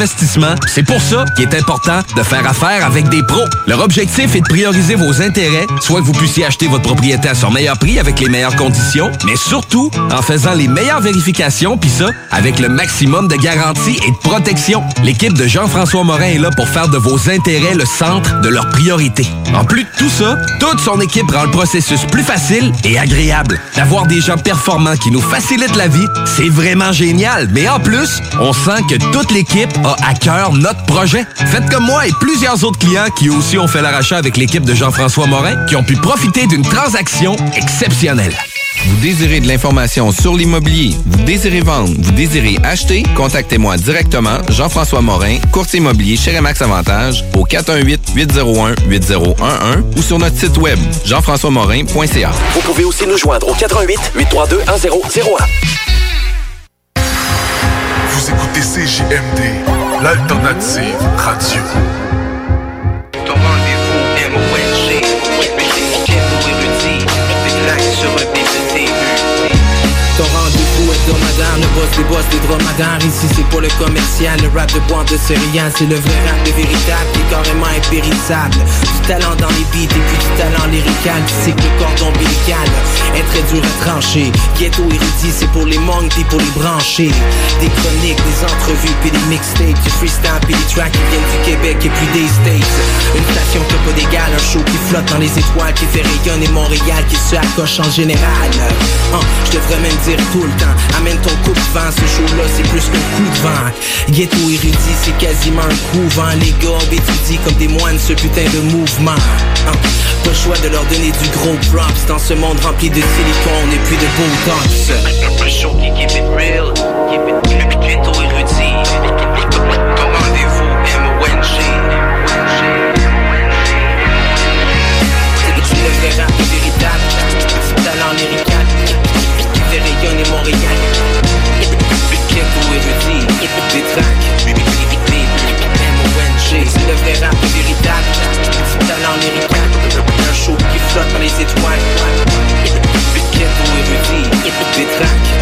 Investissement, c'est pour ça qu'il est important de faire affaire avec des pros. Leur objectif est de prioriser vos intérêts, soit que vous puissiez acheter votre propriété à son meilleur prix avec les meilleures conditions, mais surtout en faisant les meilleures vérifications, puis ça, avec le maximum de garantie et de protection. L'équipe de Jean-François Morin est là pour faire de vos intérêts le centre de leur priorité. En plus de tout ça, toute son équipe rend le processus plus facile et agréable. D'avoir des gens performants qui nous facilitent la vie, c'est vraiment génial. Mais en plus, on sent que toute l'équipe a à cœur notre projet. Faites comme moi et plusieurs autres clients qui aussi ont fait l'arachat avec l'équipe de Jean-François Morin, qui ont pu profiter d'une transaction exceptionnelle. Vous désirez de l'information sur l'immobilier, vous désirez vendre, vous désirez acheter, contactez-moi directement, Jean-François Morin, courtier immobilier chez Remax Avantage, au 418-801-8011 ou sur notre site web, jean-françois-morin.ca. Vous pouvez aussi nous joindre au 88 832 1001. Vous écoutez CJMD, l'alternative radio. Boss des boss des dromadaires Ici c'est pour le commercial, le rap de bois de céréales C'est le vrai rap, le véritable, qui est carrément impérissable. Du talent dans les beats et puis du talent lyrical Tu sais que le cordon ombilical est très dur à trancher. Ghetto érudit, c'est pour les monks puis pour les branchés. Des chroniques, des entrevues puis des mixtapes Du freestyle puis des tracks qui viennent du Québec et puis des States. Une station qui a pas d'égal, un show qui flotte dans les étoiles Qui fait rayonner Montréal, qui se accroche en général. Hein, Je devrais même dire tout le temps Amène ton coup de vent, ce show-là c'est plus qu'un coup de vent. Ghetto érudit, c'est quasiment un couvent Les gars étudient comme des moines ce putain de mouvement. Hein, Pas le choix de leur donner du gros props. Dans ce monde rempli de silicone et puis de botox. Un show qui keep it real, keep it ghetto érudit. Ton rendez-vous M.O.N.G. C'est le vrai rap véritable. Du talent lyrical Qui fait rayonner Montréal Ghetto érudit Des tracks M.O.N.G. C'est le vrai rap véritable Du talent lyrical Un show qui flotte dans les étoiles Ghetto érudit Des tracks.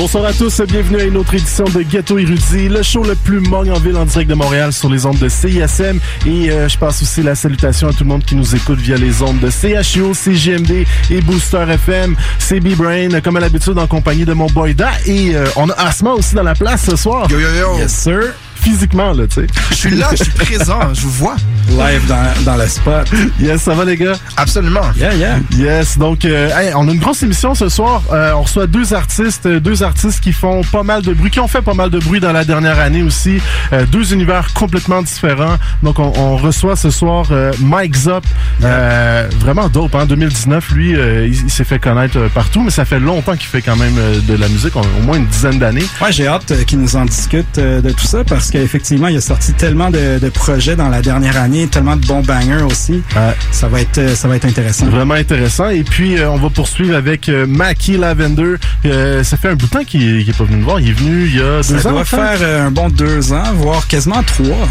Bonsoir à tous, bienvenue à une autre édition de Ghetto Érudit, le show le plus mong en ville en direct de Montréal sur les ondes de CISM. Et euh, je passe aussi la salutation à tout le monde qui nous écoute via les ondes de CHU, CGMD et Booster FM. C'est B-Brain, comme à l'habitude, en compagnie de mon boy Da. Et euh, on a Asma aussi dans la place ce soir. Yo, yo, yo. Yes, sir. Physiquement, là, tu sais. Je suis là, je suis présent, je vous vois. Live dans, dans le spot. Yes, ça va les gars? Absolument. Yeah, yeah. Yes, donc euh, hey, on a une grosse émission ce soir. Euh, on reçoit deux artistes, euh, deux artistes qui font pas mal de bruit, qui ont fait pas mal de bruit dans la dernière année aussi. Euh, deux univers complètement différents. Donc on, on reçoit ce soir euh, Mike Zop, euh, vraiment dope. En hein? 2019, lui, euh, il, il s'est fait connaître partout, mais ça fait longtemps qu'il fait quand même de la musique, on- au moins une dizaine d'années. Ouais, j'ai hâte qu'ils nous en discutent euh, de tout ça parce qu'effectivement, il a sorti tellement de, de projets dans la dernière année, tellement de bons bangers aussi. Ça va être euh, ça va être intéressant. Vraiment intéressant. Et puis, euh, on va poursuivre avec euh, Mackie Lavender. Euh, ça fait un bout de temps qu'il qu'il est pas venu nous voir. Il est venu il y a Ça deux ans. doit en fait. faire un bon deux ans, voire quasiment trois.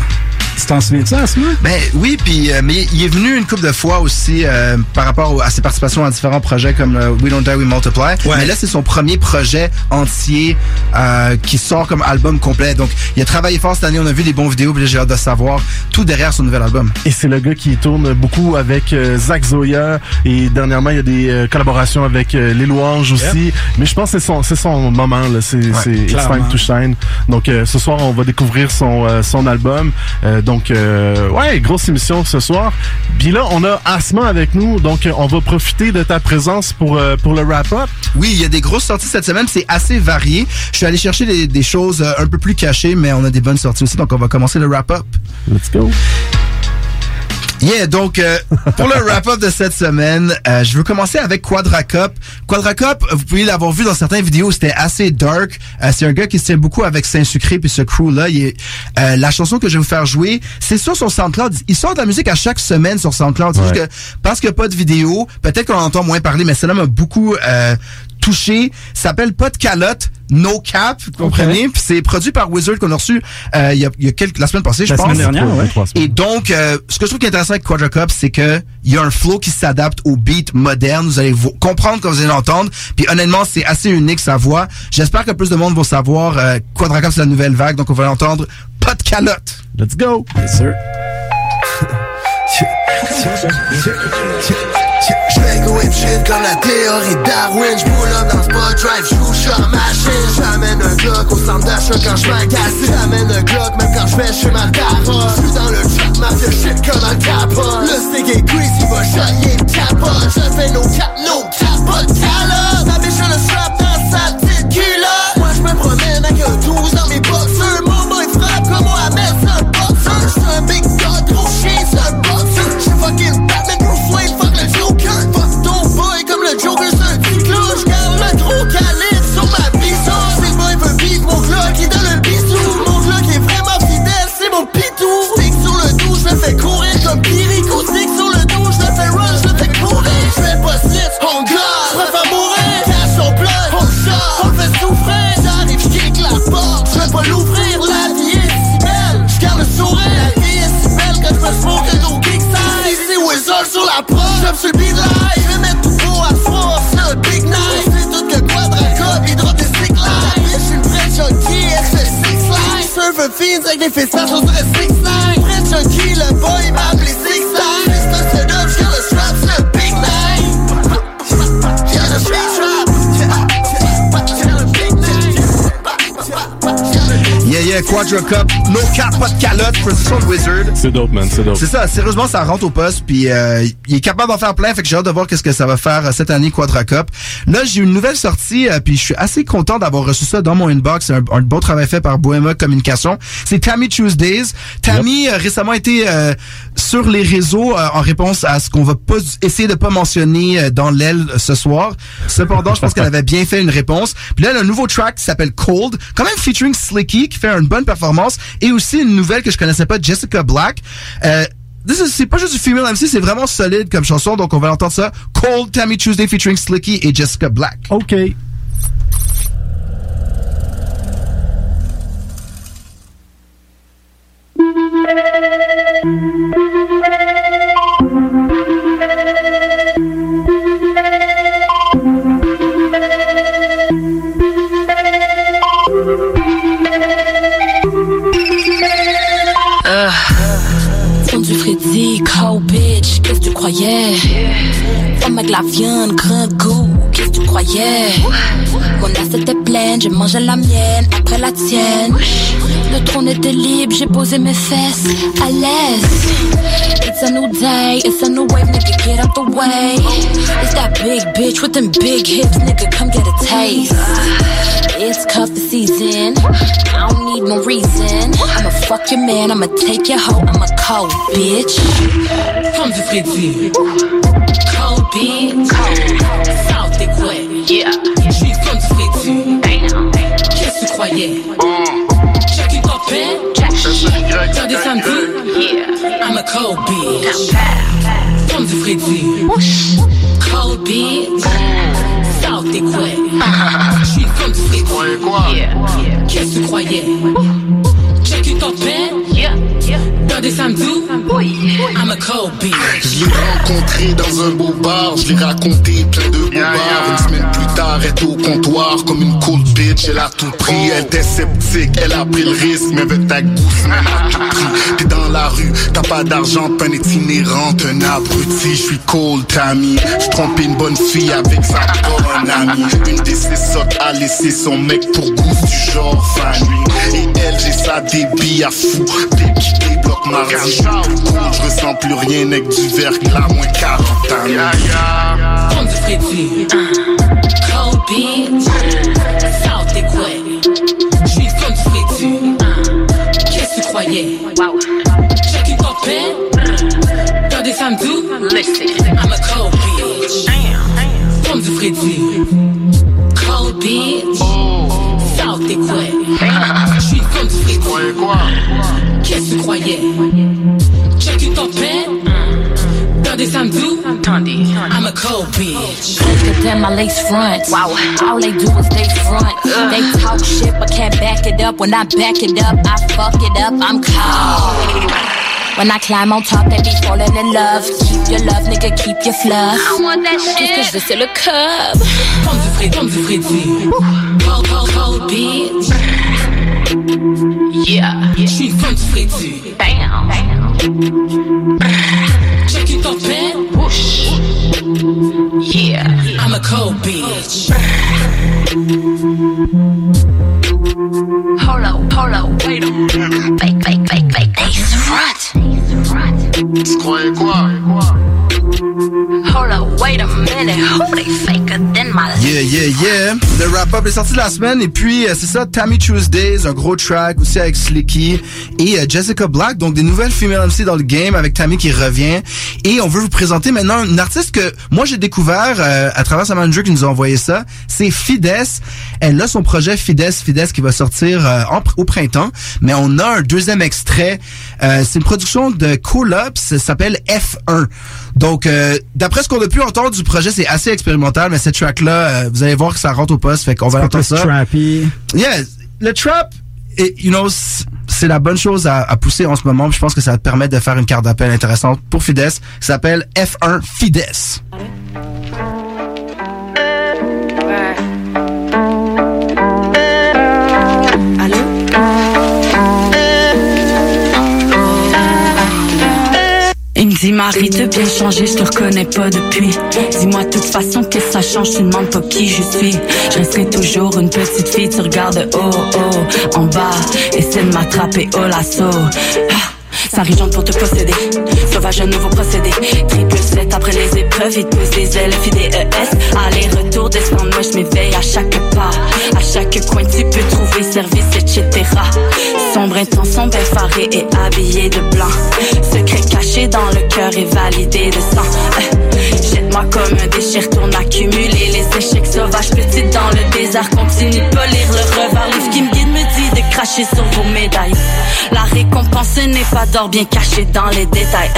Tu t'en? Ben oui, puis euh, mais il est venu une couple de fois aussi euh, par rapport à ses participations à différents projets comme euh, We Don't Die, We Multiply. Mais là, c'est son premier projet entier euh, qui sort comme album complet. Donc, il a travaillé fort cette année. On a vu des bons vidéos, puis j'ai hâte de savoir tout derrière son nouvel album. Et c'est le gars qui tourne beaucoup avec Zach Zoya et dernièrement il y a des collaborations avec Les Louanges aussi. Mais je pense que c'est son c'est son moment là, c'est c'est It's time to shine. Donc ce soir on va découvrir son son album. Donc euh, ouais, grosse émission ce soir. Puis là on a Asma avec nous, donc on va profiter de ta présence pour euh, pour le wrap up. Oui, il y a des grosses sorties cette semaine. C'est assez varié. Je suis allé chercher des, des choses euh, un peu plus cachées, mais on a des bonnes sorties aussi. Donc, on va commencer le wrap-up. Let's go. Yeah, donc euh, pour le wrap-up de cette semaine, euh, je veux commencer avec Quadra Cup. Quadra Cup, vous pouvez l'avoir vu dans certaines vidéos, c'était assez dark. Euh, c'est un gars qui se tient beaucoup avec Saint-Sucré puis ce crew-là. Il est- euh, la chanson que je vais vous faire jouer, c'est sur son SoundCloud. Il sort de la musique à chaque semaine sur SoundCloud. C'est juste que parce qu'il n'y a pas de vidéo, peut-être qu'on en entend moins parler, mais celle-là m'a beaucoup touché. Ça s'appelle Pas de calotte. No Cap, vous comprenez? Puis c'est produit par Wizard qu'on a reçu euh, il y a, il y a quelques, la semaine passée, je La pense. semaine dernière, ouais. Et donc, euh, ce que je trouve qui est intéressant avec Quadra Cup, c'est que il y a un flow qui s'adapte au beat moderne. Vous allez vous comprendre quand vous allez l'entendre. Puis honnêtement, c'est assez unique sa voix. J'espère que plus de monde va savoir. Euh, Quadra Cup, c'est la nouvelle vague, donc on va l'entendre. Pas de calotte. Let's go. Yes, sir. J'fais go ape shit comme la théorie Darwin. J'boule up dans spot drive, j'joue shot machine J'amène un Glock au centre d'achat quand j'magasse J'amène un Glock même quand j'fais chez ma capote J'suis dans le trap, mafia shit comme un capote. Le stick est greasy, va il est capote. Je fais no cap, no cap, pas de calotte Ma bitch a le strap dans sa petite culotte. Moi j'me promène avec un 12 sur le dos, je fais run, fais courir. Pas on Cash blood, on shot, fait souffrir. J'arrive, j'kick la porte, je pas l'ouvrir. La vie est le sourire. La vie est que je kick Ici Wizard sur la prod, j'aime sur le beat live. Mettre tout beau à force, c'est big night. C'est tout que il des live Je vrai six line Surfer fiends avec des fesses six line Junkie, le boy m'a appelé six Quadra Cup. No cap, pas de calotte. De Wizard. C'est dope man, c'est dope. C'est ça, sérieusement, ça rentre au poste, puis euh, il est capable d'en faire plein, fait que j'ai hâte de voir qu'est-ce que ça va faire euh, cette année Quadra Cup. Là, j'ai une nouvelle sortie, euh, puis je suis assez content d'avoir reçu ça dans mon inbox. C'est un, un beau travail fait par Bohema Communication. C'est Tammy Tuesdays. Tammy a récemment été euh, sur les réseaux euh, en réponse à ce qu'on va pas essayer de pas mentionner euh, dans l'aile euh, ce soir. Cependant, je pense qu'elle avait bien fait une réponse. Puis là, un nouveau track qui s'appelle Cold, quand même featuring Slicky, qui fait une bonne performance, et aussi une nouvelle que je connaissais pas, Jessica Black. Euh, This is- c'est pas juste du female MC, c'est vraiment solide comme chanson, donc on va entendre ça. Cold Tammy Tuesday featuring Slicky et Jessica Black. OK. Freddy, cow bitch, qu'est-ce que tu croyais? Femme avec la viande, grand goût, qu'est-ce que tu croyais? Mon assiette était pleine, j'ai mangé la mienne, après la tienne. Le trône était libre, j'ai posé mes fesses à l'aise. It's a new day, it's a new wave, nigga, get out the way. It's that big bitch with them big hips, nigga, come get a taste. It's cuff the season, I don't need no reason. I'ma fuck your man, I'ma take your hoe, I'm a cold bitch. Femme du Freddy, cold bitch. South des couettes, yeah. J'suis femme du Freddy, qu'est-ce que tu croyais? Check it up, hein? T'as des samedis? Yeah. I'm a cold bitch. Femme du Freddy, cold bitch. Mm. South des femme du Freddy. Qu'est-ce que tu croyais? Check it up, hein? Yeah. T'as des do, I'm a cold bitch. Je l'ai rencontré dans un beau bar, je lui ai raconté plein de bobards. Une semaine plus tard, elle est au comptoir comme une cool bitch, elle a tout pris. Elle était sceptique, elle a pris le risque, mais avec ta gousse, elle a tout pris. T'es dans la rue, t'as pas d'argent, t'es un itinérant, un abruti. Je suis cold, Tammy. Je trompé une bonne fille avec sa bonne amie. Une des ses sottes a laissé son mec pour goût du genre famille. Et elle, j'ai ça débit à fou. Débit débloque mardi. Cool, je ressens plus rien avec du verglas, moins 40 ans. Comme du frédéric. Cold bitch. J'suis comme du. Qu'est-ce que tu croyais? Check it up, hein? T'as des femmes doux? Listen. I'm a cold bitch. Du. Cold bitch. South et quoi? J'suis comme du frédéric. Qu'est-ce que tu croyais? Check it up, hein? T'as des femmes doux? I'm a cold bitch. Look them my lace fronts. Wow. All they do is they front. They talk shit but can't back it up. When I back it up, I fuck it up. I'm cold. When I climb on top, they be falling in love. Keep your love, nigga, keep your fluff. I want that shit. Tout ce que je veux, c'est le cub. Comme du frédéric, comme du frédéric. Cold, cold, cold bitch. Yeah. J'suis une femme du frédéric. Bam. Check it up, man. Whoosh. Yeah. I'm a cold bitch. Hold up, hold up, wait a minute. Fake, fake, fake, fake. Ace front. Tu croyais quoi? Hold up, wait a Yeah, yeah, yeah. Le wrap-up est sorti de la semaine et puis euh, c'est ça, Tammy Tuesdays, un gros track aussi avec Slicky et euh, Jessica Black, donc des nouvelles female MC dans le game avec Tammy qui revient. Et on veut vous présenter maintenant une artiste que moi j'ai découvert euh, à travers sa manager qui nous a envoyé ça. C'est Fides. Elle a son projet Fides, Fides qui va sortir euh, en au printemps. Mais on a un deuxième extrait. Euh, c'est une production de Cool-Up, ça s'appelle F1. Donc, d'après ce qu'on a pu entendre du projet, c'est assez expérimental, mais cette track-là, euh, vous allez voir que ça rentre au poste, fait qu'on va entendre ça. trappy. Yeah, le trap, et, you know, c'est la bonne chose à, à pousser en ce moment. Je pense que ça va te permettre de faire une carte d'appel intéressante pour Fides. Ça s'appelle F1 Fides. Dit Marie, t'as bien changé, je te reconnais pas depuis. Dis-moi de toute façon que ça change, tu demandes pas qui je suis. Je resterai toujours une petite fille, tu regardes haut, haut, en bas. Essaie de m'attraper au lasso. Ah. Ça rigente pour te posséder. Sauvage, un nouveau procédé. Triple 7 après les épreuves, il te pousse des ailes, FIDES. Aller-retour, descendre, moi je m'éveille à chaque pas. À chaque coin, tu peux trouver service, etc. Sombre, intense, sombre, effaré et habillé de blanc. Secret caché dans le cœur et validé de sang. Comme un déchet, retourne accumuler les échecs sauvages. Petite dans le désert, continue de polir le revers. Livre qui me guide me dit de cracher sur vos médailles. La récompense n'est pas d'or bien caché dans les détails.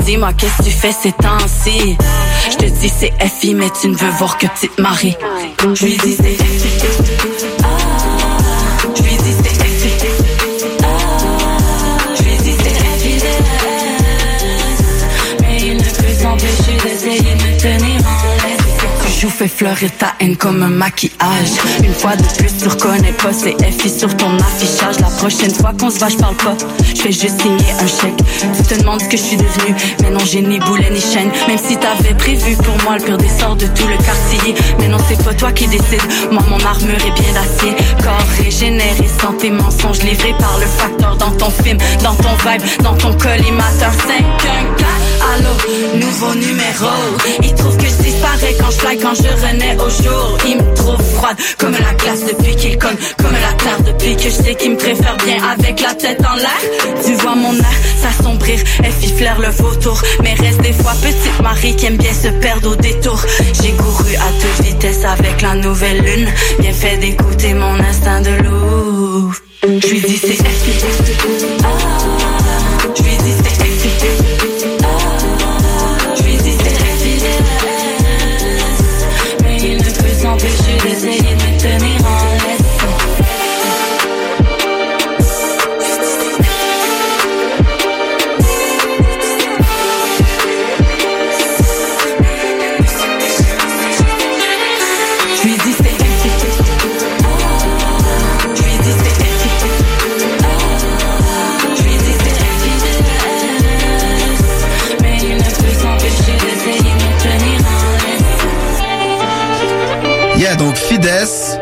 Dis-moi qu'est-ce que tu fais ces temps-ci? Je te dis c'est FI, mais tu ne veux voir que petite Marie. Je lui dis c'est. Fais fleurir ta haine comme un maquillage. Une fois de plus, tu reconnais pas c'est FI sur ton affichage. La prochaine fois qu'on se va, je parle pas. Je fais juste signer un chèque. Tu te demandes ce que je suis devenu. Mais non, j'ai ni boulet ni chaîne. Même si t'avais prévu pour moi le pire des sorts de tout le quartier. Mais non, c'est pas toi qui décide. Moi, mon armure est bien d'acier. Corps régénéré, santé, mensonge livré par le facteur dans ton film, dans ton vibe, dans ton collimateur 5, 1, 4. Allô, nouveau numéro. Il trouve que je disparais quand je fly, quand je renais au jour. Il me trouve froide comme la glace depuis qu'il conne, comme la terre depuis que je sais qu'il me préfère bien avec la tête en l'air. Tu vois mon air s'assombrir, fit flaire le vautour. Mais reste des fois petite Marie qui aime bien se perdre au détour. J'ai couru à toute vitesse avec la nouvelle lune. Bien fait d'écouter mon instinct de loup. Je lui dis c'est donc Fides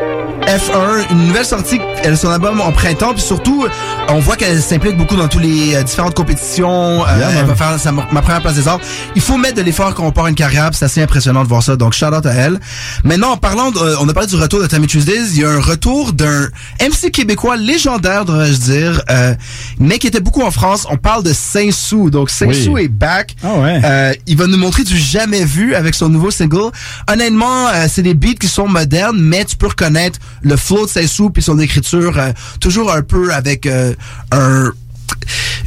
F1, une nouvelle sortie, elle a son album en printemps, puis surtout, on voit qu'elle s'implique beaucoup dans toutes les euh, différentes compétitions. Euh, elle va faire sa- ma première place des arts. Il faut mettre de l'effort quand on part une carrière, c'est assez impressionnant de voir ça. Donc, shout out à elle. Maintenant, en parlant, de- euh, on a parlé du retour de Tammy Tuesdays, il y a un retour d'un MC québécois légendaire, devrais-je dire, euh, mais qui était beaucoup en France. On parle de Saint-Sou. Donc, Saint-Sou Oui. est back. Ah ouais. Euh, il va nous montrer du jamais vu avec son nouveau single. Honnêtement, euh, c'est des beats qui sont modernes, mais tu peux reconnaître le flow de Saint-Sou puis son écriture euh, toujours un peu avec euh, un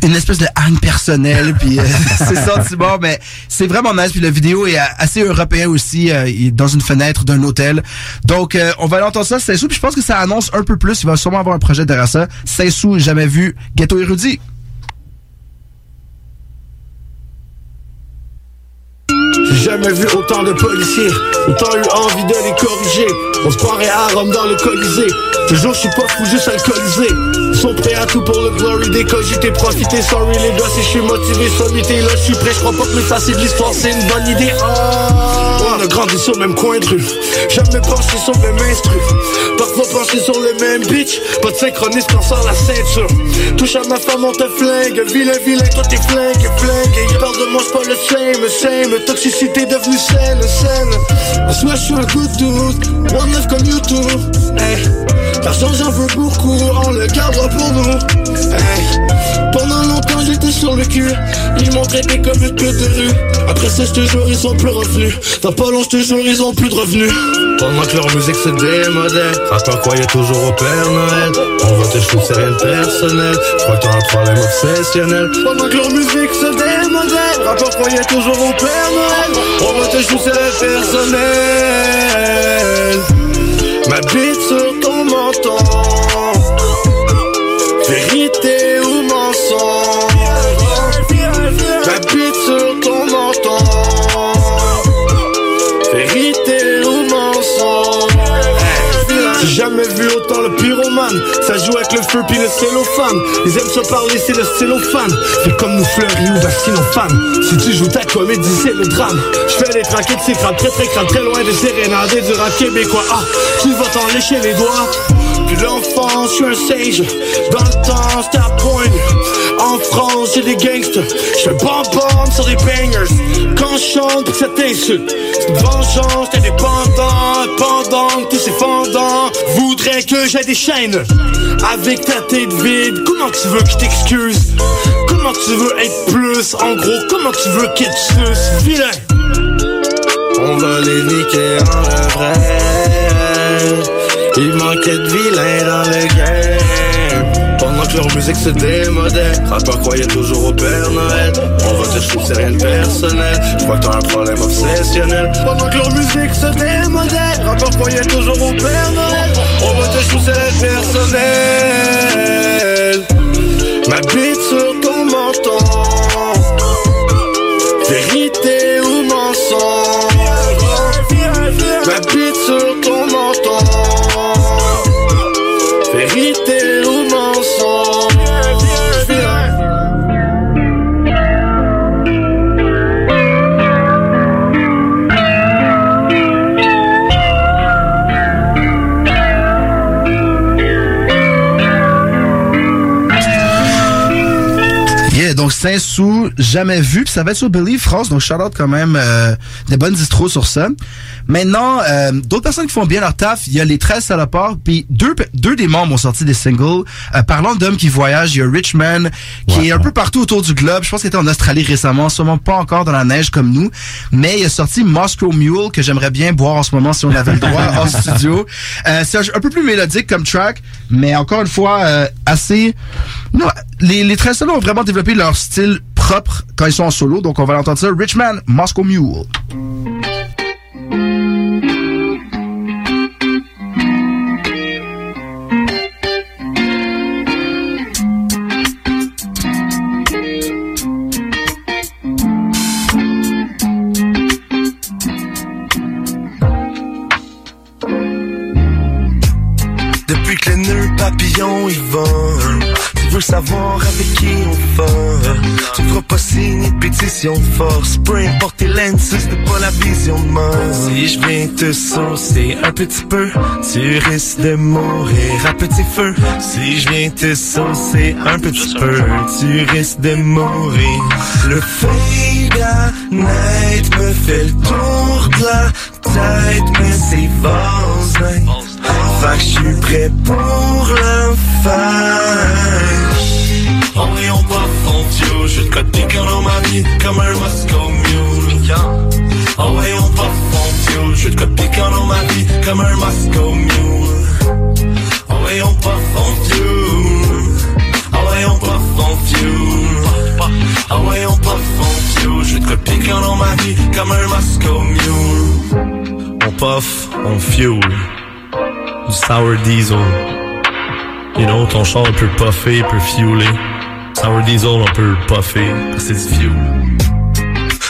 une espèce de haine personnelle puis euh, c'est sentiment mais c'est vraiment nice. Puis la vidéo est assez européen aussi euh, il est dans une fenêtre d'un hôtel. Donc euh, on va aller entendre ça Saint-Sou puis je pense que ça annonce un peu plus. Il va sûrement avoir un projet derrière ça. Saint-Sou jamais vu. Ghetto érudit J'ai jamais vu autant de policiers, autant eu envie de les corriger. On se croirait à Rome dans le Colisée. Toujours je suis pas fou, juste alcoolisé. Ils sont prêts à tout pour le glory des cogités, profiter. Sorry les gars, si je suis motivé, solité. Là je suis prêt, je crois pas que me passer de l'histoire, c'est une bonne idée. Oh, on a grandi sur le même coin de rue. Jamais penché sur le même instru. Parfois penché sur le même bitch. Pas de synchroniste quand sort la ceinture. Touche à ma femme, on te flingue. Vilain, vilain, toi t'es flingue, flingue. Ils parlent de moi, c'est pas le same, same. Toxicité devenue saine, saine. En soi, je suis un good dude. One love comme YouTube. Hey. L'argent, j'en veux beaucoup. On le gardera pour nous. Hey. Pendant longtemps, j'étais sur le cul. Ils m'ont traité comme une pute de rue. Après ça, je te jure, ils sont plus revenus. Dans pas long, je te jure, ils ont plus de revenus. Pendant que leur musique se démodait, rappeur croyait toujours au Père Noël? On va te c'est rien de personnel. Je crois que t'as un problème obsessionnel. Pendant que leur musique se démodait, rappeur croyait toujours au Père Noël? On va te c'est personnel. Ma bite sur Ça joue avec le feu puis le cellophane. Ils aiment se parler c'est le cellophane. Fais comme nous fleuris ou fans Si tu joues ta comédie c'est le drame. Je fais des traquettes c'est crade très très crade Très loin des sérénades du rap québécois. Ah tu vas t'en lécher les doigts. Puis l'enfant, je suis un sage. Dans le temps, c'était à pointe En France, j'ai des gangsters Je bam sur des bangers. Quand je chante, ça t'insulte. C'est une vengeance, t'es dépendant. Pendant que tous ces fendants que j'ai des chaînes. Avec ta tête vide Comment tu veux que je t'excuse? Comment tu veux être plus? En gros, comment tu veux qu'il te Vilain! On va les niquer en vrai. Il manquait de vilains dans le game leur musique se démodait Rappeur croyait toujours au Père Noël. On va te shooter, c'est rien de personnel. Je crois que t'as un problème obsessionnel. Pendant que leur musique se démodait Rappeur croyait toujours au Père Noël. On va te shooter, c'est personnel. Ma bite Donc Saint-Sou, jamais vu, puis ça va être sur Believe France, donc shout out quand même euh, des bonnes distros sur ça. Maintenant, euh, d'autres personnes qui font bien leur taf, il y a les 13 salopards, puis deux, deux des membres ont sorti des singles. Euh, parlant d'hommes qui voyagent, il y a Richman, qui est un peu partout autour du globe. Je pense qu'il était en Australie récemment, sûrement pas encore dans la neige comme nous, mais il a sorti Moscow Mule, que j'aimerais bien boire en ce moment si on avait le droit en studio. Euh, c'est un, un peu plus mélodique comme track, mais encore une fois, euh, assez... Non, les, les 13 solos ont vraiment développé leur style style propre quand ils sont en solo. Donc on va l'entendre ça. Richman, Moscow Mule. Depuis que le nœud papillon y va Savoir avec qui on va. Tu feras pas signer de pétition force. Peu importe tes lenses, c'est pas la vision de mort. Si je viens te saucer un petit peu Tu risques de mourir à petit feu. Si je viens te saucer un petit peu Tu risques de mourir. Le fade à night me fait le tour de la tête Mais c'est vasen Fait que je suis prêt pour la fight Oui, on Je te code piquant dans ma vie Comme un Moscow Mule. Oui, on Je te code piquant dans ma vie Comme un Moscow Mule. Oui, on pas fond Oh ouais, on pas fond Oh ouais, on Je te code piquant dans ma vie Comme un Moscow Mule. On puff, on fuel. Du sour diesel. You know, ton char peut puffer, peut fueler Sour diesel, on peut puffer, parce que c'est du.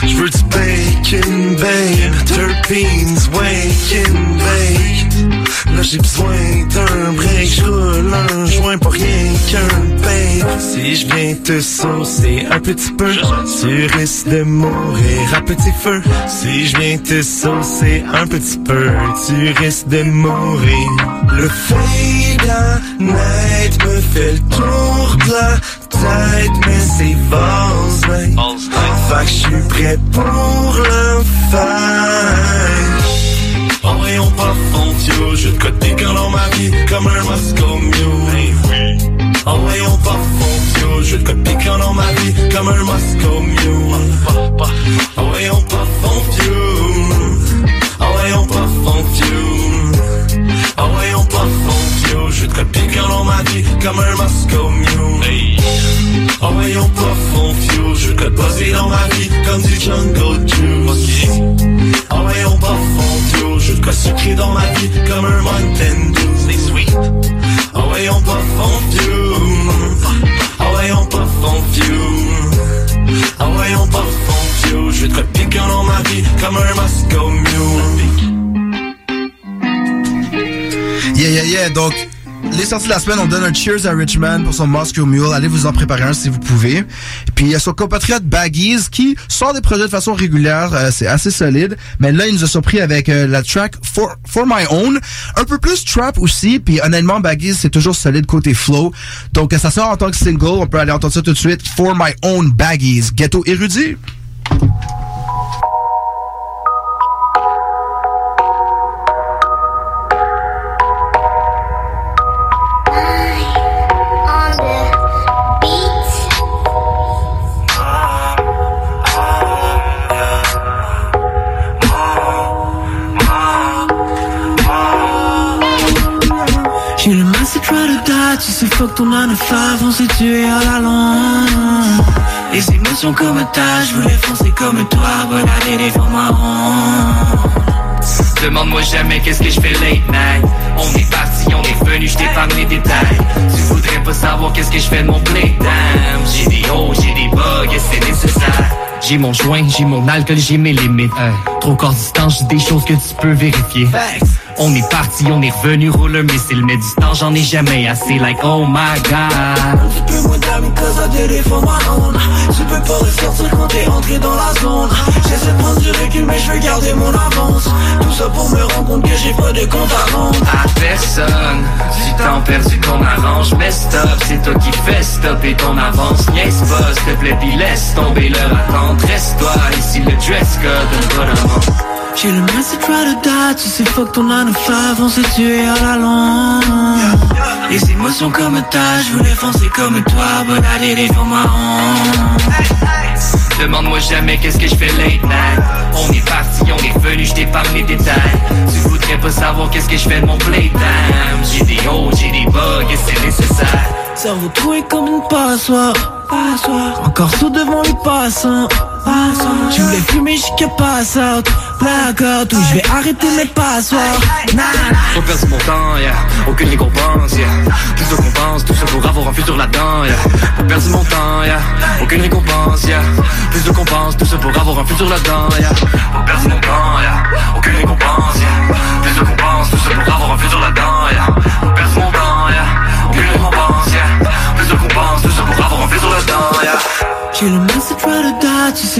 Je veux du bacon, babe, terpenes, waking, bake. Là j'ai besoin d'un break, je roule un joint pour rien qu'un babe. Si je viens te saucer un petit peu, tu risques de mourir à petit feu. Si je viens te saucer un petit peu, tu risques de mourir. Le fade night me fait le tour de la tête, mais c'est vasen. Fait que je suis prêt pour le fight. Oh ouais, on part fond je te piquant dans ma vie comme un Moscow Mule. Oh ouais, on part fond je te piquant dans ma vie comme un Moscow Mule. Oh ouais, on part fond Oh ouais, on Oh ouais, on part fond je te dans ma vie comme un Moscow Mule. Oh ouais, on part fond je te posé dans ma vie comme du Jungle Juice. Oh ouais, on part fond je te sucré dans ma vie comme un Mountain Dew. C'est sweet. Ouais, on part fond ouais, on part fond ouais, on part fond je te piquant dans ma vie comme un Moscow Mule. Yeah, yeah, yeah. Donc, les sorties de la semaine, on donne un cheers à Richmond pour son Moscow Mule. Allez vous en préparer un si vous pouvez. Puis il y a son compatriote Baggies qui sort des projets de façon régulière. Euh, c'est assez solide. Mais là, il nous a surpris avec euh, la track For, For My Own. Un peu plus trap aussi. Puis honnêtement, Baggies, c'est toujours solide côté flow. Donc ça sort en tant que single. On peut aller entendre ça tout de suite. For My Own Baggies. Ghetto érudit. Fuck ton 9 to 5, on s'est tué à la longue. Les émotions comme tas, je voulais foncer comme toi, regarder les formes marrons. Demande-moi jamais qu'est-ce que je fais late night. On est parti, on est venu, je t'épargne les détails. Tu voudrais pas savoir qu'est-ce que je fais de mon playtime J'ai des hauts, j'ai des bugs et c'est nécessaire. J'ai mon joint, j'ai mon alcool, j'ai mes limites. Trop court distance, j'ai des choses que tu peux vérifier. On est parti, on est revenu, roule un missile, mais du temps j'en ai jamais assez, like oh my god. Un petit peu moins d'amis, cause I did it for my own. Tu peux pas ressortir quand t'es entré dans la zone. J'essaie de prendre du recul, mais je veux garder mon avance. Tout ça pour me rendre compte que j'ai pas de compte à rendre. À personne, du temps perdu qu'on arrange, mais stop, c'est toi qui fais stopper ton avance. Niaise pas, s'il te plaît, pis laisse tomber leur attente. Reste-toi, ici le dress code, donne pas j'ai le message try to die, tu sais fuck ton 9 to 5, on s'est tué à la longue. Les émotions comme tas, je voulais foncer comme toi, but I did it for my own Demande-moi jamais qu'est-ce que je fais late night. On est parti, on est venu, je t'épargne les détails. Tu voudrais pas savoir qu'est-ce que je fais de mon playtime. J'ai des hauts, j'ai des bugs et c'est nécessaire? Cerveau troué comme une passoire, passoire Encore sous devant les passants je voulais fumer jusqu'à pass out Blackout, oui je vais arrêter mes passoires Faut perdre mon temps, yeah. aucune récompense yeah. Plus de compense, tout ça pour avoir un futur là-dedans yeah. Faut perdre mon temps, yeah. aucune récompense yeah. Plus de compense, tout ça pour avoir un futur là-dedans yeah. Faut perdre mon temps, yeah. aucune récompense yeah. Plus de compense, tout ça pour avoir un futur là-dedans yeah.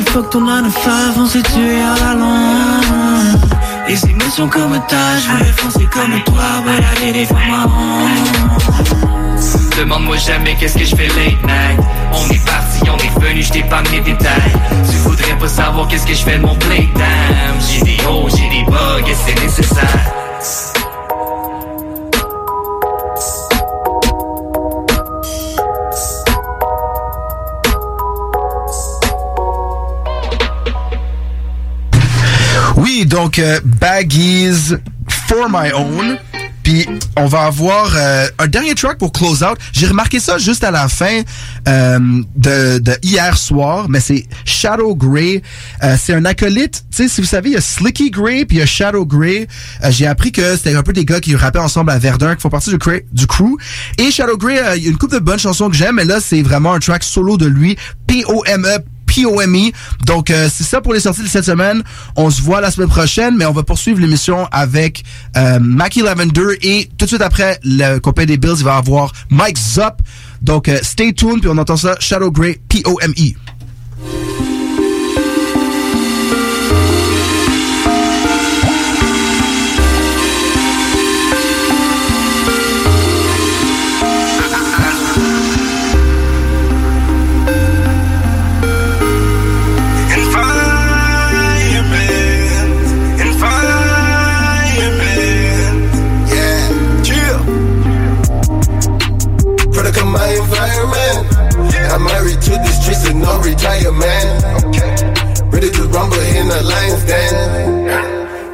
Fuck ton 9 to 5, on s'est tué à la longue. Les émotions comme ta, je voulais foncer comme toi, it for my own. Demande-moi jamais qu'est-ce que je fais late night On est parti, on est venu, je t'ai pas mes détails Tu voudrais pas savoir qu'est-ce que je fais de mon playtime J'ai des hauts, j'ai des bugs et c'est nécessaire Donc euh, Baggies For My Own. Puis on va avoir euh, un dernier track pour close out. J'ai remarqué ça juste à la fin euh, de, de hier soir, mais c'est Shadow Grey. Euh, c'est un acolyte. Tu sais, si vous savez, il y a Slicky Grey puis il y a Shadow Grey. Euh, J'ai appris que c'était un peu des gars qui rappaient ensemble à Verdun, qui font partie du, crew. Et Shadow Grey, euh, il y a une couple de bonnes chansons que j'aime, mais là c'est vraiment un track solo de lui. P-O-M-E POME. Donc, euh, c'est ça pour les sorties de cette semaine. On se voit la semaine prochaine, mais on va poursuivre l'émission avec euh, Mackie Lavender et tout de suite après le copain des Bills, il va avoir Mike Zop. Donc, euh, stay tuned, puis on entend ça, Shadow Grey, P-O-M-E. No retirement. Okay, ready to rumble in the lion's den.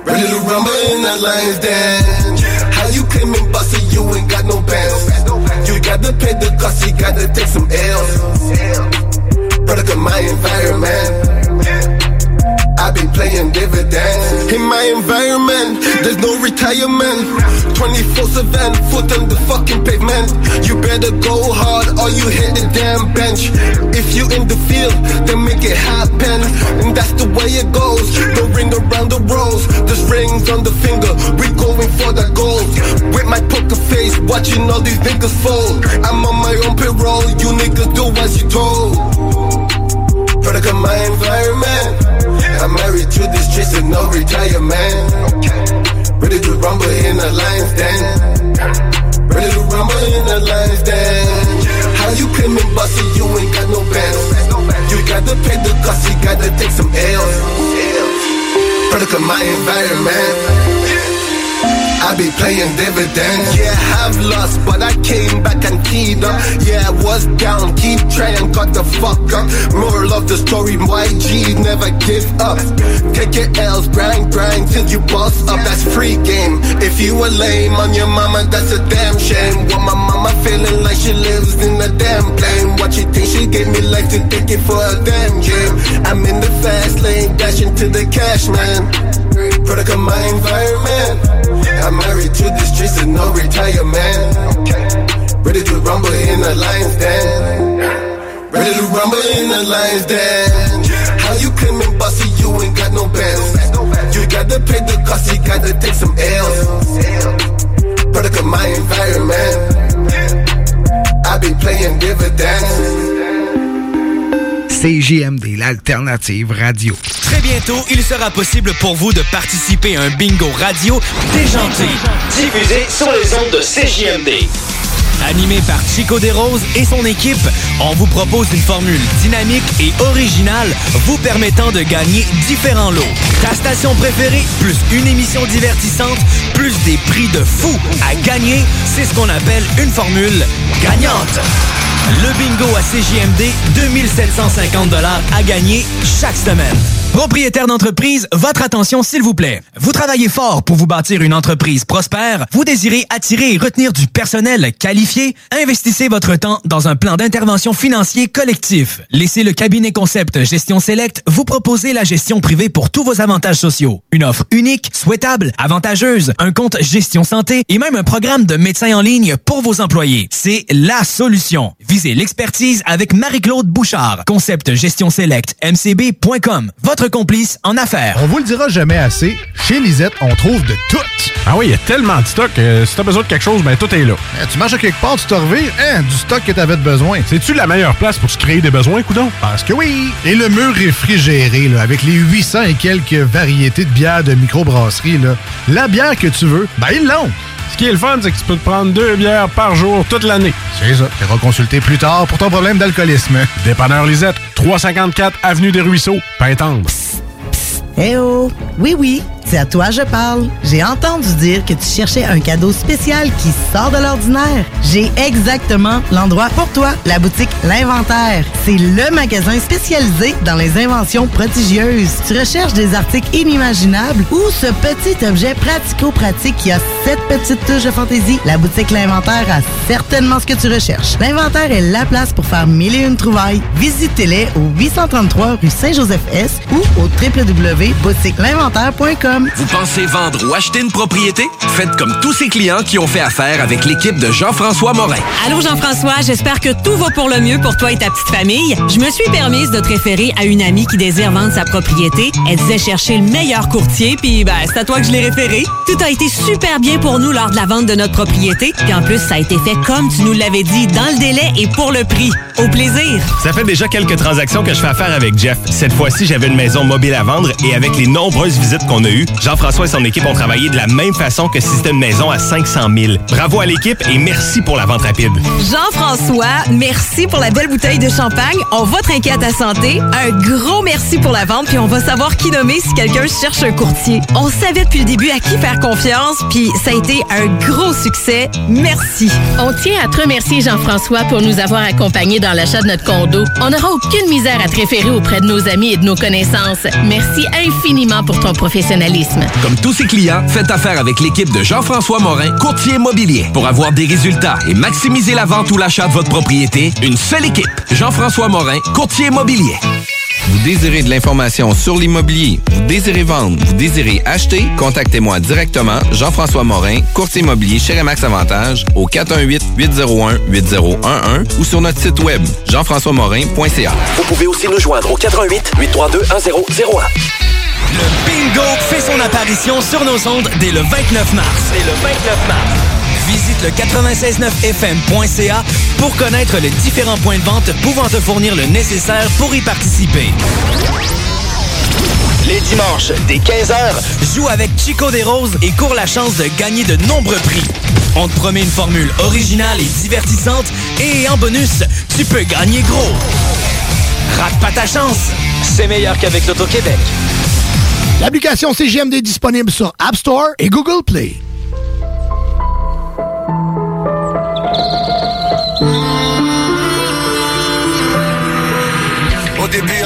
Ready to rumble in the lion's den. How you claiming bossy? You ain't got no bands. You gotta pay the cost. You gotta take some L's. Product of my environment. I've been playing dividends in my environment. There's no retirement. 24 7 foot on the fucking pavement. You better go hard or you hit the damn bench. If you in the field, then make it happen. And that's the way it goes. The ring around the rose. There's rings on the finger. We going for the gold. With my poker face, watching all these niggas fold. I'm on my own payroll. You niggas do as you told. Product of my environment. I'm married to the streets and no retirement. Ready to rumble in the lion's den. Ready to rumble in the lion's den. How you claiming bossy? You ain't got no bands. You gotta pay the cost. You gotta take some L's. Product of my environment. I be playing dividends. Yeah, I've lost, but I came back and keyed up. Yeah, I was down, keep trying, got the fuck up. Moral of the story, YG never give up. Take your L's, grind, grind till you boss up. That's free game. If you were lame on your mama, that's a damn shame. What my mama feeling like she lives in a damn plane. What you think she gave me life to take it for a damn game? I'm in the fast lane, dashing to the cash, man. Product of my environment. I'm married to the streets and no retirement. Ready to rumble in the lion's den. Ready to rumble in the lion's den. How you claiming bossy? You ain't got no bands. You gotta pay the cost. You gotta take some L's. Product of my environment. I be playing dividends. CJMD, l'alternative radio. Très bientôt, il sera possible pour vous de participer à un bingo radio déjanté. Diffusé sur les ondes de CJMD. Animé par Chico Desroses et son équipe, on vous propose une formule dynamique et originale vous permettant de gagner différents lots. Ta station préférée, plus une émission divertissante, plus des prix de fou à gagner, c'est ce qu'on appelle une formule gagnante. Le bingo à CJMD, 2750 à gagner chaque semaine. Propriétaire d'entreprise, votre attention s'il vous plaît. Vous travaillez fort pour vous bâtir une entreprise prospère, vous désirez attirer et retenir du personnel qualifié, investissez votre temps dans un plan d'intervention financier collectif. Laissez le cabinet concept Gestion Select vous proposer la gestion privée pour tous vos avantages sociaux. Une offre unique, souhaitable, avantageuse, un compte gestion santé et même un programme de médecin en ligne pour vos employés. C'est la solution. Visez l'expertise avec Marie-Claude Bouchard. Concept gestion select mcb.com. Votre complice en affaires. On vous le dira jamais assez, chez Lisette, on trouve de tout. Ah oui, il y a tellement de stock. euh, si t'as besoin de quelque chose, ben tout est là. Eh, tu marches à quelque part, tu te revires, hein, du stock que t'avais besoin. C'est-tu la meilleure place pour se créer des besoins, coudon? Parce que oui! Et le mur réfrigéré, là, avec les 800 et quelques variétés de bières de microbrasserie, là, la bière que tu veux, ben ils l'ont! Ce qui est le fun, c'est que tu peux te prendre deux bières par jour toute l'année. C'est ça. Tu consulter plus tard pour ton problème d'alcoolisme. Dépanneur Lisette, 354 Avenue des Ruisseaux, Pintendre. Eh oh! Oui, oui, c'est à toi je parle. J'ai entendu dire que tu cherchais un cadeau spécial qui sort de l'ordinaire. J'ai exactement l'endroit pour toi, la boutique L'Inventaire. C'est le magasin spécialisé dans les inventions prodigieuses. Tu recherches des articles inimaginables ou ce petit objet pratico-pratique qui a cette petite touche de fantaisie? La boutique L'Inventaire a certainement ce que tu recherches. L'Inventaire est la place pour faire mille et une trouvailles. Visitez-les au 833 rue Saint-Joseph-S ou au www.boutiquelinventaire.com. Vous pensez vendre ou acheter une propriété? Faites comme tous ces clients qui ont fait affaire avec l'équipe de Jean-François Morin. Allô Jean-François, j'espère que tout va pour le mieux pour toi et ta petite famille. Je me suis permise de te référer à une amie qui désire vendre sa propriété. Elle disait chercher le meilleur courtier, puis ben, c'est à toi que je l'ai référé. Tout a été super bien pour nous lors de la vente de notre propriété, puis en plus, ça a été fait comme tu nous l'avais dit, dans le délai et pour le prix. Au plaisir! Ça fait déjà quelques transactions que je fais affaire avec Jeff. Cette fois-ci, j'avais une maison mobile à vendre et avec les nombreuses visites qu'on a eues, Jean-François et son équipe ont travaillé de la même façon que si c'était une maison à 500 000. Bravo à l'équipe et merci pour la vente rapide. Jean-François, merci pour la belle bouteille de champagne. On va trinquer à ta santé. Un gros merci pour la vente, puis on va savoir qui nommer si quelqu'un cherche un courtier. On savait depuis le début à qui faire confiance, puis ça a été un gros succès. Merci. On tient à te remercier, Jean-François, pour nous avoir accompagnés dans l'achat de notre condo. On n'aura aucune misère à te référer auprès de nos amis et de nos connaissances. Merci infiniment pour ton professionnalisme. Comme tous ses clients, faites affaire avec l'équipe de Jean-François Morin, courtier immobilier. Pour avoir des résultats et maximiser la vente ou l'achat de votre propriété, une seule équipe. Jean-François Morin, courtier immobilier. Vous désirez de l'information sur l'immobilier, vous désirez vendre, vous désirez acheter, contactez-moi directement, Jean-François Morin, courtier immobilier chez Remax Avantage, au 418-801-8011 ou sur notre site web, jean-françois-morin.ca. Vous pouvez aussi nous joindre au 88 832 1001. Le bingo fait son apparition sur nos ondes dès le 29 mars. Dès le 29 mars. Visite le 969fm.ca pour connaître les différents points de vente pouvant te fournir le nécessaire pour y participer. Les dimanches, dès 15h, joue avec Chico des Roses et cours la chance de gagner de nombreux prix. On te promet une formule originale et divertissante et en bonus, tu peux gagner gros. Rate pas ta chance, c'est meilleur qu'avec l'Auto-Québec. L'application CGMD est disponible sur App Store et Google Play.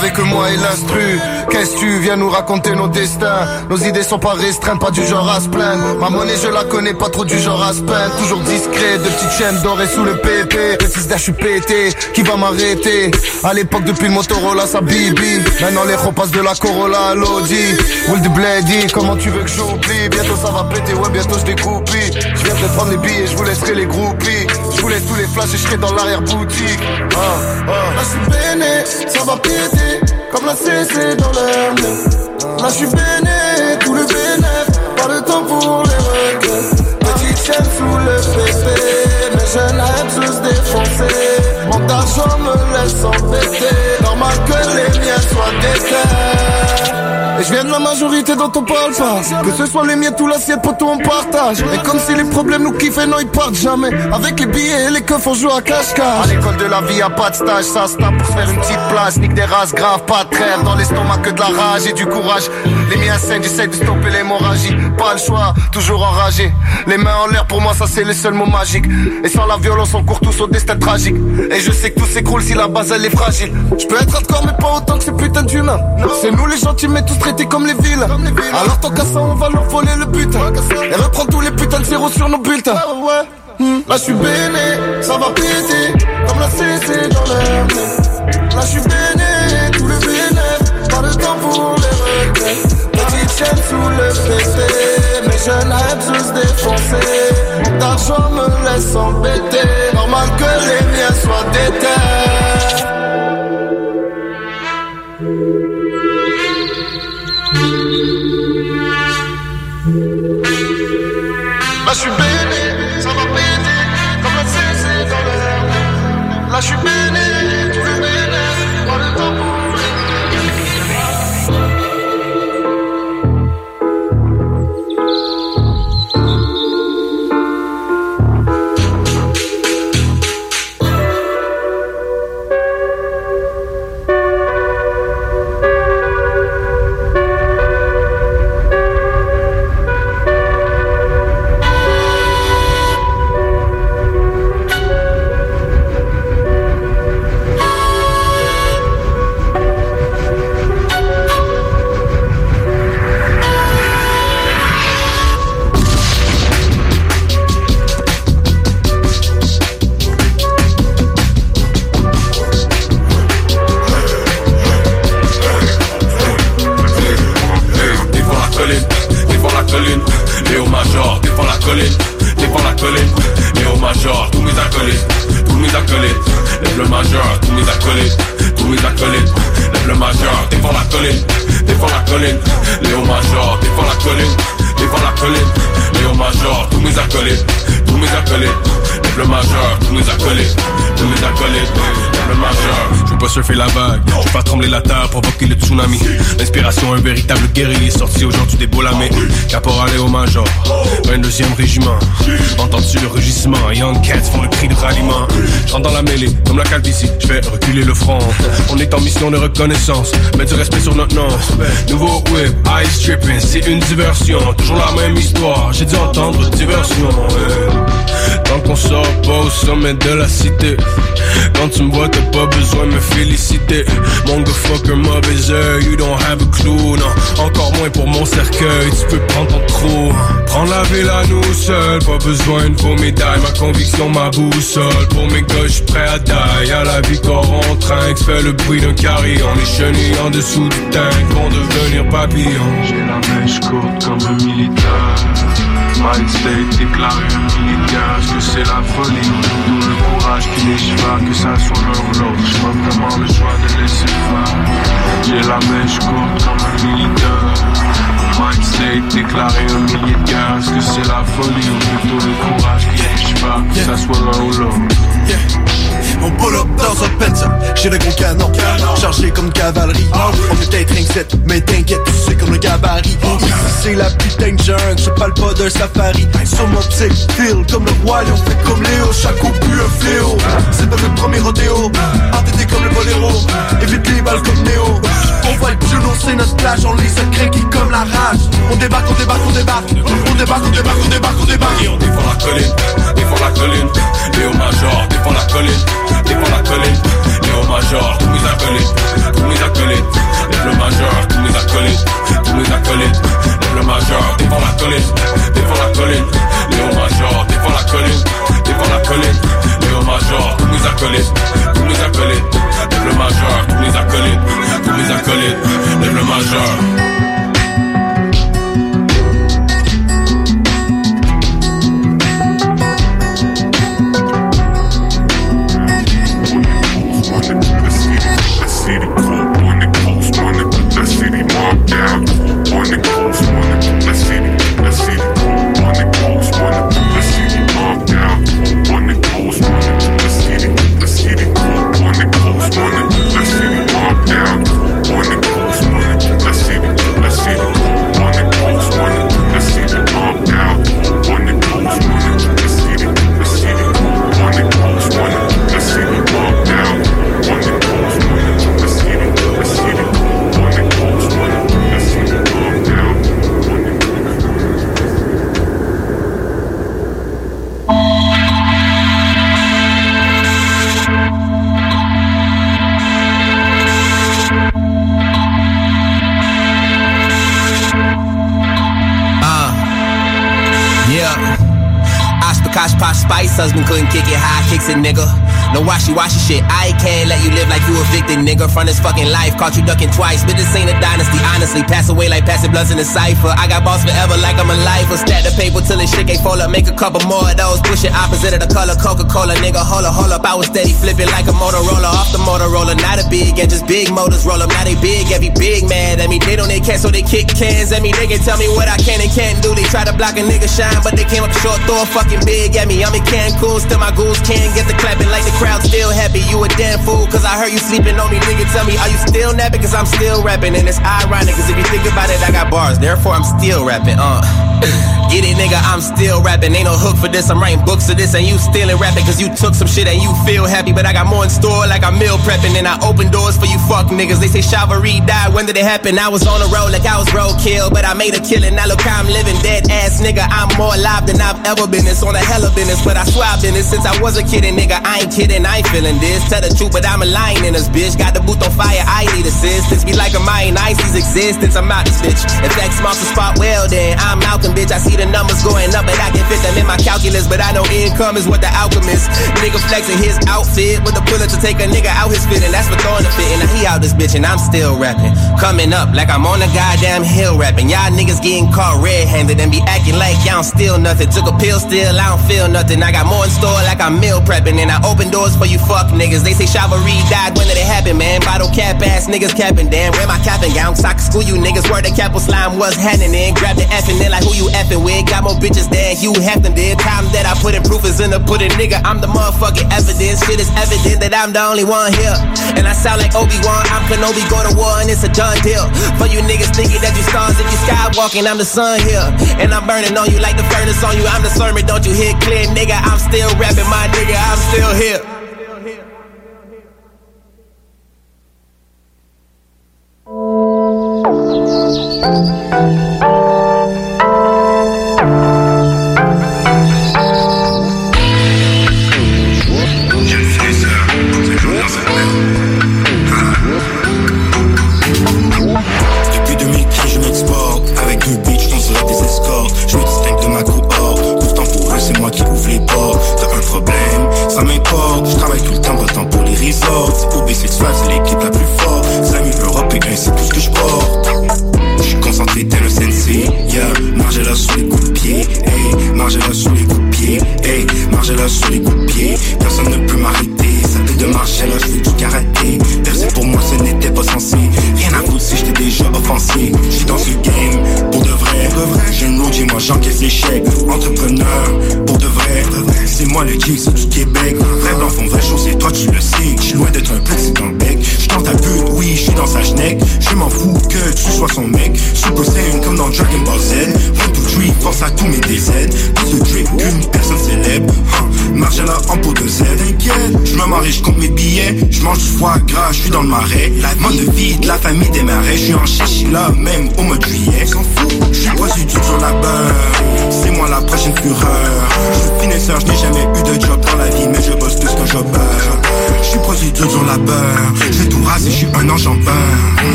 Avec moi et l'instru. Qu'est-ce que tu viens nous raconter nos destins? Nos idées sont pas restreintes, pas du genre à se plaindre. Ma monnaie je la connais pas trop du genre à se Toujours discret, de petites chaînes dorées sous le PP Le fils suis pété, qui va m'arrêter? À l'époque depuis le Motorola ça bibi. Maintenant les repassent de la Corolla à l'Audi. Will the Blady, comment tu veux que j'oublie? Bientôt ça va péter, ouais bientôt je découpille Je viens de prendre les billets, je vous laisserai les groupies Je vous laisse tous les flashs et je serai dans l'arrière-boutique. Ah, ah. Là je suis béné, ça va péter Comme la CC dans l'air Là je suis béné, tout le bénéf Pas de temps pour les regrets. Petite chaîne sous le pépé Mes jeunes aiment tous défoncer. Mon argent me laisse embêter Normal que les miens soient défaits et je viens de la majorité dont on parle Que ce soit les miens ou l'assiette poteau on partage. Et comme si les problèmes nous kiffent non ils partent jamais. Avec les billets et les coffres on joue à cache-cache. À l'école de la vie y a pas de stage Ça se tape pour se faire une petite place. Nique des races graves, pas de trêve Dans l'estomac que de la rage et du courage. Les miens saignent, j'essaie de stopper l'hémorragie. Pas le choix, toujours enragé. Les mains en l'air pour moi ça c'est les seuls mots magiques Et sans la violence on court tous au destin tragique. Et je sais que tout s'écroule si la base elle est fragile. Je peux être hardcore mais pas autant que ces putains d'humains. C'est nous les gentils mais tous comme les villes. Alors tant qu'à ça on va leur voler le butin Et reprendre tous les putains de zéros sur nos bulletins. Hmm, Là je suis béné, ça va péter. Comme la CC dans l'air Là je suis béné, tout le bénéf Pas de temps pour les regrets. Petite chaîne sous le PC Mes jeunes aiment tous défoncer Mon argent me laisse embêter. Normal que les miens soient t'étais. L'air. Là, je Major, tous mes acolytes Tous mes acolytes. Lève le major, tous mes acolytes Tous mes acolytes. Lève le major, défends la colline Défends la colline. Léo Major, défends la colline Défends la colline. Léo Major, tous mes acolytes Tous mes acolytes. Lève le major, tous mes acolytes Tous mes acolytes Je veux pas surfer la vague, je veux pas trembler la terre, provoquer le tsunami. L'inspiration, un véritable guerrier sorti aujourd'hui des Bolamé. Caporal et au Major, 22e régiment. Entends-tu le rugissement? Young Cats font le cri de ralliement. Je rentre dans la mêlée, comme la calvitie, je vais reculer le front. On est en mission de reconnaissance, mets du respect sur notre nom. Nouveau whip, ice tripping, c'est une diversion. Toujours la même histoire, j'ai dû entendre diversion. ouais. Tant qu'on sort pas au sommet de la cité. Quand tu me vois, pas besoin de me féliciter. Mon gars fucker mauvais œil, you don't have a clue, non. Encore moins pour mon cercueil, tu peux prendre ton trou. Prends la ville à nous seuls, pas besoin de vos médailles. Ma conviction, ma boussole. Pour mes gars, j'suis prêt à die. À la victoire, on trinque, fait le bruit d'un carillon. Les chenilles en dessous du tank vont devenir papillons. J'ai la mèche courte comme un militaire. Mind state déclaré un militaire. Est-ce que c'est la folie ou le courage qui les cheval Que ça soit l'un ou l'autre, j'ai pas vraiment le choix de laisser faire. J'ai la mèche courte comme un militaire. Mind state déclaré un militaire. Est-ce que c'est la folie ou plutôt le courage qui cheval Que ça soit l'un ou l'autre. On pull up dans un Benza, j'ai le gros canon, chargé comme une cavalerie. On est peut-être rien que sept, mais t'inquiète, c'est comme le gabarit. Ici c'est la putain de jungle, je parle pas d'un safari. Sur mon petit fil, comme le roi, on fait comme Léo, chaque coup plus un fléau. C'est pas notre premier rodéo, entêté comme le boléro, évite les balles comme Néo. On voit le genou, c'est notre plage, on les secrets qui comme la rage. On débarque, on débarque, on débarque, on débarque, on débarque, on débarque, on débarque. Et on défend la colline, défend la colline. Léo Major, défend la colline. Défend la colline. Léo Major, tous mes acolytes Tous mes acolytes Lève le major, tous mes acolytes Tous mes acolytes Lève le major, défend la colline. Défend la colline. Léo Major, défend la colline. Défend la colline. Léo Major, tous mes acolytes Tous mes acolytes Lève le major, tous mes acolytes Tous mes acolytes Lève le major kicks it, nigga. No washy washy shit. I can't let you live like you evicted, nigga. From this fucking life, caught you ducking twice. But this ain't a dynasty, honestly. Pass away like passing bloods in a cipher. I got balls forever like I'm a lifer. Stack the paper till this shit ain't fall up. Make a couple more of those. Push it opposite of the color Coca-Cola, nigga. Hold up, hold up. I was steady flipping like a Motorola off the Motorola. Not a big and just big motors roll up. Now they big, every big mad at me. They don't they can't, so they kick cans at me. They can tell me what I can and can't do. They try to block a nigga shine, but they came up short, throw a fucking big at me. I'm in Cancun, still my goons can't get the clapping like the crowd still happy. You a damn fool, cause I heard you sleeping on me, nigga. Tell me, are you still napping? Cause I'm still rapping, and it's ironic, cause if you think about it, I got bars, therefore I'm still rapping, uh. Get it, nigga, I'm still rapping. Ain't no hook for this, I'm writing books of this, and you still rapping, cause you took some shit and you feel happy. But I got more in store, like I'm meal prepping, and I open doors for you fuck niggas. They say Chivalry died, when did it happen? I was on the road like I was roadkill, but I made a killing. Now look how I'm living, dead ass nigga. I'm more alive than I've ever been. It's on a hell of business, but I swear I've been this since I was a kid, and nigga, I ain't kidding, I ain't feeling this. Tell the truth, but I'm a lying in this bitch. Got the boot on fire, I need assistance. Be like a mine, Icy's existence. I'm out this bitch. If X marks the spot, well then I'm Malcolm, bitch. I see the numbers going up, but I can fit them in my calculus. But I know income is what the alchemist. Nigga flexing his outfit with the bullet to take a nigga out his fit, and that's for throwing the fit. And he out this bitch, and I'm still rapping. Coming up like I'm on a goddamn hill rapping. Y'all niggas getting caught red-handed and be acting like y'all steal nothing. Took a pill still, I don't feel nothing. I got more in store like I'm meal prepping, and I open doors for you fuck niggas. They say Chivalry died, when did it happen, man? Bottle cap ass niggas capping, damn. Where my capping gown? So I can school you niggas. Where the capital slime was happening in. Grab the effing in like who you effing with. Got more bitches than Hugh Hefton did. Time that I put in proof is in the pudding, nigga. I'm the motherfucking evidence. Shit is evident that I'm the only one here. And I sound like Obi-Wan. I'm Kenobi, go to war, and it's a done deal. For you niggas thinking that you stars if you skywalking, I'm the sun here. And I'm burning on you like the furnace on you. I'm the sermon, don't you hear clear, nigga? I'm still rapping, my nigga. I'm still here.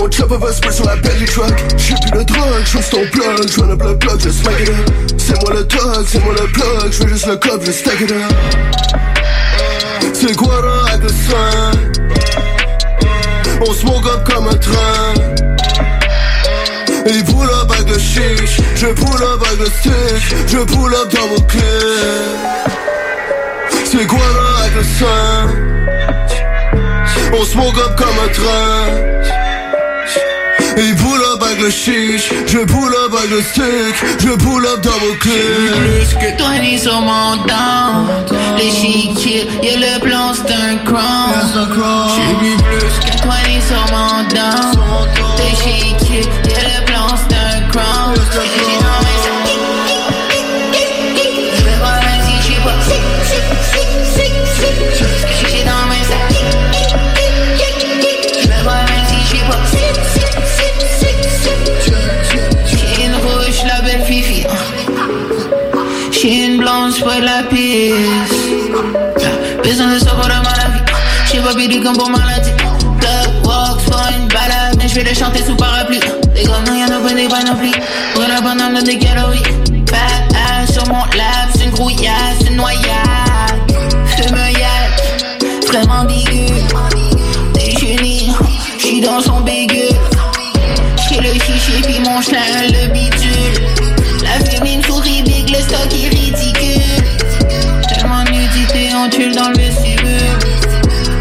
Mon chopper va se sur la belly truck. J'ai plus de drogue, je ton plug Je up le plug, just make it up. C'est moi le dog, c'est moi le plug Je veux juste le cop, je stack it up. C'est quoi le sein On smoke up comme un train. Il pull up avec le chiche Je pull up avec le stick Je pull up double clip C'est quoi là avec le sein On smoke up comme un train il pull up avec le chiche, je pull up avec le stick, je pull up double clip. plus que toi ni sur mon down Les chics, y'a le plan c'est un crown J'ai bu plus que toi ni sur mon down Les pour de savoir de maladie J'ai pas comme pour maladie Plug walks pour une balade Mais je vais le chanter sous parapluie. Les gars non y'en a pas des panoplies Pour la banane des calories Bad ass sur mon lap C'est une grouillasse, une noyade Fume yak Vraiment bigu Des J'suis dans son bégueule J'ai le chichi puis mon chien le bidule. La fémine sourit big, le stock est tue dans le vestibule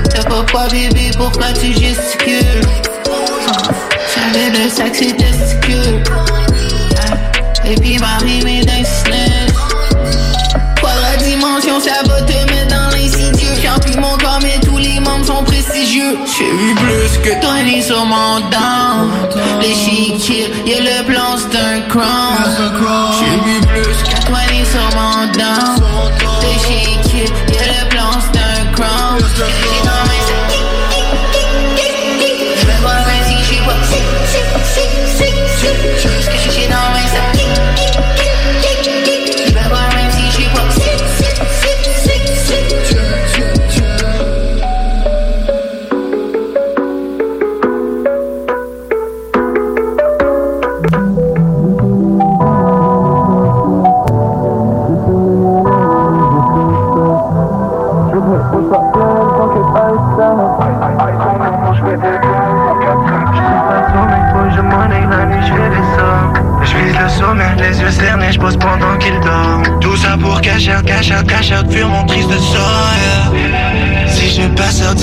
T'as pas quoi bébé, pourquoi tu gesticules J'avais le sac, c'est testicule. Et puis ma rime est d'un snitch Quadra dimension, ça va te mettre dans l'insidieux. J'en plus mon corps, mais tous les membres sont prestigieux. J'ai vu plus que toi, ni sur mon Les chics, y'a le plan, c'est un crown. J'ai vu plus que toi, ni sur mon down crown J'ai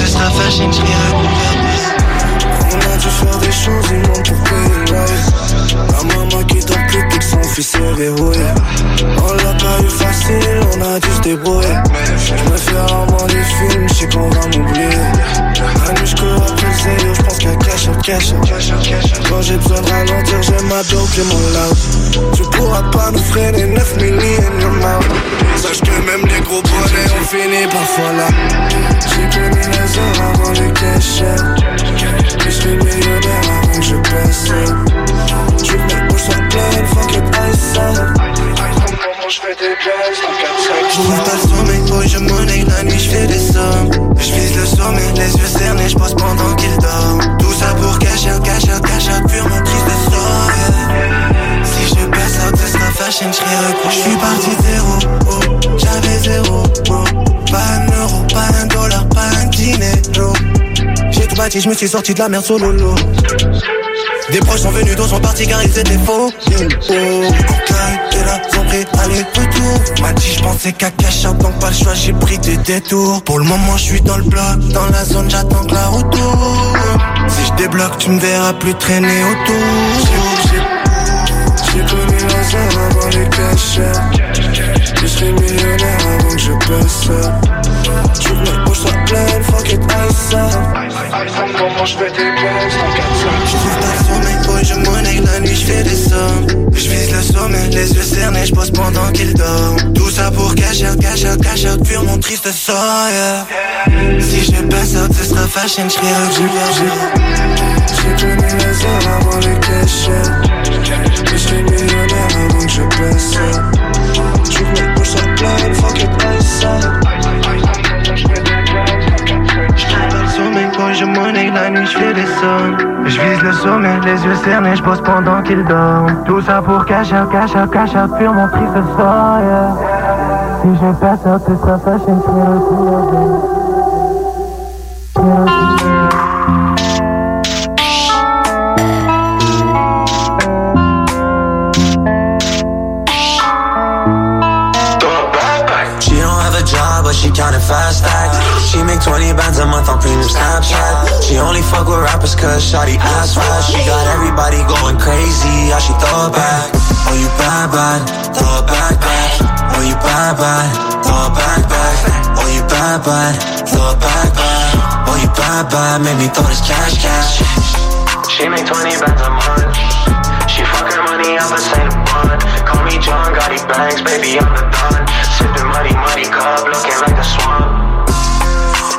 ce sera fashion, je rirai On a des choses, verrouillé. On l'a pas eu facile, on a dû se débrouiller. Je me fais rarement des films, je sais qu'on va m'oublier. La nuit, je cours après le zéro, je pense qu'à cash out, cash out. Quand j'ai besoin de ralentir, j'ai ma dope, j'ai mon loud. Tu pourras pas nous freiner 9 milli in your mouth. Sache que même les gros bonnets ont fini parfois là. J'ai connu les heures avant les cachettes. Je suis millionnaire avant que je passe. Fuck. Je des gestes en 4 Je pas le sommeil, boy, je monnaie la nuit, je des sommes. Je vise le sommet, les yeux cernés, je pose pendant qu'il dort. Tout ça pour cacher, cacher, cacher, fuir mon sort. yeah. Si je passe out, ce sera fashion, je recours. Je suis parti de zéro, oh, j'avais zéro. Pas un euro, pas un dollar, pas un dinero. J'ai tout bâti, je me suis sorti de la merde solo. Des proches sont venus, d'autres sont partis car ils étaient faux. Oh, là, sont prêts, allez, retour. M'a dit, je pensais qu'à cash donc pas le choix, j'ai pris des détours. Pour le moment, je suis dans le bloc, dans la zone, j'attends que la retour. Si je débloque, tu me verras plus traîner autour. J'ai connu la zone avant les cachettes. Je suis millionnaire avant que je passe. Tu veux que mes poches soient pleines, fuck it, ice out. Comment je fais des gestes en 4 Je trouve pas le sommeil, boy, je monnaie la nuit, je fais des sommes. Je vise le sommet, les yeux cernés, je pose pendant qu'il dort. Tout ça pour cacher, out, cash out, cash out, pur mon triste sort, yeah. Si je passe out, ce sera fashion, j'serai un J'ai donné les heures avant les cachettes. Mais j'serai millionnaire avant que je passe J'ouvre mes poches sur plein, quand je monnaie, la nuit j'fais des sommes Je vise le sommet, les yeux cernés, j'bosse pendant qu'il dort Tout ça pour out, cash out, pur mon triste sort, yeah. Si je passe out, ce sera fashion, j'serai 20 bands a month on premium Snapchat. She only fuck with rappers cause shawty ass fat. She got everybody going crazy, how she throw it back. Oh, you bad, bad, throw it back, back. Oh, you bad, bad, throw it back, back. Oh, you bad, bad, throw it back, back. Oh, you bad, bad, make me throw this cash, cash. She make 20 bands a month. She fuck her money up say the bun. Call me John Gotti Banks, baby, I'm the Don. Sipping muddy, muddy cup, looking like a swamp.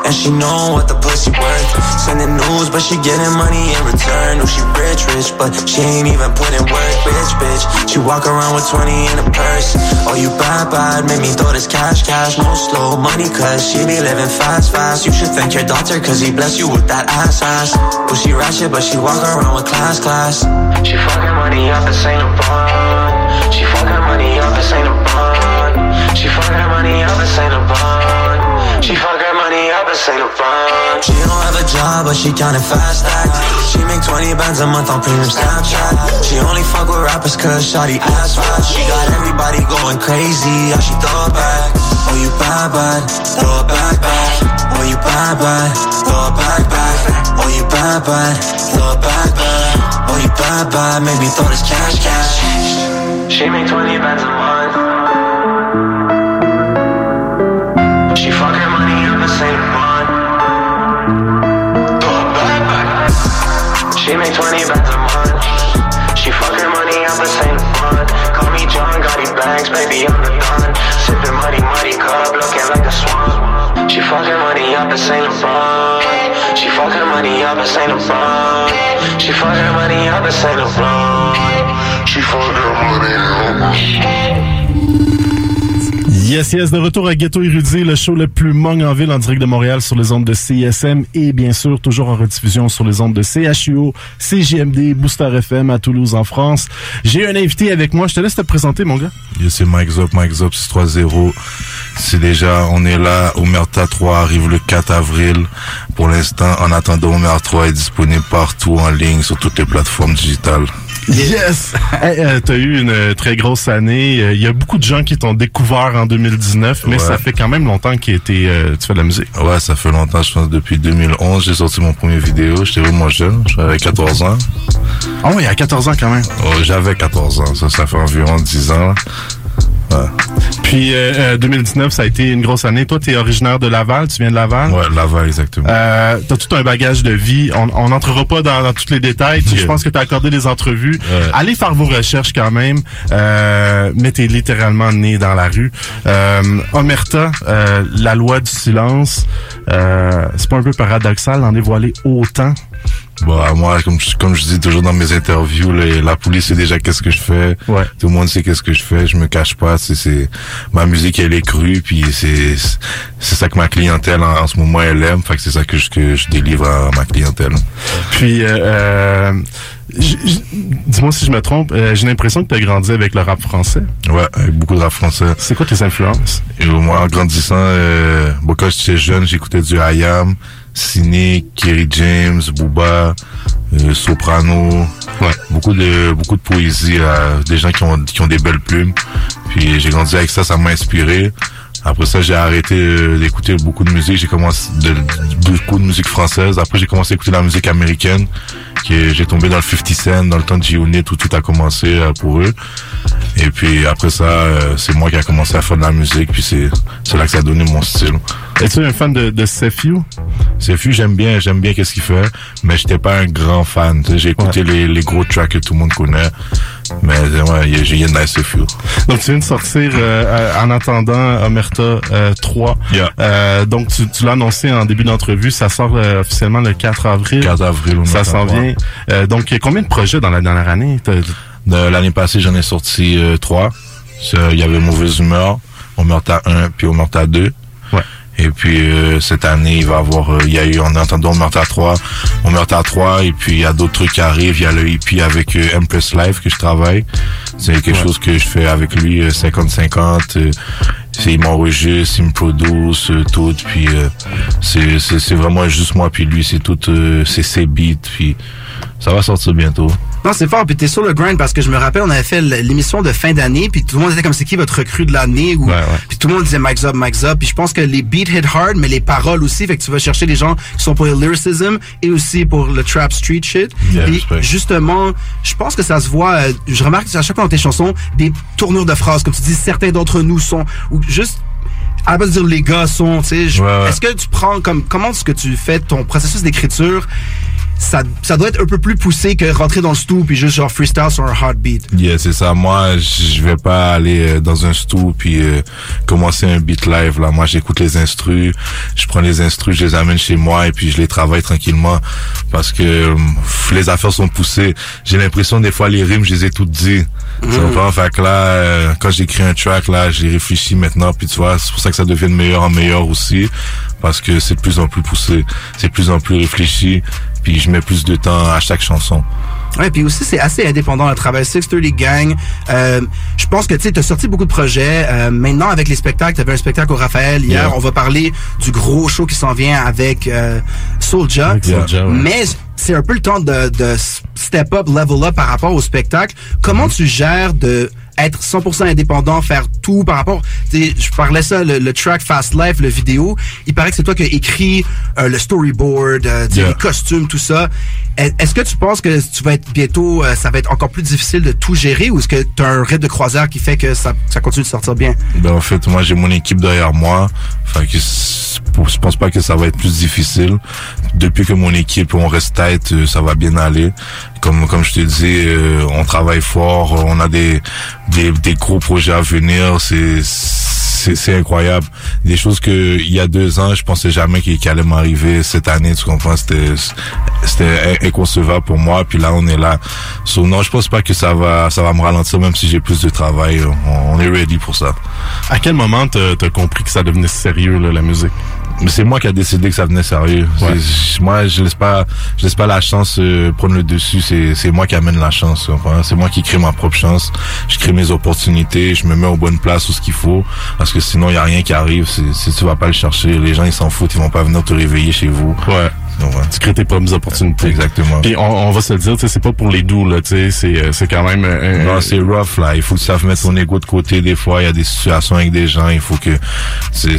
And she know what the pussy worth. Sending news, but she getting money in return. Know she rich, rich, but she ain't even put in work. Bitch, bitch, she walk around with 20 in a purse. Oh, you bad, bad, make me throw this cash, cash. No slow money, cause she be living fast, fast. You should thank your doctor, cause he bless you with that ass, ass. Well, she ratchet, but she walk around with class, class. She fucking money up, this ain't a bond. She fucking money up, this ain't a bond. She fucking money up, this ain't a bond. She fucking She don't have a job, but she counting fast stacks. She make 20 bands a month on premium Snapchat. She only fuck with rappers cause shawty ass fat. She got everybody going crazy, how she throw it back. Oh, you bad, bad, throw it back, back. Oh, you bad, bad, throw it back, back. Oh, you bad, bad, throw it back, back. Oh, you bad, bad, make me throw this cash, cash. She make 20 bands a month. She fucking up, this ain't a bond. She fucking money up, this ain't a bond. She fucking money up, this ain't a bond. She fucking money up. Yes, yes, de retour à Ghetto Érudit, le show le plus mong en ville en direct de Montréal sur les ondes de CISM et bien sûr toujours en rediffusion sur les ondes de CHUO, CJMD, Booster FM à Toulouse en France. J'ai un invité avec moi, je te laisse te présenter mon gars. Yo, c'est Mike Zop, Mike Zop 630. C'est déjà, on est là, Omerta 3 arrive le 4 avril. Pour l'instant, en attendant, Omerta 3 est disponible partout en ligne, sur toutes les plateformes digitales. Yes! Hey, euh, T'as eu une euh, très grosse année. Euh, Il y a beaucoup de gens qui t'ont découvert en 2019, mais Ouais. ça fait quand même longtemps que euh, tu fais de la musique. Ouais, ça fait longtemps, je pense, depuis 2011, j'ai sorti mon premier vidéo. J'étais vraiment jeune, j'avais 14 ans. Oh, il y a 14 ans quand même. Oh, j'avais 14 ans, ça, ça fait environ 10 ans. Ouais. Puis euh, euh, 2019, ça a été une grosse année. Toi, tu es originaire de Laval, tu viens de Laval? Ouais, Laval, exactement. Euh, t'as tout un bagage de vie. On on n'entrera pas dans, dans tous les détails. Tu- Je pense que tu as accordé des entrevues. Ouais. Allez faire vos recherches quand même. Euh, mais t'es littéralement né dans la rue. Euh, Omerta, euh, la loi du silence. Euh, c'est pas un peu paradoxal d'en dévoiler autant? Bon, à moi, comme je, comme je dis toujours dans mes interviews, les- la police sait déjà qu'est-ce que je fais. Tout le monde sait qu'est-ce que je fais. Je me cache pas. C'est, c'est ma musique, elle est crue, puis c'est, c'est ça que ma clientèle en, en ce moment elle aime. Fait que c'est ça que je, que je délivre à ma clientèle. Puis, euh, euh, dis-moi si je me trompe, euh, j'ai l'impression que tu as grandi avec le rap français. Ouais, avec beaucoup de rap français. C'est quoi tes influences? Et moi, en grandissant, euh, bon, quand j'étais jeune, j'écoutais du IAM, Cynic, Kerry James, Booba, euh, Soprano. Ouais. Beaucoup de beaucoup de poésie, des gens qui ont qui ont des belles plumes. Puis j'ai grandi avec ça, ça m'a inspiré. Après ça, j'ai arrêté euh, d'écouter beaucoup de musique. J'ai commencé de, de- beaucoup de musique française. Après, j'ai commencé à écouter la musique américaine. J'ai tombé dans le 50 Cent, dans le temps de G-Unit où tout a commencé euh, pour eux. Et puis après ça, euh, c'est moi qui a commencé à faire de la musique. Puis c'est là que ça a donné mon style. Es-tu un fan de, de Sefiu? Sefiu, j'aime bien, j'aime bien qu'est-ce qu'il fait, mais j'étais pas un grand fan. J'ai écouté les, les gros tracks que tout le monde connaît. Mais euh, ouais, il y a- nice few. Donc, tu viens de sortir euh, euh, en attendant Omerta euh, 3. Euh, donc, tu, tu l'as annoncé en début d'entrevue. Ça sort euh, officiellement le 4 avril. 4 avril, Ça Omerta s'en 3. vient. Euh, donc, combien de projets dans la dernière année? T'as- De L'année passée, j'en ai sorti euh, trois. Ça, Il y avait Mauvaise Humeur, Omerta 1, puis Omerta 2. Et puis euh, cette année, il va y avoir, euh, il y a eu en attendant Omerta 3, Omerta 3, et puis il y a d'autres trucs qui arrivent. Il y a le EP avec euh, Empress Live que je travaille. C'est quelque Ouais. chose que je fais avec lui euh, 50-50. euh, c'est il m'enregistre, il me produce euh, tout, puis euh, c'est c'est c'est vraiment juste moi puis lui, c'est tout, euh, c'est ses beats, puis ça va sortir bientôt. Non, c'est fort. Puis t'es sur le grind parce que je me rappelle, on avait fait l'émission de fin d'année, puis tout le monde était comme c'est qui votre recrue de l'année ou puis tout le monde disait Mike's up, Mike's up. Puis je pense que les beats hit hard, mais les paroles aussi. Fait que tu vas chercher les gens qui sont pour le lyricism et aussi pour le trap street shit. Yeah, respect. justement, je pense que ça se voit. euh, je remarque à chaque fois dans tes chansons des tournures de phrases, comme tu dis, certains d'entre nous sont ou juste à la base de dire les gars sont, tu sais, Ouais, ouais. est-ce que tu prends comme comment est-ce que tu fais ton processus d'écriture ça, ça doit être un peu plus poussé que rentrer dans le stool puis juste genre freestyle sur un hard beat. Yeah, c'est ça. Moi, je vais pas aller euh, dans un studio puis euh, commencer un beat live. Là, moi, j'écoute les instrus, je prends les instrus, je les amène chez moi et puis je les travaille tranquillement parce que euh, les affaires sont poussées. J'ai l'impression des fois les rimes, je les ai toutes dit. Tu Mhm. comprends? Fait que là, euh, quand j'écris un track, là, j'ai réfléchi maintenant puis tu vois, c'est pour ça que ça devient de meilleur en meilleur aussi parce que c'est de plus en plus poussé, c'est de plus en plus réfléchi puis je mets plus de temps à chaque chanson. Ouais, puis aussi c'est assez indépendant le travail 630 Gang. Euh, je pense que tu sais t'as sorti beaucoup de projets. Euh, maintenant avec les spectacles, t'avais un spectacle au Raphaël hier. Yeah. On va parler du gros show qui s'en vient avec euh, Soulja. Mais c'est un peu le temps de, de step up, level up par rapport au spectacle. Comment tu gères de être 100% indépendant, faire tout par rapport? Je parlais ça, le, le track Fast Life, le vidéo. Il paraît que c'est toi qui as écrit euh, le storyboard, euh, Yeah. les costumes, tout ça. Est- Est-ce que tu penses que tu vas être bientôt, euh, ça va être encore plus difficile de tout gérer ou est-ce que tu as un rythme de croisière qui fait que ça, ça continue de sortir bien? Ben en fait, moi j'ai mon équipe derrière moi. Fait que je pense pas que ça va être plus difficile. Depuis que mon équipe on reste tête, euh, ça va bien aller. Comme comme je te dis, euh, on travaille fort, on a des des, des gros projets à venir. C'est c'est incroyable. Des choses que il y a deux ans, je pensais jamais qu'il allait m'arriver cette année. Tu comprends? C'était c'était in- inconcevable pour moi. Puis là, on est là. So, non, je pense pas que ça va ça va me ralentir, même si j'ai plus de travail. On, est ready pour ça. À quel moment t'as as compris que ça devenait sérieux, la musique? Mais c'est moi qui a décidé que ça venait sérieux. Ouais. Moi, je laisse pas, je laisse pas la chance euh, prendre le dessus. C'est, c'est moi qui amène la chance. C'est moi qui crée ma propre chance. Je crée mes opportunités. Je me mets aux bonnes places où ce qu'il faut. Parce que sinon, il y a rien qui arrive. Si tu vas pas le chercher, les gens ils s'en foutent. Ils vont pas venir te réveiller chez vous. Ouais. Donc, ouais. Tu crées tes propres opportunités. Exactement. Puis on, on va se le dire, c'est pas pour les doux, là, tu sais, c'est euh, c'est quand même... euh, Non, un- c'est rough là. Il faut que tu saches mettre ton ego de côté. Des fois, il y a des situations avec des gens. Il faut que c'est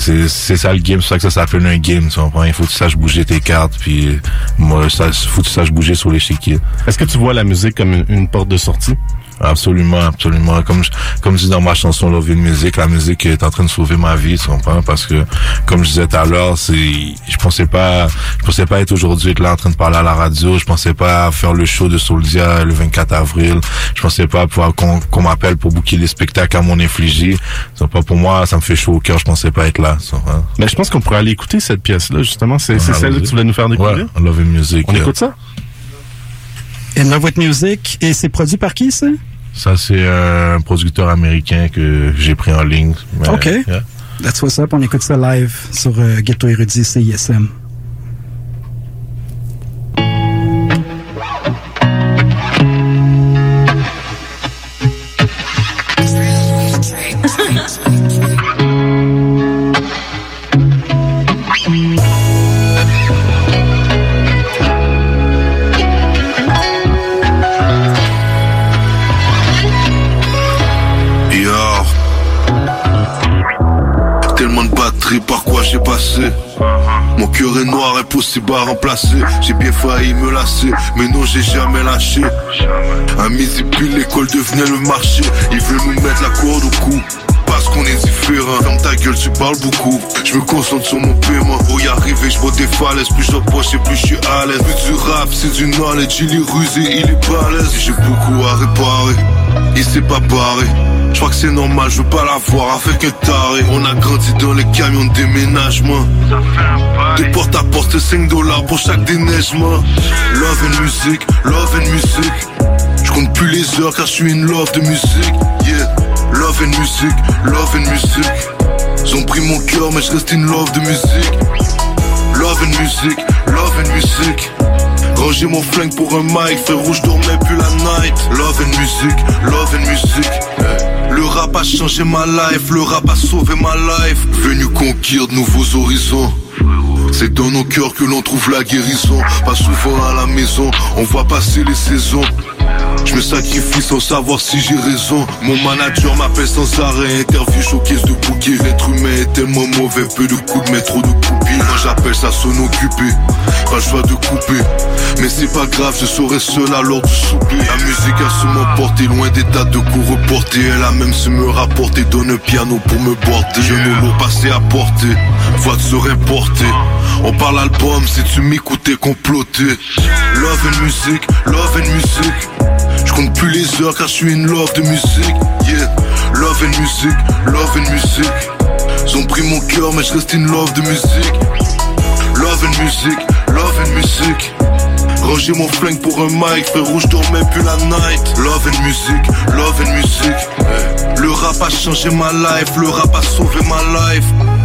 ça le game. C'est ça que ça s'appelle un game. Tu comprends? Il faut que tu saches bouger tes cartes. Puis euh, moi, ça, faut que tu saches bouger sur l'échiquier. Est-ce que tu vois la musique comme une, une porte de sortie? Absolument, absolument. Comme je, comme je dis dans ma chanson Love une musique, la musique est en train de sauver ma vie, tu comprends? Parce que, comme je disais tout à l'heure, c'est, je pensais pas, je pensais pas être aujourd'hui là en train de parler à la radio. Je pensais pas faire le show de Soldia le 24 avril. Je pensais pas pouvoir qu'on, qu'on m'appelle pour booker les spectacles à mon effigie. C'est pas pour moi, ça me fait chaud au cœur. Je pensais pas être là. tu comprends? Mais je pense qu'on pourrait aller écouter cette pièce-là, justement. C'est c'est Ouais, celle que tu voulais nous faire découvrir? Ouais, Love in Music. On écoute ça? Love with Music. Et c'est produit par qui, ça? Ça, c'est un producteur américain que j'ai pris en ligne. OK. yeah. That's what's up. On écoute ça live sur euh, Ghetto Érudit CISM. Quoi j'ai passé. Mon cœur est noir, impossible à remplacer. J'ai bien failli me lasser, mais non, j'ai jamais lâché. À midi pile, l'école devenait le marché. Ils veulent nous mettre la corde au cou. Parce qu'on est différent, ferme ta gueule, tu parles beaucoup. Je me concentre sur mon paiement. Pour y arriver, je vois des falaises. Plus j'approche et plus je suis à l'aise. Plus du rap, c'est du knowledge. Il est rusé, il est balèze. J'ai beaucoup à réparer. il s'est pas barré. Je crois que c'est normal, je veux pas la voir avec un taré. On a grandi dans les camions de déménagement. De porte à porte, 5 dollars pour chaque déneigement. Love and music, love and music. Je compte plus les heures car je suis une love de musique. Yeah, love and music, love and music. Ils ont pris mon cœur, mais je reste une love de musique. Love and music, love and music. Ranger mon flingue pour un mic, frère rouge dormais plus la night. Love and music, love and music. Le rap a changé ma life, le rap a sauvé ma life. Venu conquérir de nouveaux horizons. C'est dans nos cœurs que l'on trouve la guérison. Pas souvent à la maison, on voit passer les saisons. Je me sacrifie sans savoir si j'ai raison. Mon manager m'appelle sans arrêt. Interview showcase de bouquet. L'être humain est tellement mauvais. Peu de coups de métro de coupure. Moi j'appelle ça son occupé. Pas le choix de couper. Mais c'est pas grave, je serai seul à l'heure du souper. La musique a su m'emporter loin des dates de coups reportés. Elle a même su me rapporter. Donne un piano pour me border. Je ne l'ai passé à porter. Voix de serait portée. On parle album si tu m'écoutais comploter. Love and music, love and music. Je compte plus les heures car je suis une love de musique. Yeah, love and music, love and music. Ils ont pris mon cœur mais je reste une love de musique. Love and music, love and music. Ranger mon flingue pour un mic, frère rouge dormais plus la night. Love and music, love and music. Le rap a changé ma life, le rap a sauvé ma life.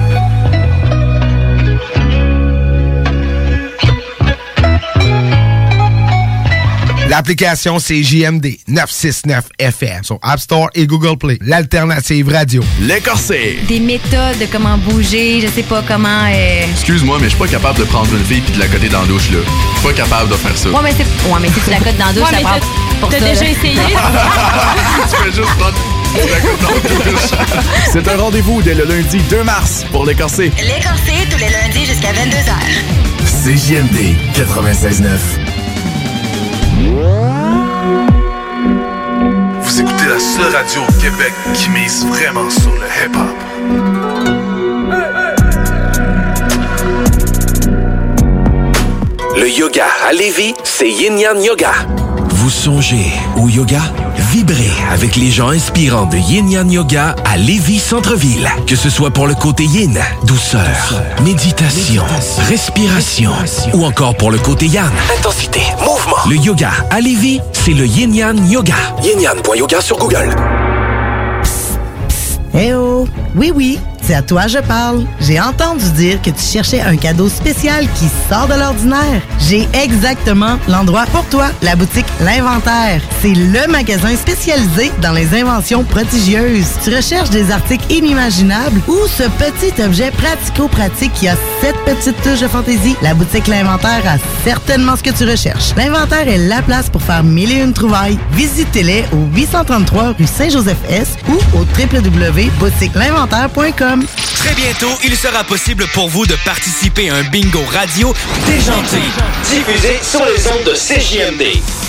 L'application c'est JMD 969 FM sur App Store et Google Play. L'alternative radio. L'écorsé. Des méthodes de comment bouger, je sais pas comment. euh, Excuse-moi, mais je suis pas capable de prendre une fille puis de la coter dans la douche, là. Je suis pas capable de faire ça. Ouais, mais c'est. Ouais, mais si tu la cotes dans la douche, Ouais, ça prend t'as- pour t'as déjà là. essayé? tu fais juste prendre tu la cotes dans la douche. C'est un rendez-vous dès le lundi 2 mars pour l'écorsé. L'écorsé tous les lundis jusqu'à 22h. CJMD 96.9. Vous écoutez la seule radio au Québec qui mise vraiment sur le hip-hop. Le yoga à Lévis, c'est Yin Yang Yoga. Vous songez au yoga? Vibrez avec les gens inspirants de Yin Yang Yoga à Lévis Centre-Ville. Que ce soit pour le côté yin, douceur, méditation, respiration, ou encore pour le côté yang, Intensité, mouvement. le yoga à Lévis, c'est le Yin Yang Yoga. Yin Yang.yoga sur Google. Eh oh! Oui, oui, c'est à toi je parle. J'ai entendu dire que tu cherchais un cadeau spécial qui sort de l'ordinaire. J'ai exactement l'endroit pour toi, la boutique L'Inventaire. C'est le magasin spécialisé dans les inventions prodigieuses. Tu recherches des articles inimaginables ou ce petit objet pratico-pratique qui a cette petite touche de fantaisie? La boutique L'Inventaire a certainement ce que tu recherches. L'Inventaire est la place pour faire mille et une trouvailles. Visitez-les au 833 rue Saint-Joseph-S ou au www.boutiquelinventaire.com. Très bientôt, il sera possible pour vous de participer à un bingo radio déjanté. Diffusé sur les ondes de CJMD.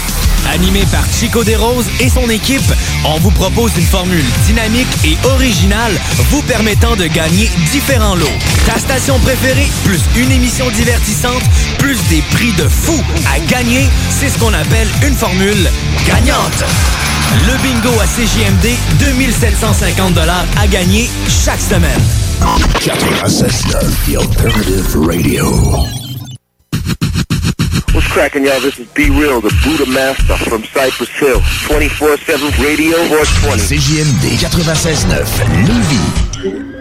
Animé par Chico Desroses et son équipe, on vous propose une formule dynamique et originale vous permettant de gagner différents lots. Ta station préférée, plus une émission divertissante, plus des prix de fou à gagner, c'est ce qu'on appelle une formule gagnante. Le bingo à CJMD, 2750 à gagner chaque semaine. 96.9, The Alternative Radio. What's cracking, y'all? This is Be Real, the Buddha Master from Cypress Hill. 24-7 Radio 420. CJMD 96.9, Lévis.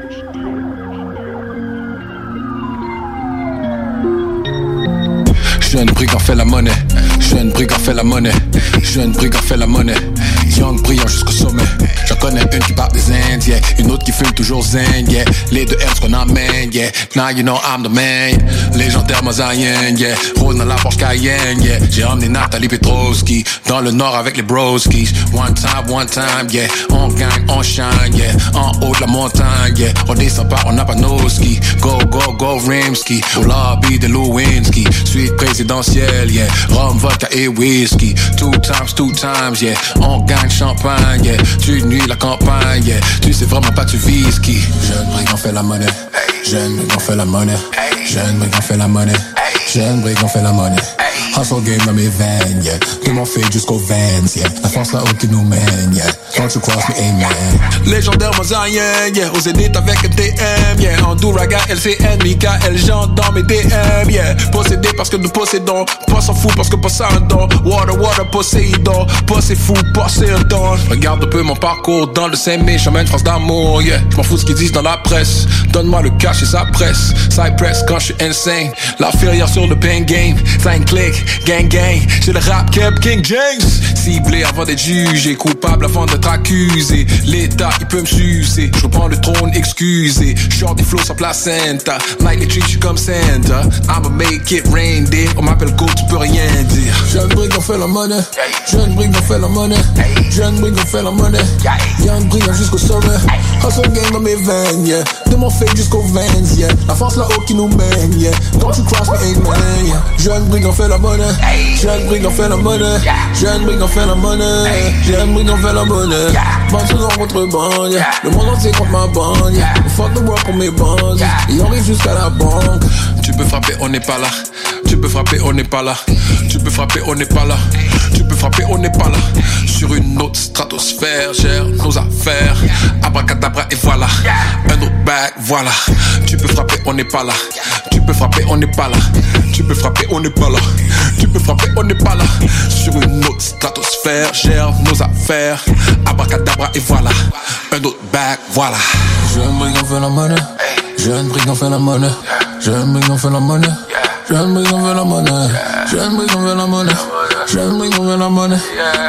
Jeune brigand fait la monnaie, jeune brigand fait la monnaie, jeune brigand fait la monnaie, young brillant yeah. Les deux R's qu'on emmène, yeah. Now you know I'm the man, yeah. légendaire Mosaïen, yeah. Rose dans la Porsche Cayenne, yeah. J'ai emmené Nathalie Petrovski dans le nord avec les broskis. One time, one time, yeah. On gagne, on shine, yeah. En haut de la montagne, yeah. On descend pas, on n'a pas nos skis. Go, go, go, Rimski. Au lobby de Lewinsky. Suite présidentielle, yeah. Rhum, vodka et whisky. Two times, two times, yeah. On gagne champagne, yeah. Tu nuis la campagne, yeah. Tu sais vraiment pas tu vis qui? Jeune brigand fait la monnaie. Jeune brigand fait la monnaie. Jeune brigand fait la monnaie. Jeune brigand fait la monnaie. Hustle game dans mes veines, yeah. De mon fait jusqu'aux veines, yeah. La force là-haut qui nous mène, yeah. Quand tu croises mes amen? Légendaire mosaïen, yeah. Aux zénith avec un TM, yeah. En Douraga, LCN, Michael, Jean dans mes DM, yeah. Possédé parce que nous possédons. Pas s'en fout parce que pas ça un don. Water, water, Poséidon. Pas c'est fou, pas c'est un don. Regarde un peu mon parcours dans le Saint-Mé, chemin de France d'amour, yeah. Je m'en fous ce qu'ils disent dans la presse. Donne-moi le cash et ça presse. Cypress quand je suis insane. La filière sur le pain game. 5 clics, gang gang. J'ai le rap cap King James. Ciblé avant d'être jugé. Coupable avant d'être accusé. L'État, il peut me sucer. Je reprends le trône, excusez. Short des flows sans placenta. Nightly treat, suis comme Santa. I'ma make it rain, dear. On m'appelle Go, tu peux rien dire. Jeune brigand fait la monnaie. Jeune brigand fait la monnaie. Jeune brigand fait la monnaie. Young brigand jusqu'au sommet. Hustle game dans mes veines, yeah. De mon fait jusqu'aux veines, yeah. La force là-haut qui nous mène, yeah. Don't you cross me, amen, yeah. Jeune brigand fait la monnaie. Jeune brigand fait la monnaie. Jeune brigand fait la monnaie. Jeune brigand fait la monnaie. Bande souvent contre bande, yeah. Le monde entier contre ma bande. Fuck the world pour mes bandes. Et on arrive jusqu'à la banque. Tu peux frapper, on n'est pas là. Tu peux frapper, on n'est pas là. Tu peux frapper, on n'est pas là. Tu peux frapper, on n'est pas là. Sur une autre stratosphère, gère nos affaires. Abracadabra et voilà. Un autre bac, voilà. Tu peux frapper, on n'est pas là. Tu peux frapper, on n'est pas là. Tu peux frapper, on n'est pas là. Tu peux frapper, on n'est pas là. Sur une autre stratosphère, gère nos affaires. Abracadabra et voilà. Un autre bac, voilà. Jeune brigand fait la monnaie. Jeune brigand fait la monnaie. Jeune brigand fait la monnaie. Jeune brigand fait la monnaie. Jeune brigand fait la monnaie. Jeune brigand fait la monnaie.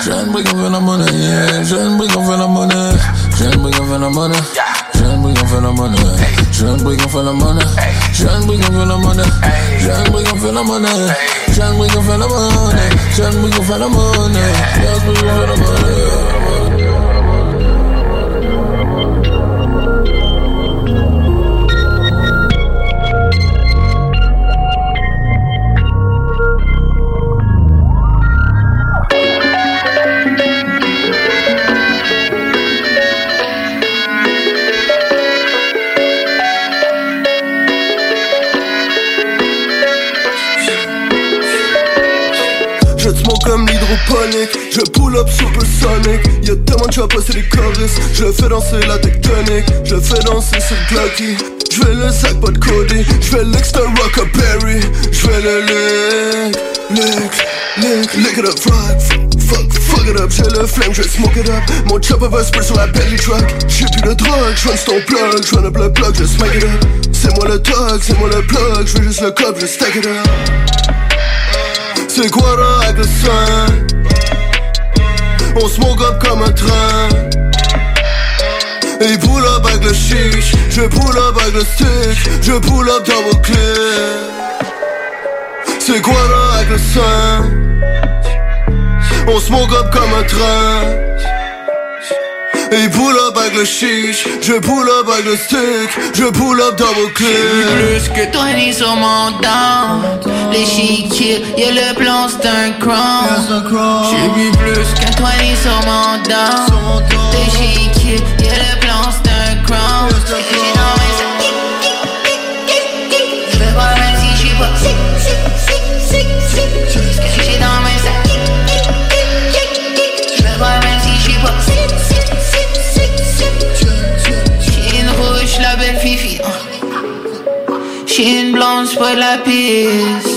Jeune brigand fait la monnaie. Jeune brigand fait la monnaie. Jeune brigand fait la monnaie. Jeune brigand phénomène. Jeune brigand phénomène. Jeune brigand phénomène. Jeune brigand phénomène. Jeune brigand phénomène. Jeune brigand phénomène. Jeune brigand phénomène. Comme l'hydroponique. Je pull up supersonic. Y'a tellement de chops, c'est des choristes. Je fais danser la tectonique. Je fais danser sur Glocky Je fais le sac pas de Cody. Je fais l'extra Rockaberry Je fais le lick Lick Lick. Lick it up fuck Fuck Fuck it up. J'ai le flame Je vais smoke it up. Mon chopper va spray sur la belly truck. J'ai plus de drogue Je ton plug. Je up le plug Je smack it up. C'est moi le dog C'est moi le plug. Je veux juste le cop Je stack it up c'est quoi là avec le sein On smoke up comme un train. Et pull up avec le chiche. Je pull up avec le stick Je pull up double clip C'est quoi là avec le sein On smoke up comme un train Et pull up avec le chiche Je pull up avec le stick Je pull up double clip. Plus que toi ni sur mon down Les chiquiers, y'a le plan c'est un J'ai vu plus que toi ni sur mon down Les chiquiers, y'a le plan c'est un J'ai une blanche pour la piste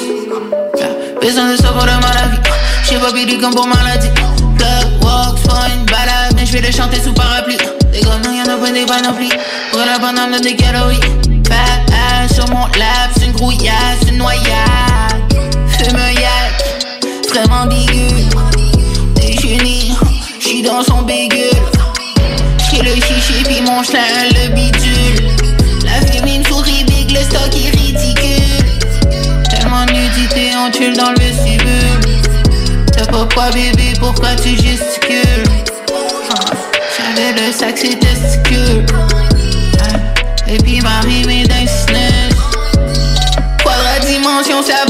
Besoin de savoir de maladie J'ai pas pris comme pour maladie Blood walks pour une balade Mais je vais le chanter sous parapluie. Des non y'en a pas des panoplies Pour la banane des calories Bad ass sur mon lap C'est une grouillasse, une noyade. Fume yak Vraiment dégueu Déjeuner J'suis dans son bégueule. J'ai le chichi puis mon chien le bidule tue dans le vestibule. T'as pourquoi bébé, pourquoi tu gesticules. J'avais le sac, c'est testicule Ah, Et puis Marie d'un snitch Quadra dimension, ça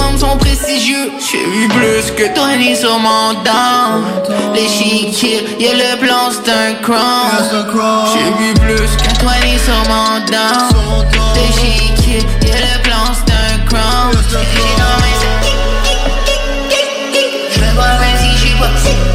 hommes sont prestigieux. J'ai vu plus que Tony sur mon dent. L'échiquier, y'a le blanc, c'est un crown. J'ai vu plus que Tony sur mon dent. L'échiquier, y'a le blanc, c'est un crown. J'ai dans mes. yeux Je me vois si je vois.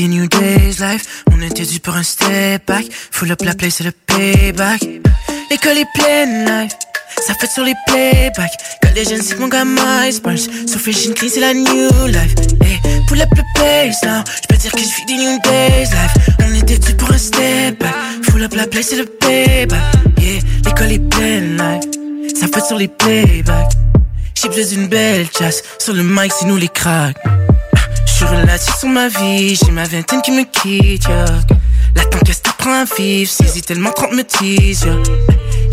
On était dû pour un step back. Full up la place c'est le payback. L'école est pleine life. Ça fait sur les playbacks. Jeunes c'est mon gars MySpace So fresh and clean c'est la new life. Hey, Pull up le pace now. Je peux dire que je vis des new days life. On était dû pour un step back. Full up la place c'est le payback. Yeah, l'école est pleine life. Ça fait sur les playbacks. J'ai besoin d'une belle chasse. Sur le mic c'est nous les cracks je relatif sur ma vie, j'ai ma vingtaine qui me quitte, yeah. La qu'est-ce t'apprend à vivre, saisis tellement 30 me tease.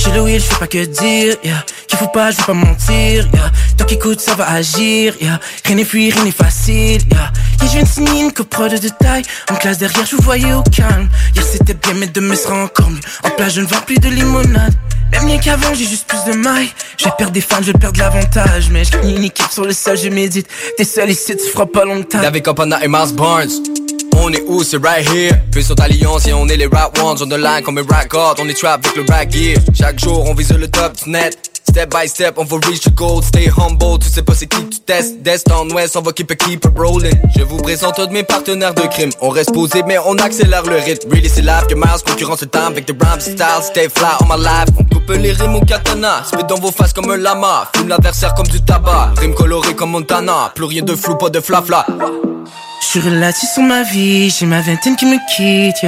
J'ai le will, je fais pas que dire, yeah. Qu'il faut pas, je vais pas mentir, yeah. Toi qui écoutes, ça va agir, yeah. Rien n'est fluide, rien n'est facile, yeah. Et je viens de signer une copro de taille. En classe derrière, je vous voyais au calme. Hier c'était bien, mais demain sera encore mieux. En place, je ne vends plus de limonade. Même bien qu'avant, j'ai juste plus de mailles. Je vais perdre des fans, je vais perdre l'avantage. Mais je une équipe sur le sol, je médite. T'es seul ici, tu feras pas longtemps. David Copana et Mars Barnes. On est où, c'est right here. Puis sur alliance, et on est les rap ones. On the line comme un rap god, on est trap avec le rap gear. Chaque jour, on vise le top net. Step by step, on va reach the goal, stay humble, tu sais pas c'est qui tu testes, d'est en ouest, on va keep it, keep rolling. Je vous présente un de mes partenaires de crime, on reste posé mais on accélère le rythme. Really c'est live que Miles, concurrence le temps avec des rhymes style, stay fly on my life. On coupe les rimes au katana, spit dans vos faces comme un lama, fume l'adversaire comme du tabac, rime coloré comme Montana, plus rien de flou, pas de flafla. Je suis relatif sur ma vie, j'ai ma vingtaine qui me quitte.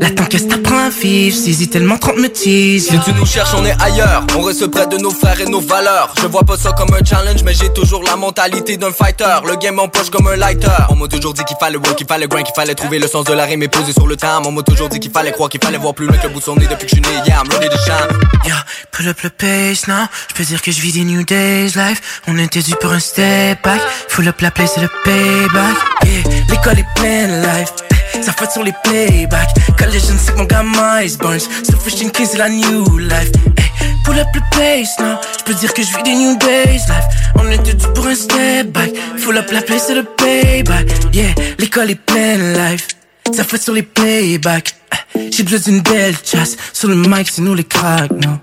La qu'est-ce t'apprends à vivre, saisis tellement 30 me tease, Si tu nous cherches, on est ailleurs. On reste près de nos frères et nos valeurs. Je vois pas ça comme un challenge, mais j'ai toujours la mentalité d'un fighter. Le game en poche comme un lighter. On m'a toujours dit qu'il fallait work, qu'il fallait grind, qu'il fallait trouver le sens de la rime et poser sur le time. On m'a toujours dit qu'il fallait croire, qu'il fallait voir plus loin que le bout de son nez depuis que je suis né. Yeah, I'm ready to shine. Yeah, pull up le pace now. Je peux dire que je vis des new days life. On était dû pour un step back. Full up la place et le payback. Yeah, l'école est pleine life. Ça fait sur les playbacks. Quand les jeunes c'est que mon gamin is burns. And clean, c'est la new life. Hey, pull up le pace now. Je peux dire que je des new days life. On était dû pour un step back. Full up la place et le payback. Yeah, l'école est pleine life. Ça fait sur les playbacks. J'ai besoin d'une belle chasse. Sur le mic, c'est nous les cracks, non.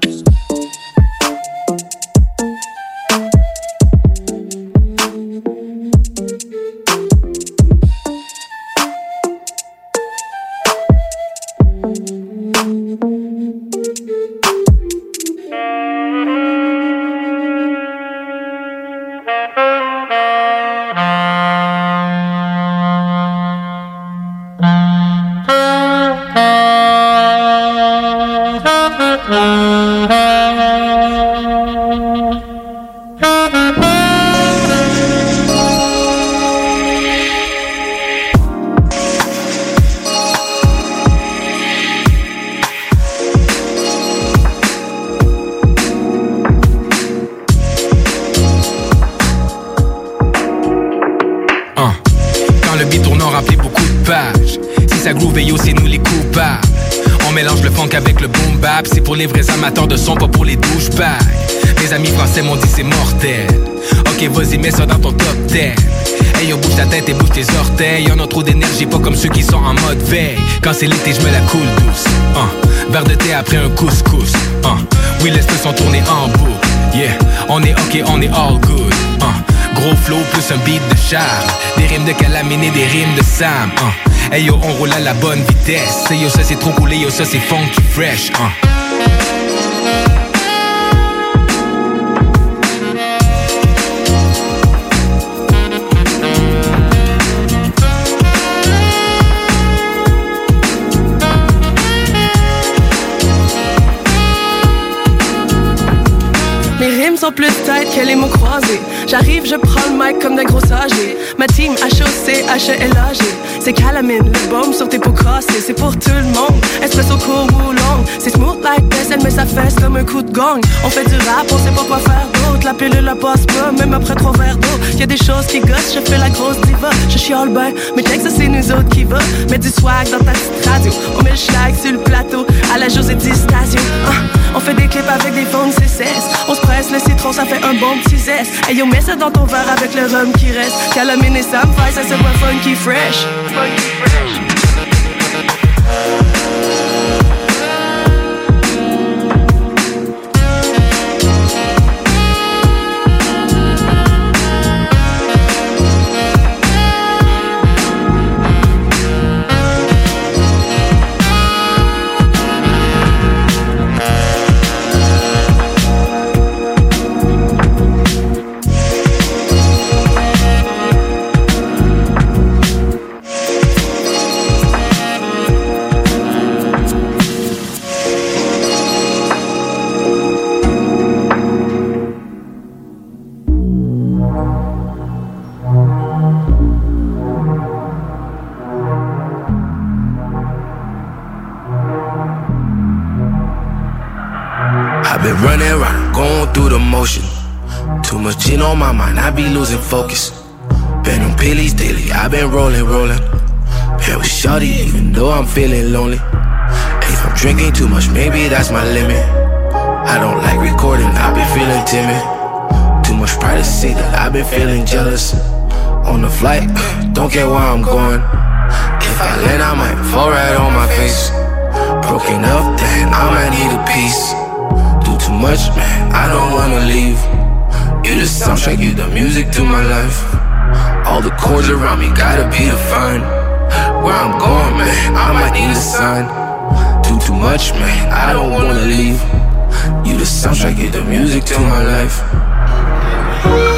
Quand c'est l'été, je me la coule douce. Hein. Verre de thé après un couscous. Hein. Oui, laisse le son tourner en boucle. Yeah, on est ok, on est all good. Hein. Gros flow plus un beat de charme. Des rimes de calamine des rimes de Sam. Hein. Yo, on roule à la bonne vitesse. Hey yo, ça c'est trop coulé, yo, ça c'est funky fresh. Hein. Plus tight que les mots croisés. J'arrive, je prends le mic comme d'un gros âgé. Ma team HOC, H-E-L-A-G. C'est calamine, le baume sur tes peaux. C'est pour tout le monde. Espresso court ou long. C'est smooth like this, elle met sa fesse comme un coup de gong. On fait du rap, on sait pas quoi faire. La pilule la passe pas, même après trois verres d'eau. Y a des choses qui gossent, je fais la grosse diva. Je chiale ben, mais ça c'est nous autres qui va. Mets du swag dans ta petite radio. On met le schlag sur le plateau, à la José Distasio. Ah, on fait des clips avec des fonds de CCS. On se presse le citron, ça fait un bon petit zeste. Hey yo, mets ça dans ton verre avec le rhum qui reste. Calamine et Sam ça c'est pas funky fresh. Funky fresh. Focus. Been on pillies daily, i been rolling, rolling. Been with shorty, even though I'm feeling lonely. If I'm drinking too much, maybe that's my limit. I don't like recording, i been feeling timid. Too much privacy that I've been feeling jealous. On the flight, don't care where I'm going. If I land, I might fall right on my face. Broken up, then I might need a piece. Do too much, man, I don't wanna leave. You the soundtrack, you the music to my life. All the chords around me gotta be defined. Where I'm going, man, I might need a sign. Do too much, man, I don't wanna leave. You the soundtrack, you the music to my life.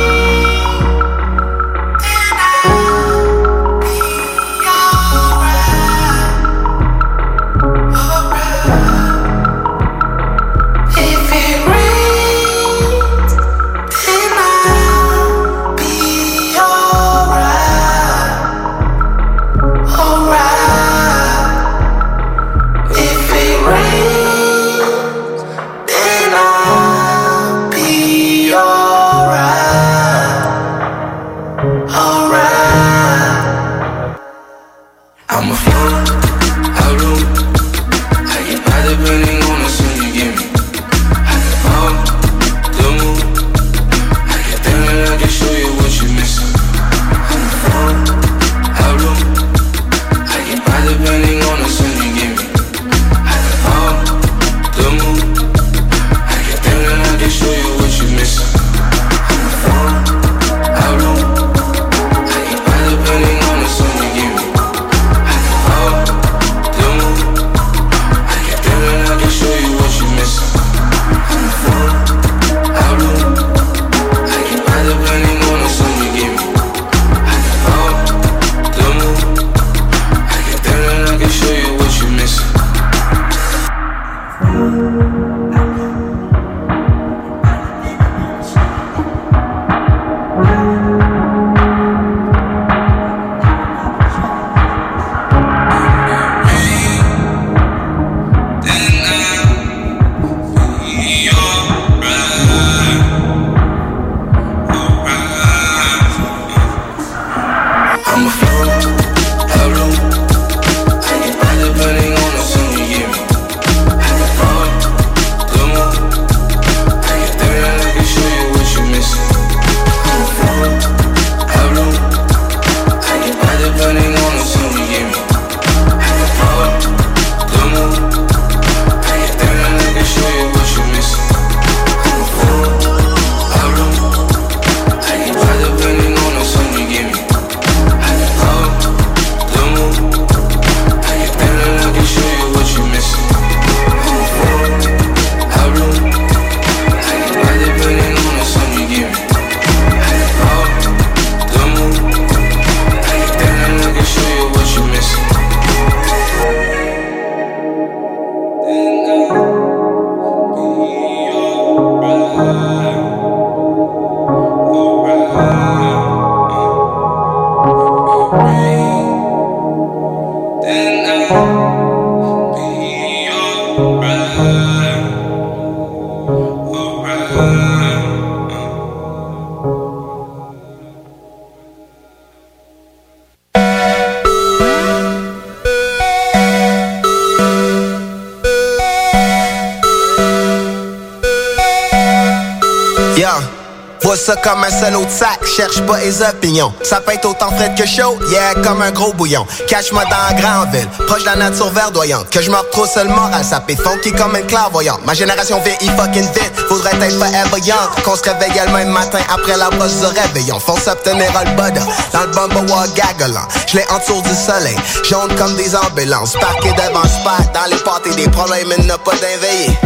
Ça comme un seul autre sac, cherche pas les opinions. Ça peut autant frais que chaud, yeah, comme un gros bouillon. Cache-moi dans la grande ville, proche de la nature verdoyante. Que je me retrouve seul moral, ça fait funky comme une clairvoyante. Ma génération vieillit fucking vite, faudrait être forever young. Qu'on se réveille le même matin après la brosse de réveillon. Fonce obtenir le bada, dans le bumble gagolant. Je l'ai entour du soleil, jaune comme des ambulances. Parqué devant spot, dans les pâtés des problèmes, il n'a pas d'inveillé.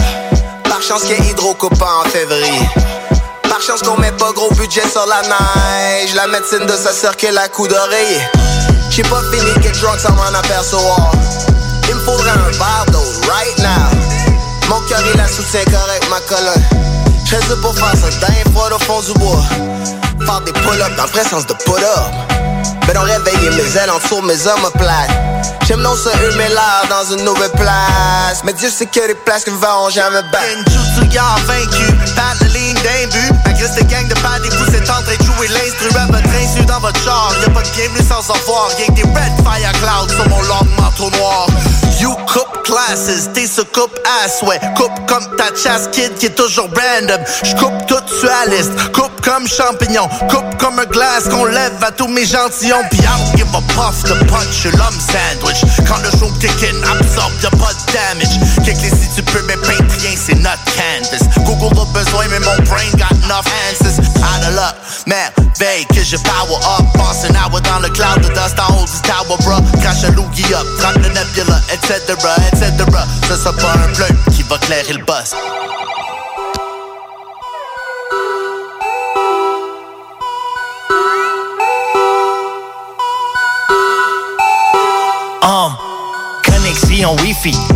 Par chance qu'il y ait hydrocoupant en février. Par chance qu'on met pas gros budget sur la neige. La médecine de sa circule à coup d'oreiller. J'ai pas fini get drunk sans m'en apercevoir Il me faudrait un d'eau right now. Mon cœur il la soutient correct ma colonne. J'serais pour faire ça d'un fois au fond du bois. Faire des pull-ups dans le de pull-up Ben on réveiller mes ailes en dessous mes omoplates. J'aime non se humer l'air dans une nouvelle place. Mais Dieu sait que les places que nous verrons jamais battre. Bat la ligne but Malgré cette gang de pas des pouces est en train de jouer l'instru à votre insu dans votre char? Y'a pas de game sans savoir, y'a que des red fire clouds sur mon long manteau noir You coupe classes, t'es ce coupe ass, ouais. Coupe comme ta chasse kid qui est toujours random. J'coupe tout sur la liste, coupe comme champignon Coupe comme un glace qu'on lève à tous mes gentillons Pis I don't give a puff the punch, l'homme sandwich. Quand le show kick in, absorbe y'a pas de damage. Kick les si tu peux, mais paint rien, c'est notre canvas Google a besoin, mais mon brain got enough answers. Out of luck, merveille que je power up. Passe un hour dans le cloud, the dust en haut du tower, bruh. Crash un loogie up, trappe le nebula, etc, etc Ce sera pas un bleu qui va clairer le boss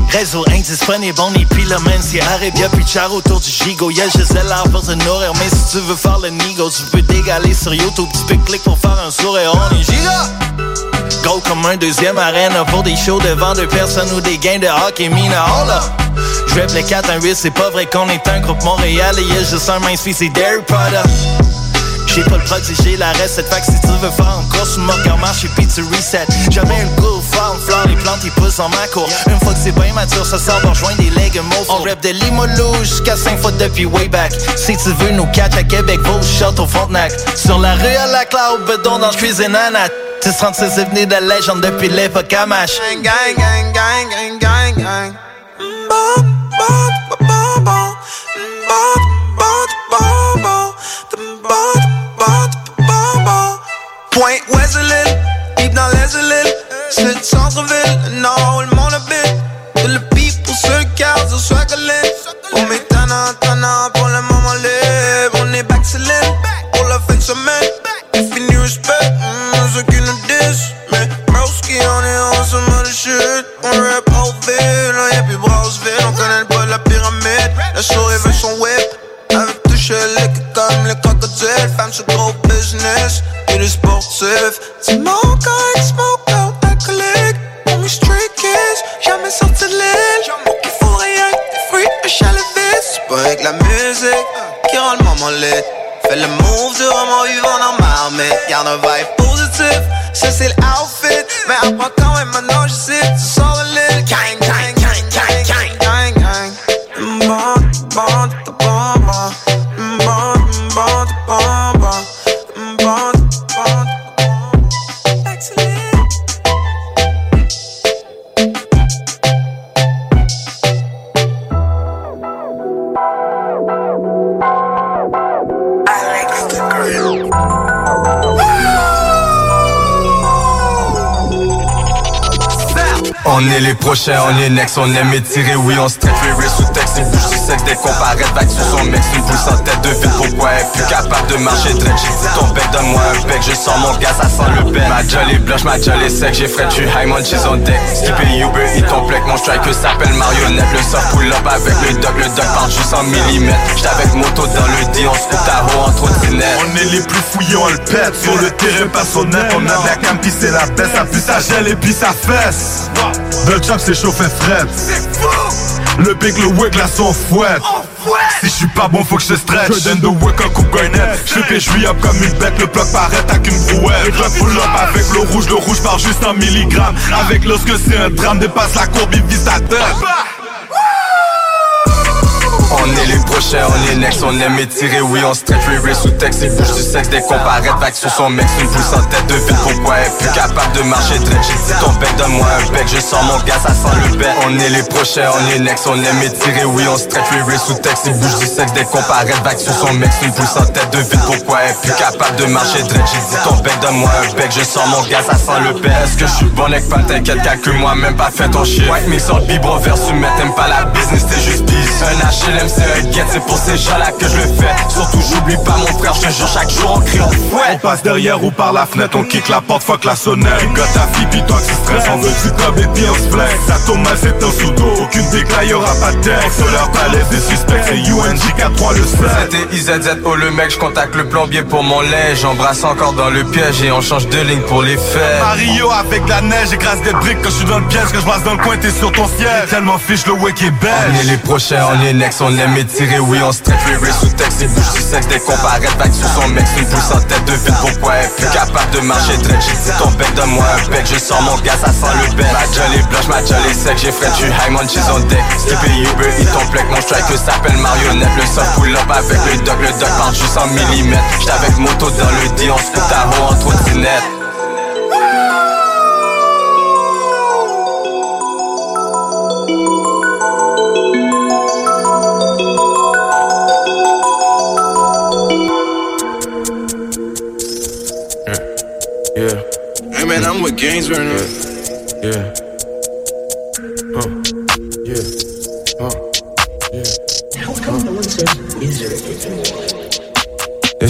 réseau indisponible, on est pylomane, c'est Arabia puis char autour du gigot. Y'a Gisèle à pour te nourrir, mais si tu veux faire le nigo, tu peux dégaler sur YouTube, tu peux cliquer pour faire un sourire, on est giga! Go comme un deuxième arène pour des shows devant deux personnes ou des gains de hockey mina, hold up! J'rap le 4 1 8 c'est pas vrai qu'on est un groupe Montréal et y'a juste un main c'est Dairy Product. J'ai pas le produit, j'ai la recette Fait que si tu veux faire un course, mon cœur marche et puis tu reset Jamais le goût, farm, fleur, les plantes, ils poussent en ma cour. Une fois que c'est bien mature, ça sort de rejoindre des legs On rap de Limoilou jusqu'à 5 fois depuis way back. Si tu veux nous catch à Québec, va au shot au Frontenac. Sur la rue à la cloud, bedon dans le cuisine à Nat. 36 est venu de légende depuis l'époque à Mash Gang, gang, gang, gang, gang, gang, gang. Point Wesley, deep dans îles C'est le centre-ville, non, le monde habite Et le sur Swaggerland On met next, on aime étirer, oui on strike les risques sous texte, bouge sur cette dès qu'on paraît vague sur son mec, une boule sans tête de vide, pourquoi elle plus capable de marcher dit ton bec, donne-moi un bec, je sens mon gaz, ça sent le bec, ma jolle est blanche, ma jolle est sec, j'ai frais, tu high, mon cheese on deck, skipper Uber, il ton plec, mon striker s'appelle marionnette, le sort pull up avec le dog, le dog part juste en millimètres, j'étais avec moto dans le D, on se coupe ta haut en. On est les plus fouillés, on le pète Sur le terrain personnel, on a la cam c'est la baisse Ça pue, ça gèle et puis ça fesse Le job c'est chauffé fret Le big, le wig, là son fouette si je suis pas bon, faut que je stretch. Je donne de work un coup garnet. Je fais suis up comme une bête. Le bloc paraît avec une brouette. Je pull up avec le rouge. Le rouge part juste en milligrammes. Avec lorsque c'est un drame, dépasse la courbe, il vise ta tête. On est les prochains, on est next, on aime étirer, oui, on stretch, race sous texte, il bouge du sexe dès qu'on paraît, vague sur son mec, une pousse en tête de ville, pourquoi elle est plus capable de marcher très J'ai ton bec, donne-moi un bec, je sens mon gaz, ça sent le bec. On est les prochains, on est next, on aime étirer, oui, on stretch, race sous texte, il bouge du sexe dès qu'on paraît, vague sur son mec, une pousse en tête de ville, pourquoi elle est plus capable de marcher très J'ai ton bec, donne-moi un bec, je sens mon gaz, ça sent le bec. Est-ce que je suis bon avec pas t'inquiète, que moi, même pas fait ton shit. White mix en biberon versus mais t'aimes pas la business, t'es juste peace. Un HLM, c'est pour ces gens-là que je le fais. Surtout, j'oublie pas mon frère, je te jure, chaque jour on crie en fouet. On passe derrière ou par la fenêtre, on kick la porte, fuck la sonnette. Rigote ta fille, toi tu stresses, on veut du cob et puis on se flex. Ça tombe mal, c'est un sous-dos, aucune décla, y'aura pas de texte. Leur palais des suspects, c'est UNG 4-3 le 7. C'était IZZ, oh le mec, je contacte le plombier pour mon lait. J'embrasse encore dans le piège et on change de ligne pour les faits. Mario avec la neige, écrase des briques quand je suis dans le piège, que je passe dans le coin, t'es sur ton siège. Tellement fiche le wake est belle. On est les prochains, on est next, on aime étirer, oui, on stretch, les sous texte, il bouge du sexe dès qu'on paraît, vague sur son mec, une pousse en tête de ville, pourquoi elle plus capable de marcher très J'ai dit ton bec, donne-moi un bec, je sors mon gaz, ça sent le bec. Ma jolie blanche, ma jolie sec, j'ai frais, tu high, mon cheese on deck. Skippy Uber, il ton plec, mon striker s'appelle marionnette. Le soft pull up avec le dog, le dog parle juste en millimètres. J'étais avec moto dans le D, on se à haut en trottinette. Yeah. Hey man, I'm with right now. Yeah.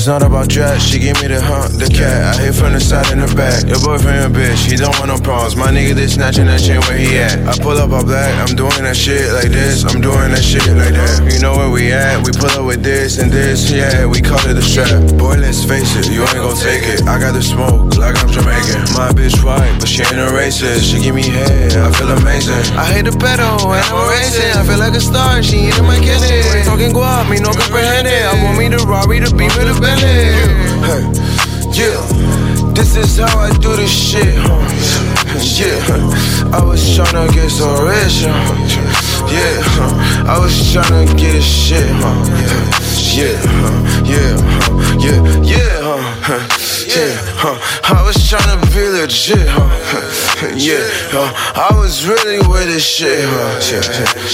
It's not about dress, she give me the hunt, the cat. I hit from the side and the back. Your boyfriend a bitch, he don't want no problems. My nigga, they snatching that chain where he at. I pull up all black, I'm doing that shit like this, I'm doing that shit like that. You know where we at, we pull up with this and this, yeah, we call it a strap. Boy, let's face it, you ain't gon' take it. I got the smoke, like I'm Jamaican. My bitch white, but she ain't a racist. She give me head, I feel amazing. I hate the pedal, and I'm racing. I feel like a star, she ain't in my candy. Talking guap, me no comprehend it. I want me to Rari, the beat with a Bentley. Hey, yeah, this is how I do this shit? Yeah, I was tryna get so rich. Yeah. I was tryna get this shit? Yeah, yeah, yeah, yeah, yeah, huh? Yeah, huh? I was tryna be legit, huh? Yeah, huh? I was really with this shit, huh?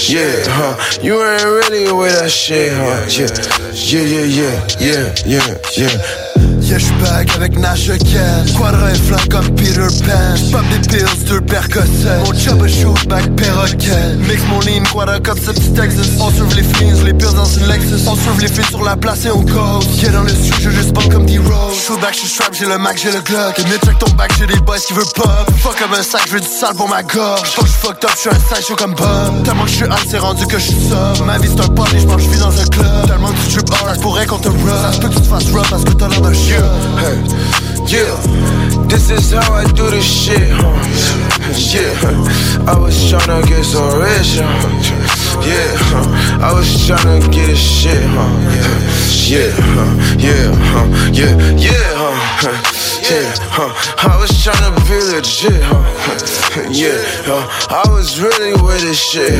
Yeah, yeah, huh? You ain't really with that shit, huh? Yeah, yeah, yeah, yeah, yeah, yeah, yeah. Yeah, j'suis avec Nash Ken Quadra flanc comme Peter Pan. J'pop des pills, deux percocets. Mon chop a shoot back perroquet. Mix mon lean, quadra comme ce Texas. On sauve les flings, les pills dans une Lexus. On sauve les filles sur la place et on cause. Yeah, dans le street, je juste pop comme D-Rose. Shoot back, j'suis strap, j'ai le Mac, j'ai le Glock. Et check ton back, j'ai des boys qui veulent pop. Fuck comme un sac, j'veux du sale pour ma gorge. J'suis fucked up, j'suis un sideshow comme Bob. Tellement que j'suis hot, c'est rendu que j'suis sub Ma vie c'est un party, j'pense j'vis dans un club. Tellement que tu trip hard, j'pourrais qu'on te rub Ça peut que tu te fasses rub parce que t'as l'air d'un chien Hey, yeah, this is how I do this shit, huh? Yeah, I was tryna get so rich? Yeah. I was tryna get this shit, huh? Yeah, yeah, yeah, yeah, yeah? Yeah? I was tryna be legit, huh? Yeah? I was really with this shit?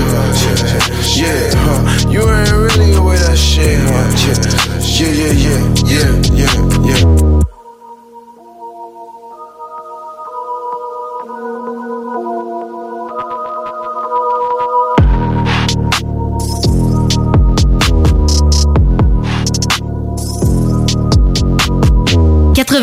Yeah? You ain't really with that shit? Yeah, yeah, yeah, yeah, yeah, yeah. «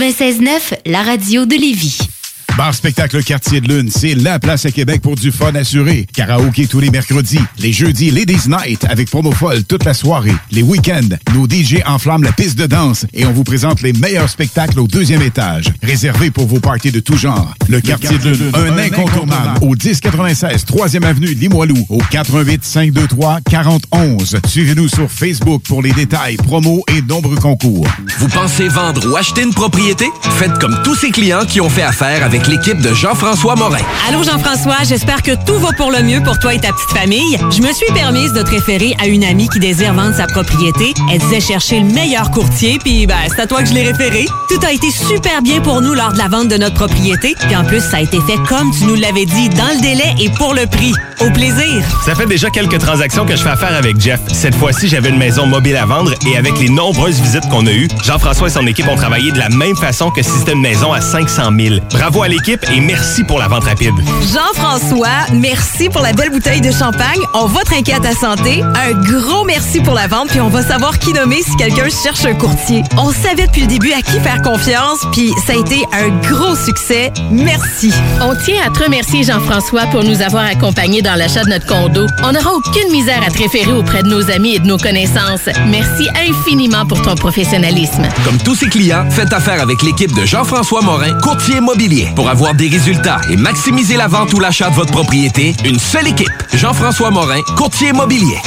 96.9, la radio de Lévis. Bar Spectacle Quartier de Lune, c'est la place à Québec pour du fun assuré. Karaoke tous les mercredis. Les jeudis, Ladies Night avec promo folle toute la soirée. Les week-ends, nos DJ enflamment la piste de danse et on vous présente les meilleurs spectacles au deuxième étage. Réservé pour vos parties de tout genre. Le Quartier de Lune, un incontournable au 1096 3e avenue Limoilou au 88 523 4011. Suivez-nous sur Facebook pour les détails, promos et nombreux concours. Vous pensez vendre ou acheter une propriété? Faites comme tous ces clients qui ont fait affaire avec avec l'équipe de Jean-François Morin. Allô Jean-François, j'espère que tout va pour le mieux pour toi et ta petite famille. Je me suis permise de te référer à une amie qui désire vendre sa propriété. Elle disait chercher le meilleur courtier, puis ben, c'est à toi que je l'ai référé. Tout a été super bien pour nous lors de la vente de notre propriété, puis en plus, ça a été fait comme tu nous l'avais dit, dans le délai et pour le prix. Au plaisir! Ça fait déjà quelques transactions que je fais affaire avec Jeff. Cette fois-ci, j'avais une maison mobile à vendre et avec les nombreuses visites qu'on a eues, Jean-François et son équipe ont travaillé de la même façon que si c'était une maison à 500 000. Bravo à l'équipe et merci pour la vente rapide. Jean-François, merci pour la belle bouteille de champagne. On va trinquer à ta santé. Un gros merci pour la vente, puis on va savoir qui nommer si quelqu'un cherche un courtier. On savait depuis le début à qui faire confiance, puis ça a été un gros succès. Merci. On tient à te remercier, Jean-François, pour nous avoir accompagnés dans l'achat de notre condo. On n'aura aucune misère à te référer auprès de nos amis et de nos connaissances. Merci infiniment pour ton professionnalisme. Comme tous ses clients, faites affaire avec l'équipe de Jean-François Morin, courtier immobilier. Pour avoir des résultats et maximiser la vente ou l'achat de votre propriété, une seule équipe. Jean-François Morin, courtier immobilier.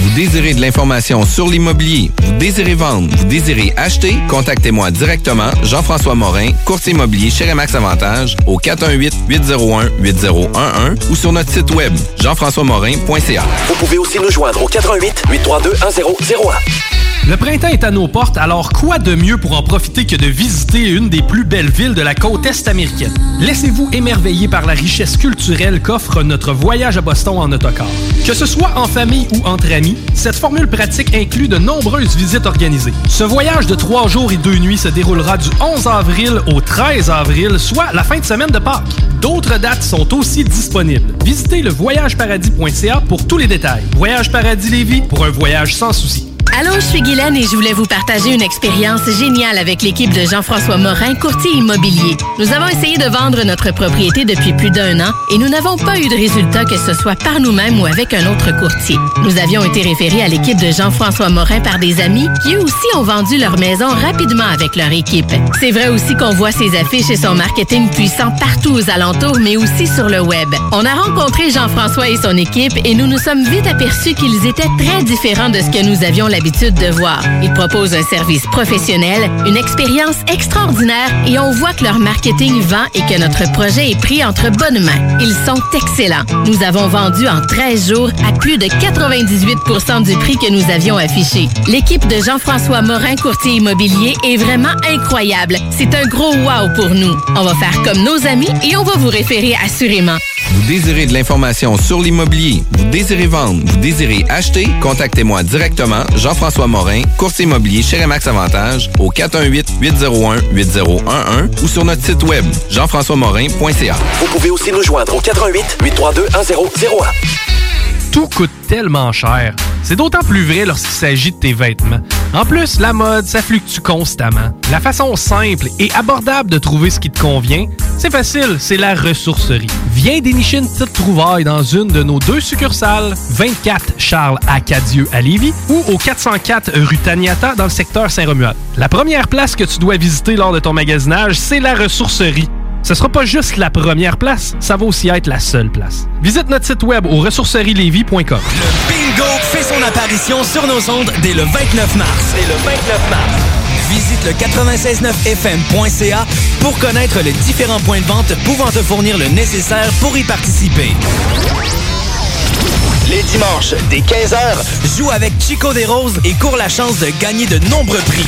Vous désirez de l'information sur l'immobilier, vous désirez vendre, vous désirez acheter, contactez-moi directement, Jean-François Morin, courtier immobilier chez Remax Avantage, au 418-801-8011 ou sur notre site web, jean-françois-morin.ca. Vous pouvez aussi nous joindre au 88 832 1001. Le printemps est à nos portes, alors quoi de mieux pour en profiter que de visiter une des plus belles villes de la côte est américaine? Laissez-vous émerveiller par la richesse culturelle qu'offre notre voyage à Boston en autocar. Que ce soit en famille ou entre amis, cette formule pratique inclut de nombreuses visites organisées. Ce voyage de trois jours et deux nuits se déroulera du 11 avril au 13 avril, soit la fin de semaine de Pâques. D'autres dates sont aussi disponibles. Visitez le voyageparadis.ca pour tous les détails. Voyage Paradis Lévis pour un voyage sans souci. Allô, je suis Guylaine et je voulais vous partager une expérience géniale avec l'équipe de Jean-François Morin, courtier immobilier. Nous avons essayé de vendre notre propriété depuis plus d'un an et nous n'avons pas eu de résultat que ce soit par nous-mêmes ou avec un autre courtier. Nous avions été référés à l'équipe de Jean-François Morin par des amis qui eux aussi ont vendu leur maison rapidement avec leur équipe. C'est vrai aussi qu'on voit ses affiches et son marketing puissant partout aux alentours, mais aussi sur le web. On a rencontré Jean-François et son équipe et nous nous sommes vite aperçus qu'ils étaient très différents de ce que nous avions de voir. Ils proposent un service professionnel, une expérience extraordinaire et on voit que leur marketing vend et que notre projet est pris entre bonnes mains. Ils sont excellents. Nous avons vendu en 13 jours à plus de 98% du prix que nous avions affiché. L'équipe de Jean-François Morin, courtier immobilier, est vraiment incroyable. C'est un gros wow pour nous. On va faire comme nos amis et on va vous référer assurément. Vous désirez de l'information sur l'immobilier, vous désirez vendre, vous désirez acheter, contactez-moi directement, Jean-François Morin, courtier immobilier chez Remax Avantage, au 418-801-8011 ou sur notre site web, jean-françois-morin.ca. Vous pouvez aussi nous joindre au 88 832 1001. Tout coûte tellement cher. C'est d'autant plus vrai lorsqu'il s'agit de tes vêtements. En plus, la mode, ça fluctue constamment. La façon simple et abordable de trouver ce qui te convient, c'est facile, c'est la ressourcerie. Viens dénicher une petite trouvaille dans une de nos deux succursales, 24 Charles Acadieux à Lévis ou au 404 rue Taniata dans le secteur Saint-Romuald. La première place que tu dois visiter lors de ton magasinage, c'est la ressourcerie. Ce sera pas juste la première place, ça va aussi être la seule place. Visite notre site web au ressourcerielevy.com. Bingo fait son apparition sur nos ondes dès le 29 mars. Dès le 29 mars. Visite le 969fm.ca pour connaître les différents points de vente pouvant te fournir le nécessaire pour y participer. Les dimanches, dès 15h, joue avec Chico des Roses et cours la chance de gagner de nombreux prix.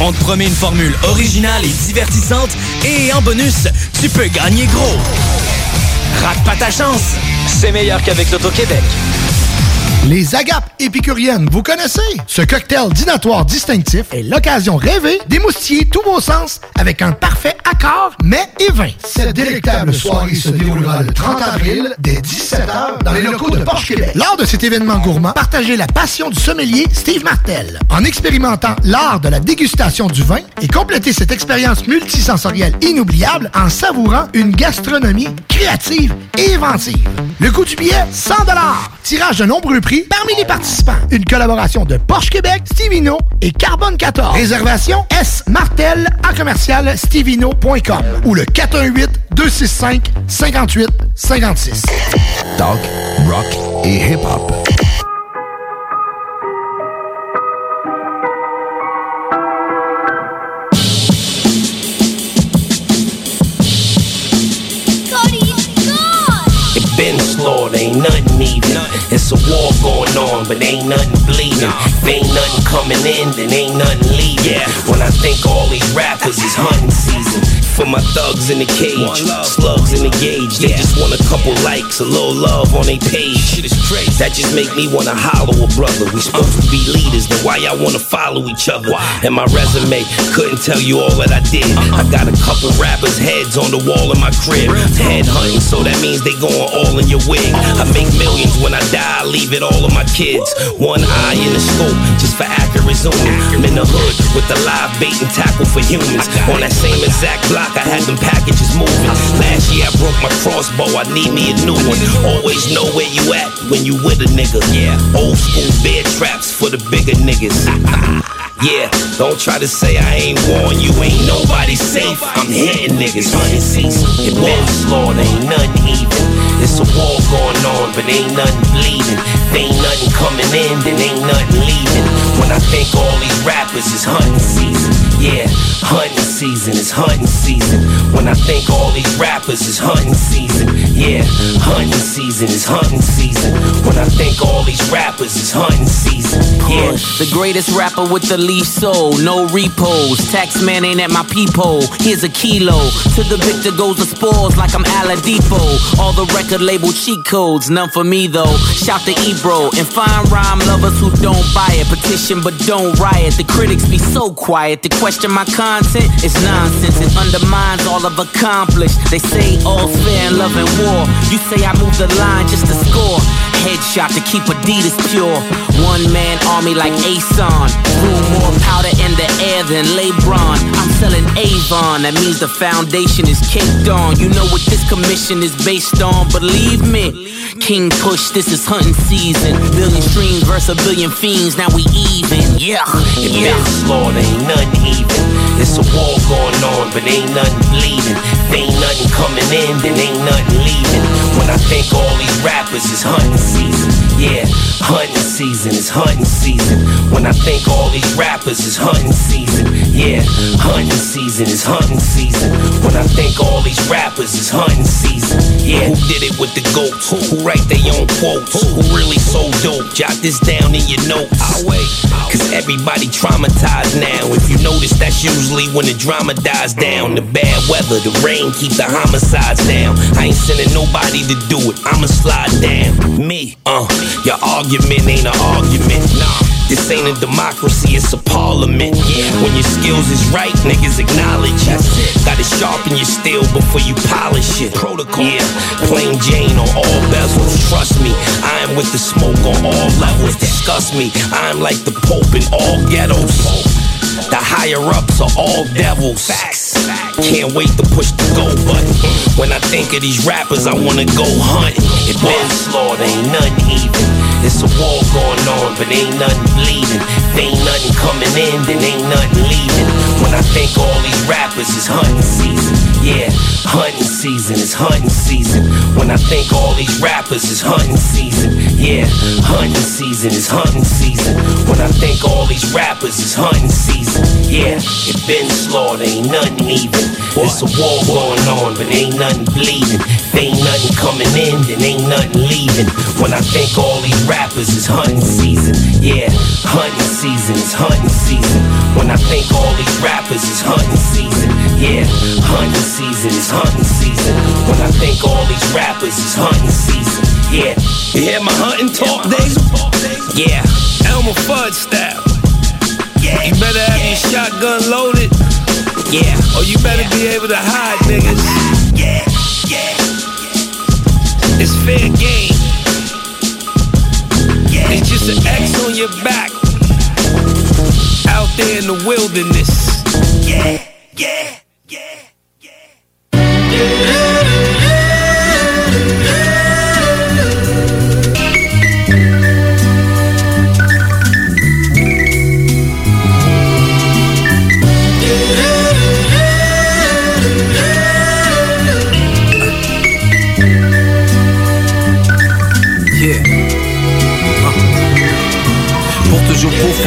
On te promet une formule originale et divertissante et en bonus, tu peux gagner gros. Rate pas ta chance, c'est meilleur qu'avec l'Auto-Québec. Les agapes épicuriennes, vous connaissez? Ce cocktail dînatoire distinctif est l'occasion rêvée d'émoustiller tous vos sens avec un parfait accord, mais et vin. Cette délectable soirée se déroulera le 30 avril dès 17h dans les locaux de Porsche Québec. Lors de cet événement gourmand, partagez la passion du sommelier Steve Martel en expérimentant l'art de la dégustation du vin et complétez cette expérience multisensorielle inoubliable en savourant une gastronomie créative et inventive. Le coût du billet, 100 Tirage de nombreux prix parmi les participants. Une collaboration de Porsche Québec, Stevino et Carbone 14. Réservation S Martel à commercial stevino.com ou le 418 265 58 56. Talk, rock et hip-hop. Ain't nothing even. It's a war going on, but ain't nothing bleeding. If ain't nothing coming in, then ain't nothing leaving. When I think all these rappers is hunting season. For my thugs in the cage, slugs in the gauge. They just want a couple likes, a little love on their page. That just make me wanna hollow a brother. We supposed to be leaders, then why y'all wanna follow each other? And my resume couldn't tell you all that I did. I got a couple rappers' heads on the wall in my crib. Head hunting, so that means they going all in your wig. I make millions when I die, I leave it all of my kids. One eye in the scope, just for accurate zooming. I'm in the hood with the live bait and tackle for humans. On that same exact block, I had them packages moving. Last year I broke my crossbow, I need me a new one. Always know where you at when you with a nigga. Yeah, old school bear traps for the bigger niggas. Yeah, don't try to say I ain't warn you, ain't nobody safe. I'm hitting niggas, hunting season. It been slaughter, ain't nothing even. It's a war going on, but ain't nothing bleeding. If ain't nothing coming in, then ain't nothing leaving. When I think all these rappers is hunting season. Yeah, hunting season is hunting season. When I think all these rappers is hunting season. Yeah, hunting season is hunting season. When I think all these rappers is hunting season. Yeah, The greatest rapper with the least soul, no repos. Tax man ain't at my peephole. Here's a kilo. To the victor goes the spoils like I'm Aladipo. All the record label cheat codes, none for me though. Shout to Ebro and find rhyme lovers who don't buy it. Petition but don't riot. The critics be so quiet. To question my content it's nonsense. It undermines all I've accomplished. They say all fair in love and war. You say I move the line just to score. Headshot to keep Adidas pure. One man army like Ason. Grew more powder in the air than LeBron. I'm selling Avon. That means the foundation is caked on. You know what this commission is based on. Believe me. King Push, this is hunting season. Billion streams versus a billion fiends. Now we even. Yeah. Been slaughter, ain't nothing even. It's a war going on, but ain't nothing bleeding. If ain't nothing coming in, then ain't nothing leaving. When I think all these rappers is hunting season. Yeah, hunting season is hunting season. When I think all these rappers is hunting season. Yeah, hunting season is hunting season. When I think all these rappers is hunting season. Yeah, who did it with the goats? Who write their own quotes? Who really so dope? Jot this down in your notes. Cause everybody traumatized now. If you notice, that's usually when the drama dies down. The bad weather, the rain keep the homicides down. I ain't sending nobody to do it. I'ma slide down. Me, uh, your argument ain't an argument. Nah. This ain't a democracy, it's a parliament. Yeah. When your skills is right, niggas acknowledge it. Gotta sharpen your steel before you polish it. Protocol. Yeah, plain Jane on all bezels. Trust me, I am with the smoke on all levels. Disgust me, I'm like the Pope in all ghettos. The higher ups are all devils. Facts. Can't wait to push the go button. When I think of these rappers, I wanna go hunting. It been slaughter, ain't nothing even. It's a war going on, but ain't nothing bleeding. If ain't nothing coming in, then ain't nothing leaving. When I think all these rappers is hunting season. Yeah, hunting season is hunting season. When I think all these rappers is hunting season. Yeah, hunting season is hunting season. When I think all these rappers is hunting season. Yeah, it been slaughter, ain't nothing even. It's a war going on, but ain't nothing bleeding. Ain't nothing coming in, then ain't nothing leaving. When I think all these rappers is hunting season. Yeah, hunting season is hunting season. When I think all these rappers is hunting season. Yeah, hunting season is hunting season. When I think all these rappers is hunting season. Yeah, you hear my hunting talk, Dave? Yeah, Elmer Fudd style. Yeah, you better have your shotgun loaded. Yeah, or you better be able to hide, niggas. Yeah, yeah. It's fair game. It's just an X on your back. Out there in the wilderness. Yeah, yeah. Ah.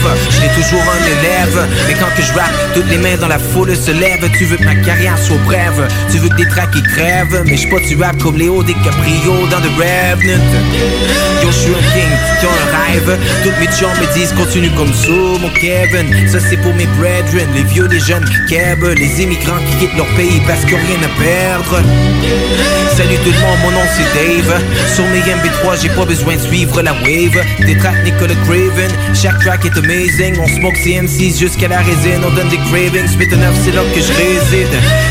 Forever, j'étais toujours un élève. Mais quand que je rappe, toutes les mains dans la foule se lèvent. Tu veux que ma carrière soit brève, tu veux que des tracks qui crèvent. Mais je pas tu rap comme Léo DiCaprio dans The Revenant. Yo, je suis un king, qui un rêve. Toutes mes chums me disent continue comme ça, mon Kevin. Ça c'est pour mes brethren, les vieux, les jeunes, Keb, les immigrants qui quittent leur pays parce ont rien à perdre. Salut tout le monde, mon nom c'est Dave. Sur mes MB3, j'ai pas besoin de suivre la wave. Des tracks Nicolas Craven, chaque track est On smoke CM6 jusqu'à la résine, on donne des cravings. 9, c'est là que je réside,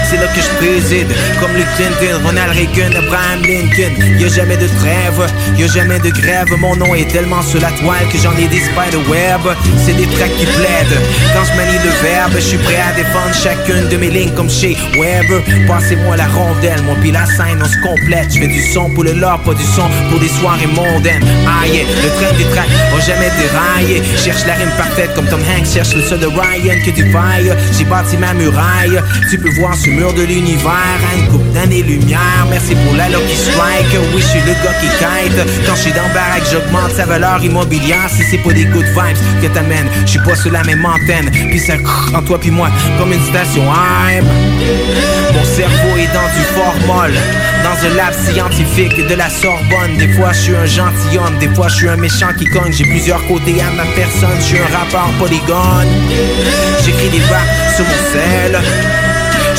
c'est là que je préside. Comme Luke Clinton, Ronald Reagan, Abraham Lincoln. Y a jamais de trêve, y a jamais de grève. Mon nom est tellement sur la toile que j'en ai des web. C'est des tracks qui plaident. Quand je manie le verbe, je suis prêt à défendre chacune de mes lignes comme chez Weber. Passez-moi la rondelle, mon pile la scène, on se complète. Je fais du son pour le lore, pas du son pour des soirées mondaines. Ah le train des tracks va jamais dérailler. Cherche la rime parfaite comme Tom Hanks cherche le seul de Ryan que tu failles. J'ai bâti ma muraille, tu peux voir ce mur de l'univers à une coupe d'années-lumière. Merci pour la Lucky Strike. Oui, je suis le gars qui kite. Quand je suis dans baraque, j'augmente sa valeur immobilière. Si c'est pas des good vibes que t'amènes, je suis pas sur la même antenne. Puis ça en toi puis moi comme une station hype. Mon cerveau est dans du formol dans un lab scientifique de la Sorbonne. Des fois, je suis un gentilhomme, des fois, je suis un méchant qui cogne. J'ai plusieurs côtés à ma personne, je suis un rappeur polygone. J'écris des raps sur mon sel.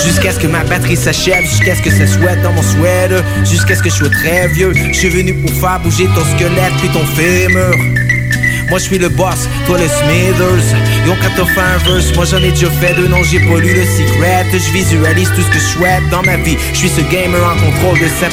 Jusqu'à ce que ma batterie s'achève, jusqu'à ce que ça souhaite dans mon sweat, jusqu'à ce que je sois très vieux. Je suis venu pour faire bouger ton squelette puis ton fémur. Moi je suis le boss, toi le Smithers. Quand t'as fait un verse, moi j'en ai déjà fait deux Non j'ai pas lu le secret. Je visualise tout ce que je souhaite dans ma vie. Je suis ce gamer en contrôle de sa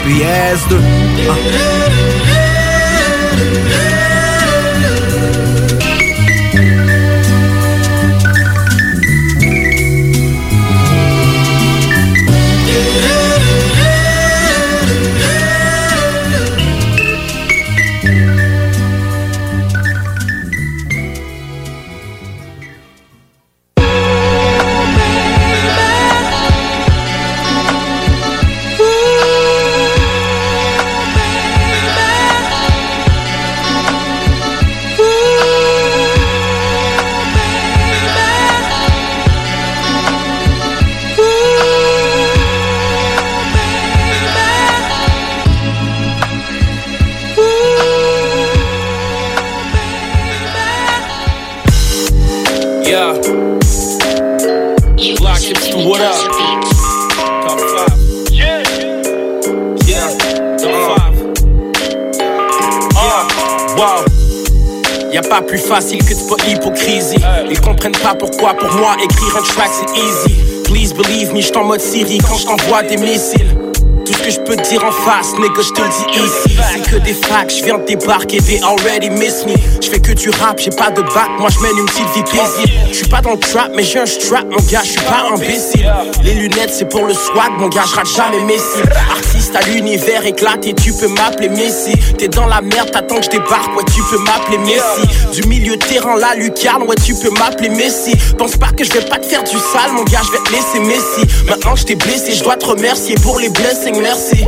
PS2 plus facile que de pas hypocrisie. Ils comprennent pas pourquoi pour moi écrire un track c'est easy. Please believe me, j't'en mode Siri quand j't'envoie des missiles. Tout ce que je peux dire en face, nigga, je te le dis ici. C'est que des facts, je viens de débarquer, they already miss me. Je fais que du rap, j'ai pas de bac, moi je mène une petite vie paisible. Je suis pas dans le trap, mais j'ai un strap, mon gars, je suis pas imbécile. Les lunettes, c'est pour le swag, mon gars, je jamais Messi. Artiste à l'univers éclaté, tu peux m'appeler Messi. T'es dans la merde, t'attends que je débarque, ouais, tu peux m'appeler Messi. Du milieu terrain, la lucarne, ouais, tu peux m'appeler Messi. Pense pas que je vais pas te faire du sale, mon gars, je vais te laisser Messi. Maintenant que je t'ai blessé, je dois te remercier pour les blessings merci.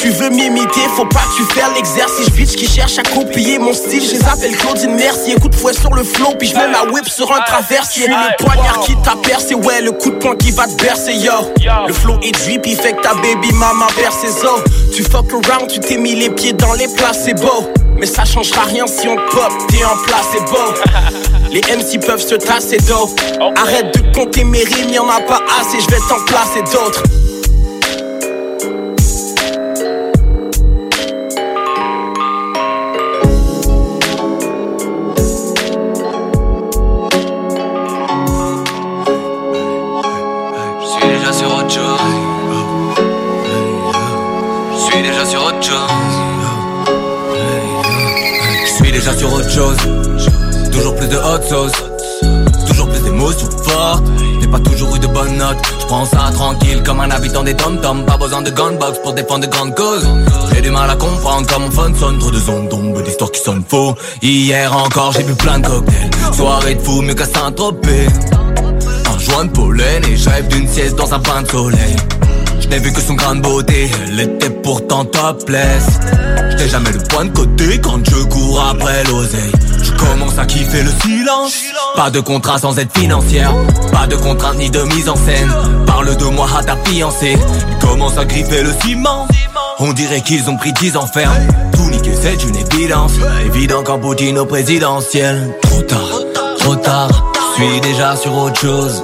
Tu veux m'imiter, faut pas que tu fasses l'exercice. Bitch qui cherche à copier mon style, je les appelle Claudine Merci. Coup de fouet sur le flow, puis je mets ma whip sur un traversier. Le poignard qui t'a percé, ouais, le coup de poing qui va te bercer, yo. Le flow est drip, il fait que ta baby mama perce ses os. Tu fuck around, tu t'es mis les pieds dans les beau. Mais ça changera rien si on pop, t'es en place, c'est beau. Les MC peuvent se tasser d'eau. Arrête de compter mes rimes, y'en a pas assez, je vais t'en placer d'autres. Déjà sur autre chose. Toujours plus de hot sauce. Toujours plus d'émotions fortes T'es pas toujours eu de bonnes notes. Je prends ça tranquille comme un habitant des tom-toms Pas besoin de gunbox pour défendre de grandes causes. J'ai du mal à comprendre quand mon phone sonne. Trop de zones d'ombre, d'histoires qui sonnent faux. Hier encore j'ai bu plein de cocktails. Soirée de fou mieux qu'à Saint-Tropez. Un joint de pollen et je d'une sieste dans un pain de soleil. je n'ai vu que son grande beauté, elle était pourtant topless. J'étais jamais le point de côté quand je cours après l'oseille Commence à kiffer le silence. Pas de contrat sans aide financière. Pas de contrainte ni de mise en scène. Parle de moi à ta fiancée. Ils commencent à griffer le ciment. On dirait qu'ils ont pris 10 ans ferme. Tout niquer, c'est une évidence. Évident qu'en Poutine au présidentiel. Trop tard, trop tard. Je suis déjà sur autre chose.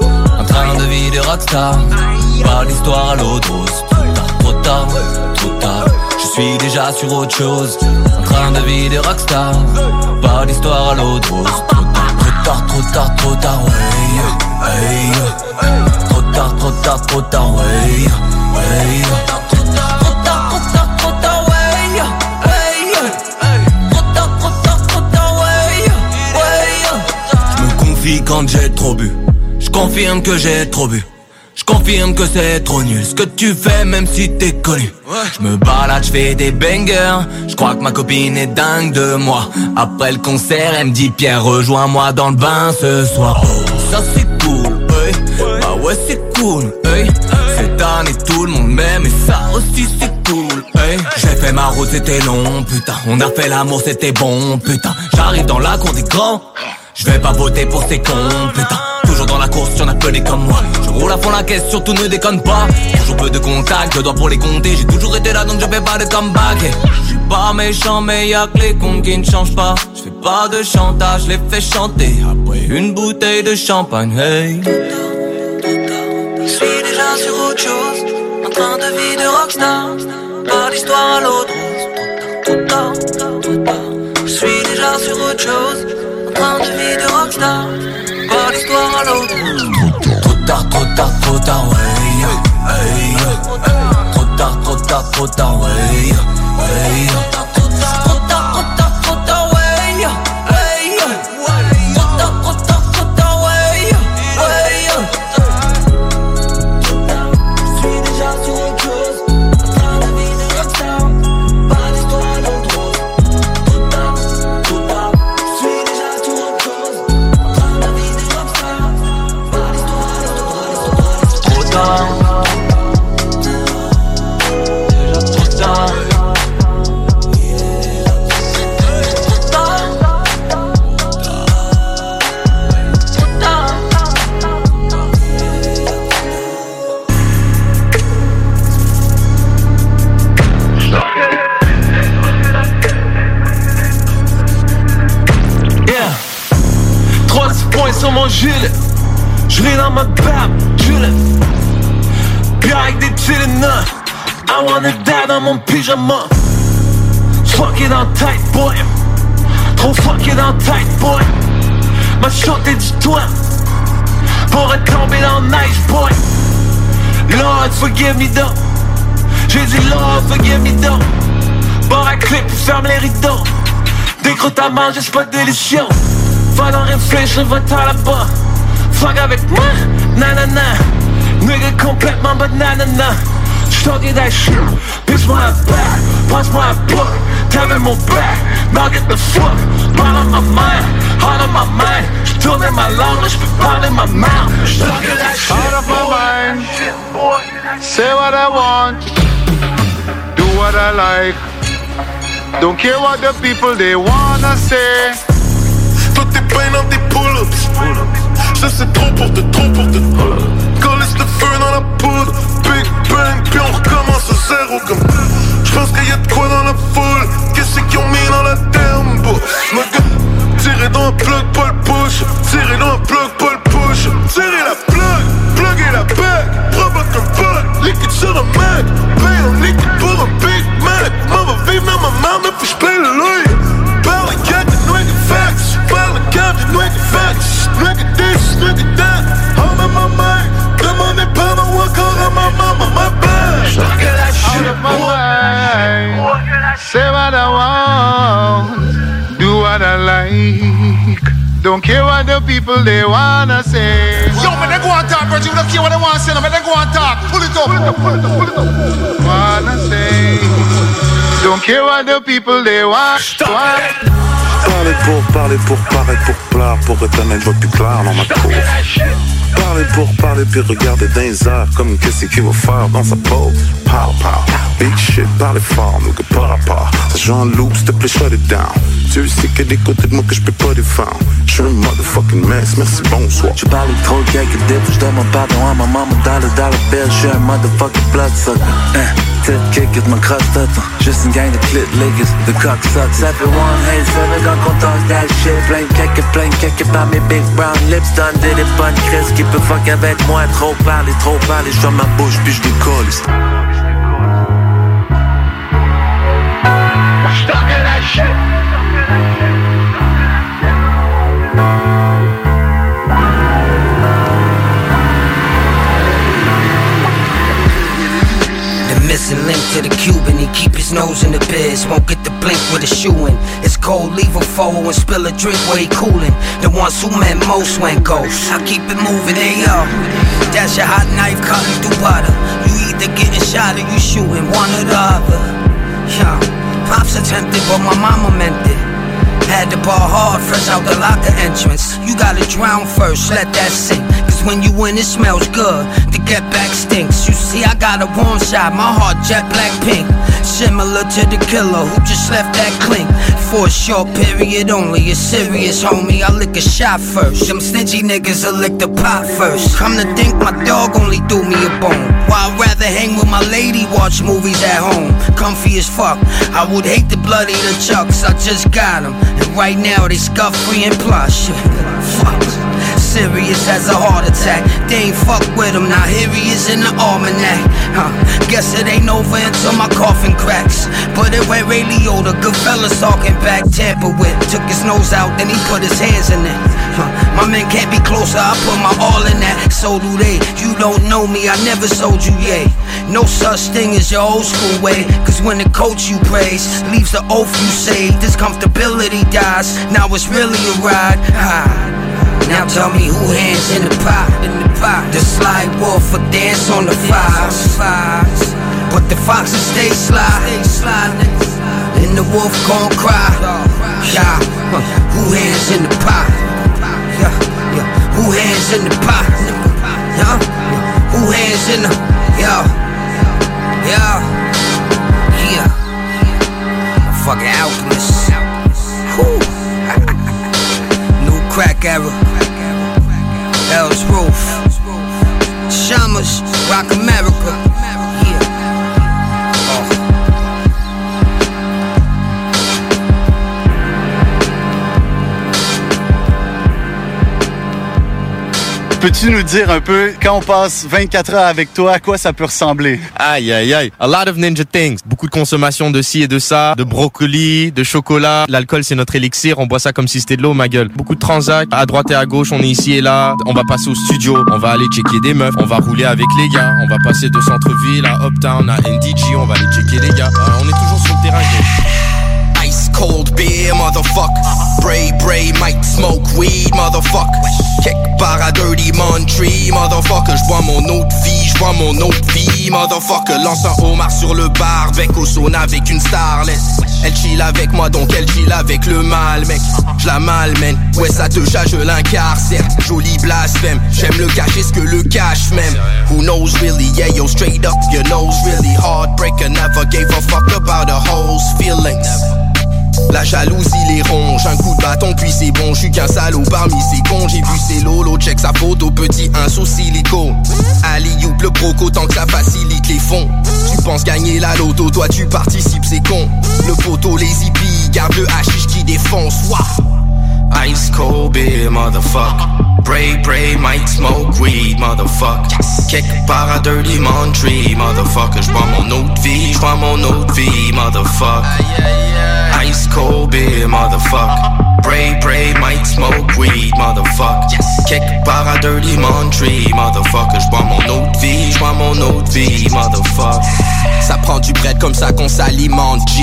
Train de vie de rockstar. Pas l'histoire à l'autre rose. Trop tard, trop tard. Je suis déjà sur autre chose. Un train de vie de rockstar. Pas l'histoire à l'autre rose. Trop tard, trop tard, trop tard, ouais. Hey, Trop tard, trop tard, trop tard, ouais. Ouais. Je me confie quand j'ai trop bu. Je confirme que j'ai trop bu. Je confirme que c'est trop nul ce que tu fais même si t'es connu. Je me balade, je fais des bangers. Je crois que ma copine est dingue de moi. Après le concert, elle me dit Pierre, rejoins-moi dans le bain ce soir. Oh, ça c'est cool, hey. Bah ouais c'est cool, hey. Cette année tout le monde m'aime et ça aussi c'est cool, hey. J'ai fait ma route, c'était long, putain. On a fait l'amour, c'était bon, putain. J'arrive dans la cour des grands. Je vais pas voter pour ces cons. Toujours dans la course, y'en a peu des comme moi. Je roule à fond la caisse, surtout ne déconne pas. Toujours peu de contacts, je dois pour les compter. J'ai toujours été là donc je fais pas de comeback. Et Je suis pas méchant, mais y'a que les cons qui ne changent pas. Je fais pas de chantage, les fais chanter. Après une bouteille de champagne, hey. Suis déjà sur autre chose, en train de vie de rockstar. Pas l'histoire à l'autre tard. Déjà sur autre chose, en train de vie de rockstar. Pas l'histoire à l'autre. Trop tard, trop tard, trop tard, ouais. Hey. Trop tard, trop tard, trop tard, ouais. Hey. I wanna die dans mon pyjama. Fucké dans tight boy. Trop fucké dans tight boy. Ma est du toit. Pour être tombé dans nice boy. Lord forgive me though. J'ai dit Lord forgive me though. Bord à clip, ferme les rideaux. Décroute à manger, c'est pas délicieux. Va dans réfléchir, va t'en là-bas. Fuck avec moi, nanana. Nigga complètement banana. J't'en that shit. Pisse-moi un back, passe-moi un book. T'avais mon back, now get the fuck. Mal on my mind, heart on my mind. J'tourne ma langue, là j'peux parler ma mouth. J't'en that shit. Out of my mind. Say what I want. Do what I like. Don't care what the people they wanna say. Toi t'es pas dans tes pull-ups Ça c'est trop pour te, trop pour te Coller le feu dans la poudre. Big bang, puis on recommence à zéro. Comme J'pense qu'il y a de quoi dans la foule. Qu'est-ce qu'ils ont mis dans la terme Ma gueule, tirer dans un plug, pas le push. Tirer dans un plug, pas le push. Tirer la plug, plugger la bague. Provoque un bug, liquide sur un mec. Paye un liquide pour un Big Mac. M'en va vivre dans ma marde, puis j'paye le loyer Parle à quatre, nigga facts Parle à quatre, nigga facts Nigga this, nigga that the people they wanna say. Yo, man, they go on talk, bro. You don't care what they want to say, no, man. They go on talk. Pull it up. Pull it up, pull it up, pull it up. Wanna say. Don't care what the people they want. want. Parler pour parler pour paraître pour plaire Pour éternel je vois plus clair dans ma cour Parler pour parler puis regarder dans les airs Comme qu'est-ce qu'il va faire dans sa peau Pow, pow, big shit, parler fort, nous que par rapport. Ça joue en loop, s'il te plaît, shut it down Tu sais a des côtés de moi que je peux pas défendre. Je suis un motherfucking mess, merci, bonsoir. Tu parles trop quelques dips, je demande pardon à ma maman dans le dollar bill, je suis un motherfucking bloodsucker hein. Tête kickers, mon cross t'attend Juste une gang de clit lickers, de cock sucks. Everyone hates, every gun qu'on talk that shit. Plein quelques, plein quelques par mes big brown lips. Done did it, bonne crise qui peut fuck avec moi. Trop parler, trop parler, je ma bouche puis je décolle The missing link to the Cuban, he keep his nose in the biz. Won't get the blink with a shoe. It's cold, leave foe and spill a drink where he coolin'. The ones who meant most went ghost. I keep it moving, hey yo. That's your hot knife cutting through butter. You either getting shot or you shooting one or the other. Yeah, pops attempted, but my mama meant it. Had the bar hard, fresh out the locker entrance. You gotta drown first, let that sink. Cause when you win, it smells good. The get back stinks. You see, I got a warm shot, my heart jet black pink. Similar to the killer who just left that clink. For a short period only, it's serious, homie. I lick a shot first. Them stingy niggas will lick the pot first. Come to think, my dog only threw me a bone. Why I'd rather hang with my lady, watch movies at home. Comfy as fuck. I would hate the bloody the chucks, I just got them. And right now they scuff free and plush. Fuck. Serious as a heart attack. They ain't fuck with him, now here he is in the almanac. Huh. Guess it ain't over until my coffin cracks. But it went Ray Liotta, good fellas talking back, tamper with. Took his nose out, then he put his hands in it. Huh. My men can't be closer, I put my all in that. So do they. You don't know me, I never sold you, yay. No such thing as your old school way. Cause when the coach you praise leaves the oath you say, this comfortability dies. Now it's really a ride. Ah. Now tell me who hands in the pot, in the pot. The slide wolf or dance on the fives. But the foxes stay sly. And the wolf gon' cry. Yeah. Who hands in the pot? Yeah. Yeah. Who hands in the pot? Yeah. Who hands in the? Yeah. Yeah. Yeah. Fucking alchemist. Whew. New crack era. Hell's Roof. Shamas, Rock America. Peux-tu nous dire un peu, quand on passe 24 heures avec toi, à quoi ça peut ressembler? Aïe, aïe, aïe. A lot of ninja things. Beaucoup de consommation de ci et de ça, de brocoli, de chocolat. L'alcool, c'est notre élixir. On boit ça comme si c'était de l'eau, ma gueule. Beaucoup de transacts. À droite et à gauche, on est ici et là. On va passer au studio. On va aller checker des meufs. On va rouler avec les gars. On va passer de centre-ville à Uptown, à NDG. On va aller checker les gars. Euh, on est toujours sur le terrain. Cold beer, motherfucker. Bray, bray, might smoke weed, motherfucker. Quelque part à Dirty Montreal, motherfucker. J'bois mon autre vie, j'bois mon autre vie, motherfucker. Lance un homard sur le bar, avec au sauna avec une starlet. Elle chill avec moi, donc elle chill avec le mal, mec. J'la malmène, ouais, ça te je l'incarcère. Joli blasphème, j'aime le cacher ce que le cache même. Who knows really, yeah, yo, straight up, your nose really. Heartbreaker, never gave a fuck about a hoe's feelings. La jalousie les ronge, un coup de bâton puis c'est bon, je suis qu'un salaud parmi ces cons, j'ai vu ses lolos, check sa photo, petit un sous silicone. Ali Youp, le proco tant que ça facilite les fonds. Tu penses gagner la loto, toi tu participes, c'est con. Le poteau, les hippies, garde le hashish qui défonce, Wah. Ice cold beer, motherfucker. Bray, bray, might smoke weed, motherfucker. Quelque part à Dirty Montreal, motherfucker. J'bois mon autre vie, j'bois mon autre vie, motherfucker. Ice cold beer, motherfucker. Bray, bray, might smoke weed, motherfucker. Quelque part à Dirty Montreal, motherfucker. J'bois mon autre vie, j'bois mon autre vie, motherfucker. Ça prend du bread comme ça qu'on s'alimente, G.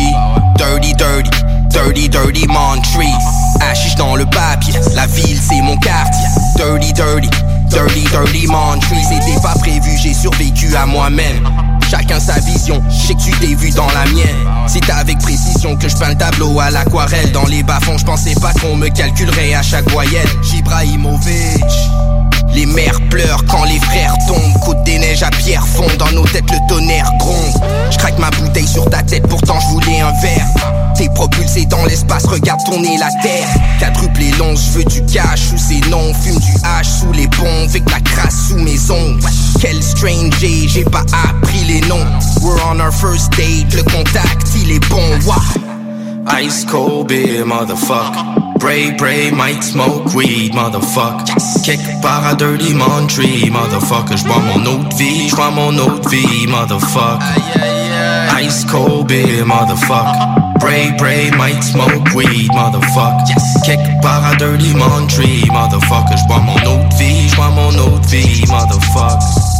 Dirty, dirty. Dirty, dirty Montreal. Hashish dans le papier. La ville, c'est mon quartier. Dirty, dirty. Dirty, dirty Montreal, c'était pas prévu, j'ai survécu à moi-même. Chacun sa vision, je sais que tu t'es vu dans la mienne. C'est avec précision que je peins le tableau à l'aquarelle. Dans les bas-fonds, je pensais pas qu'on me calculerait à chaque voyelle. Jibrahimovic. Les mères pleurent quand les frères tombent. Côte des neiges à pierre fond. Dans nos têtes, le tonnerre gronde. Je craque ma bouteille sur ta tête, pourtant je voulais un verre. T'es propulsé dans l'espace, regarde tourner la terre. Quadruplé long, je veux du cash sous ces noms. Fume du hache sous les ponts, avec la crasse sous mes ongles. Quel stranger, j'ai pas appris les noms. We're on our first date, le contact il est bon. Ice cold beer, motherfucker. Bray, Bray, might smoke weed, motherfucker. Kick par à Dirty Montreal, motherfucker. J'bois mon de vie, j'bois mon de vie, motherfucker. Ice cold beer, motherfucker. Bray, Bray, might smoke weed, motherfucker. Kick par à Dirty Montreal, motherfucker. J'bois mon de vie, j'bois mon de vie, motherfucker.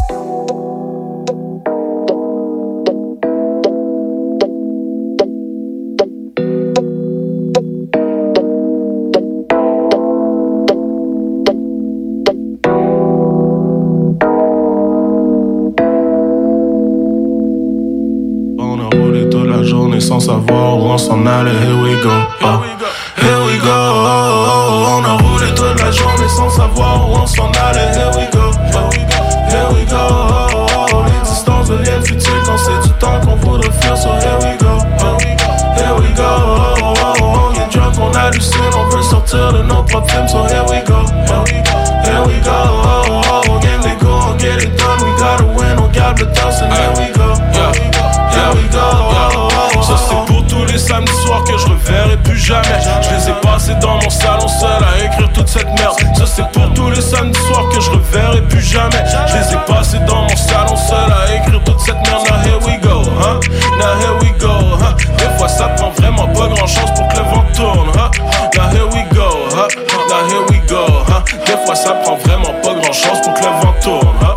Je les ai passés dans mon salon seul à écrire toute cette merde. Ça c'est pour tous les samedis soirs que je reverrai plus jamais. Je les ai passés dans mon salon seul à écrire toute cette merde. Now here we go, hein Now here we go, hein Des fois ça prend vraiment pas grand chose pour que le vent tourne, hein Now here we go, hein Now here we go, hein Des fois ça prend vraiment pas grand chose pour que le vent tourne, hein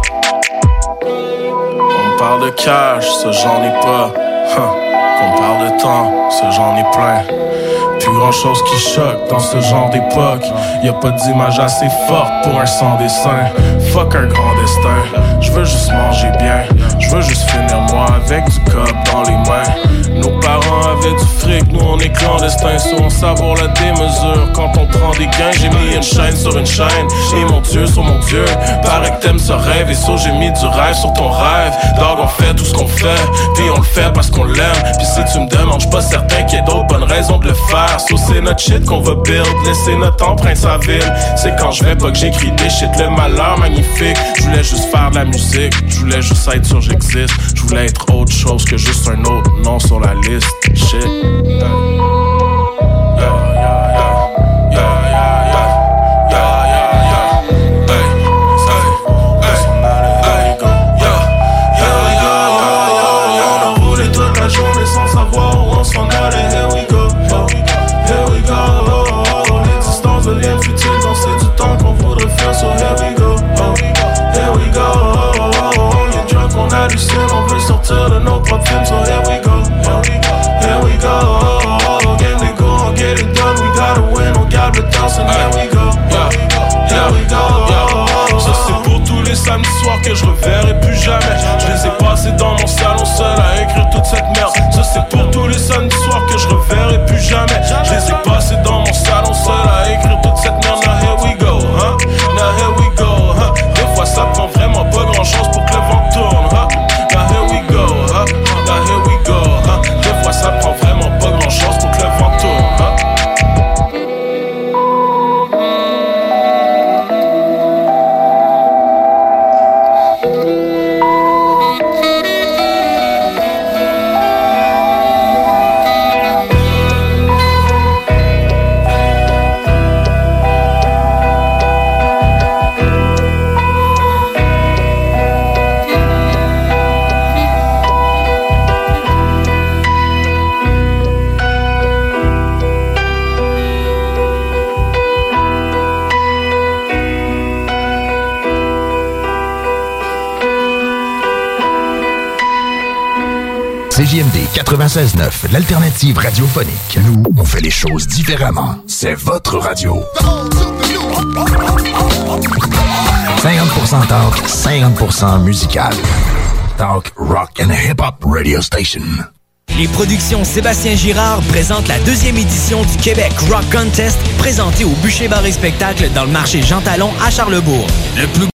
on parle de cash, ce j'en ai pas. Qu'on parle de temps, ce j'en ai plein. Plus grand chose qui choque dans ce genre d'époque. Y a pas d'image assez forte pour un sans dessin. Fuck un grand destin. Je veux juste manger bien. Je veux juste finir moi avec du cop dans les mains. Du fric, nous on est clandestins. So on savoure la démesure quand on prend des gains. J'ai mis une chaîne sur une chaîne. Et mon dieu sur mon dieu. Paraît que t'aimes ce rêve. Et so j'ai mis du rêve sur ton rêve. Dog, on fait tout ce qu'on fait. Puis on le fait parce qu'on l'aime. Puis si tu me demandes, j'suis pas certain qu'il y ait d'autres bonnes raisons de le faire. So c'est notre shit qu'on va build. Laisser notre empreinte sa ville. C'est quand je vais pas que j'écris des shit. Le malheur magnifique. Je voulais juste faire de la musique. Je voulais juste être sûr j'existe. Je voulais être autre chose que juste un autre nom sur la liste. Shit. On 96.9, l'alternative radiophonique. Nous, on fait les choses différemment. C'est votre radio. 50% talk, 50% musical. Talk, rock and hip-hop radio station. Les productions Sébastien Girard présentent la deuxième édition du Québec Rock Contest présentée au Bûcher Bar et Spectacle dans le marché Jean Talon à Charlebourg. Le plus Hey,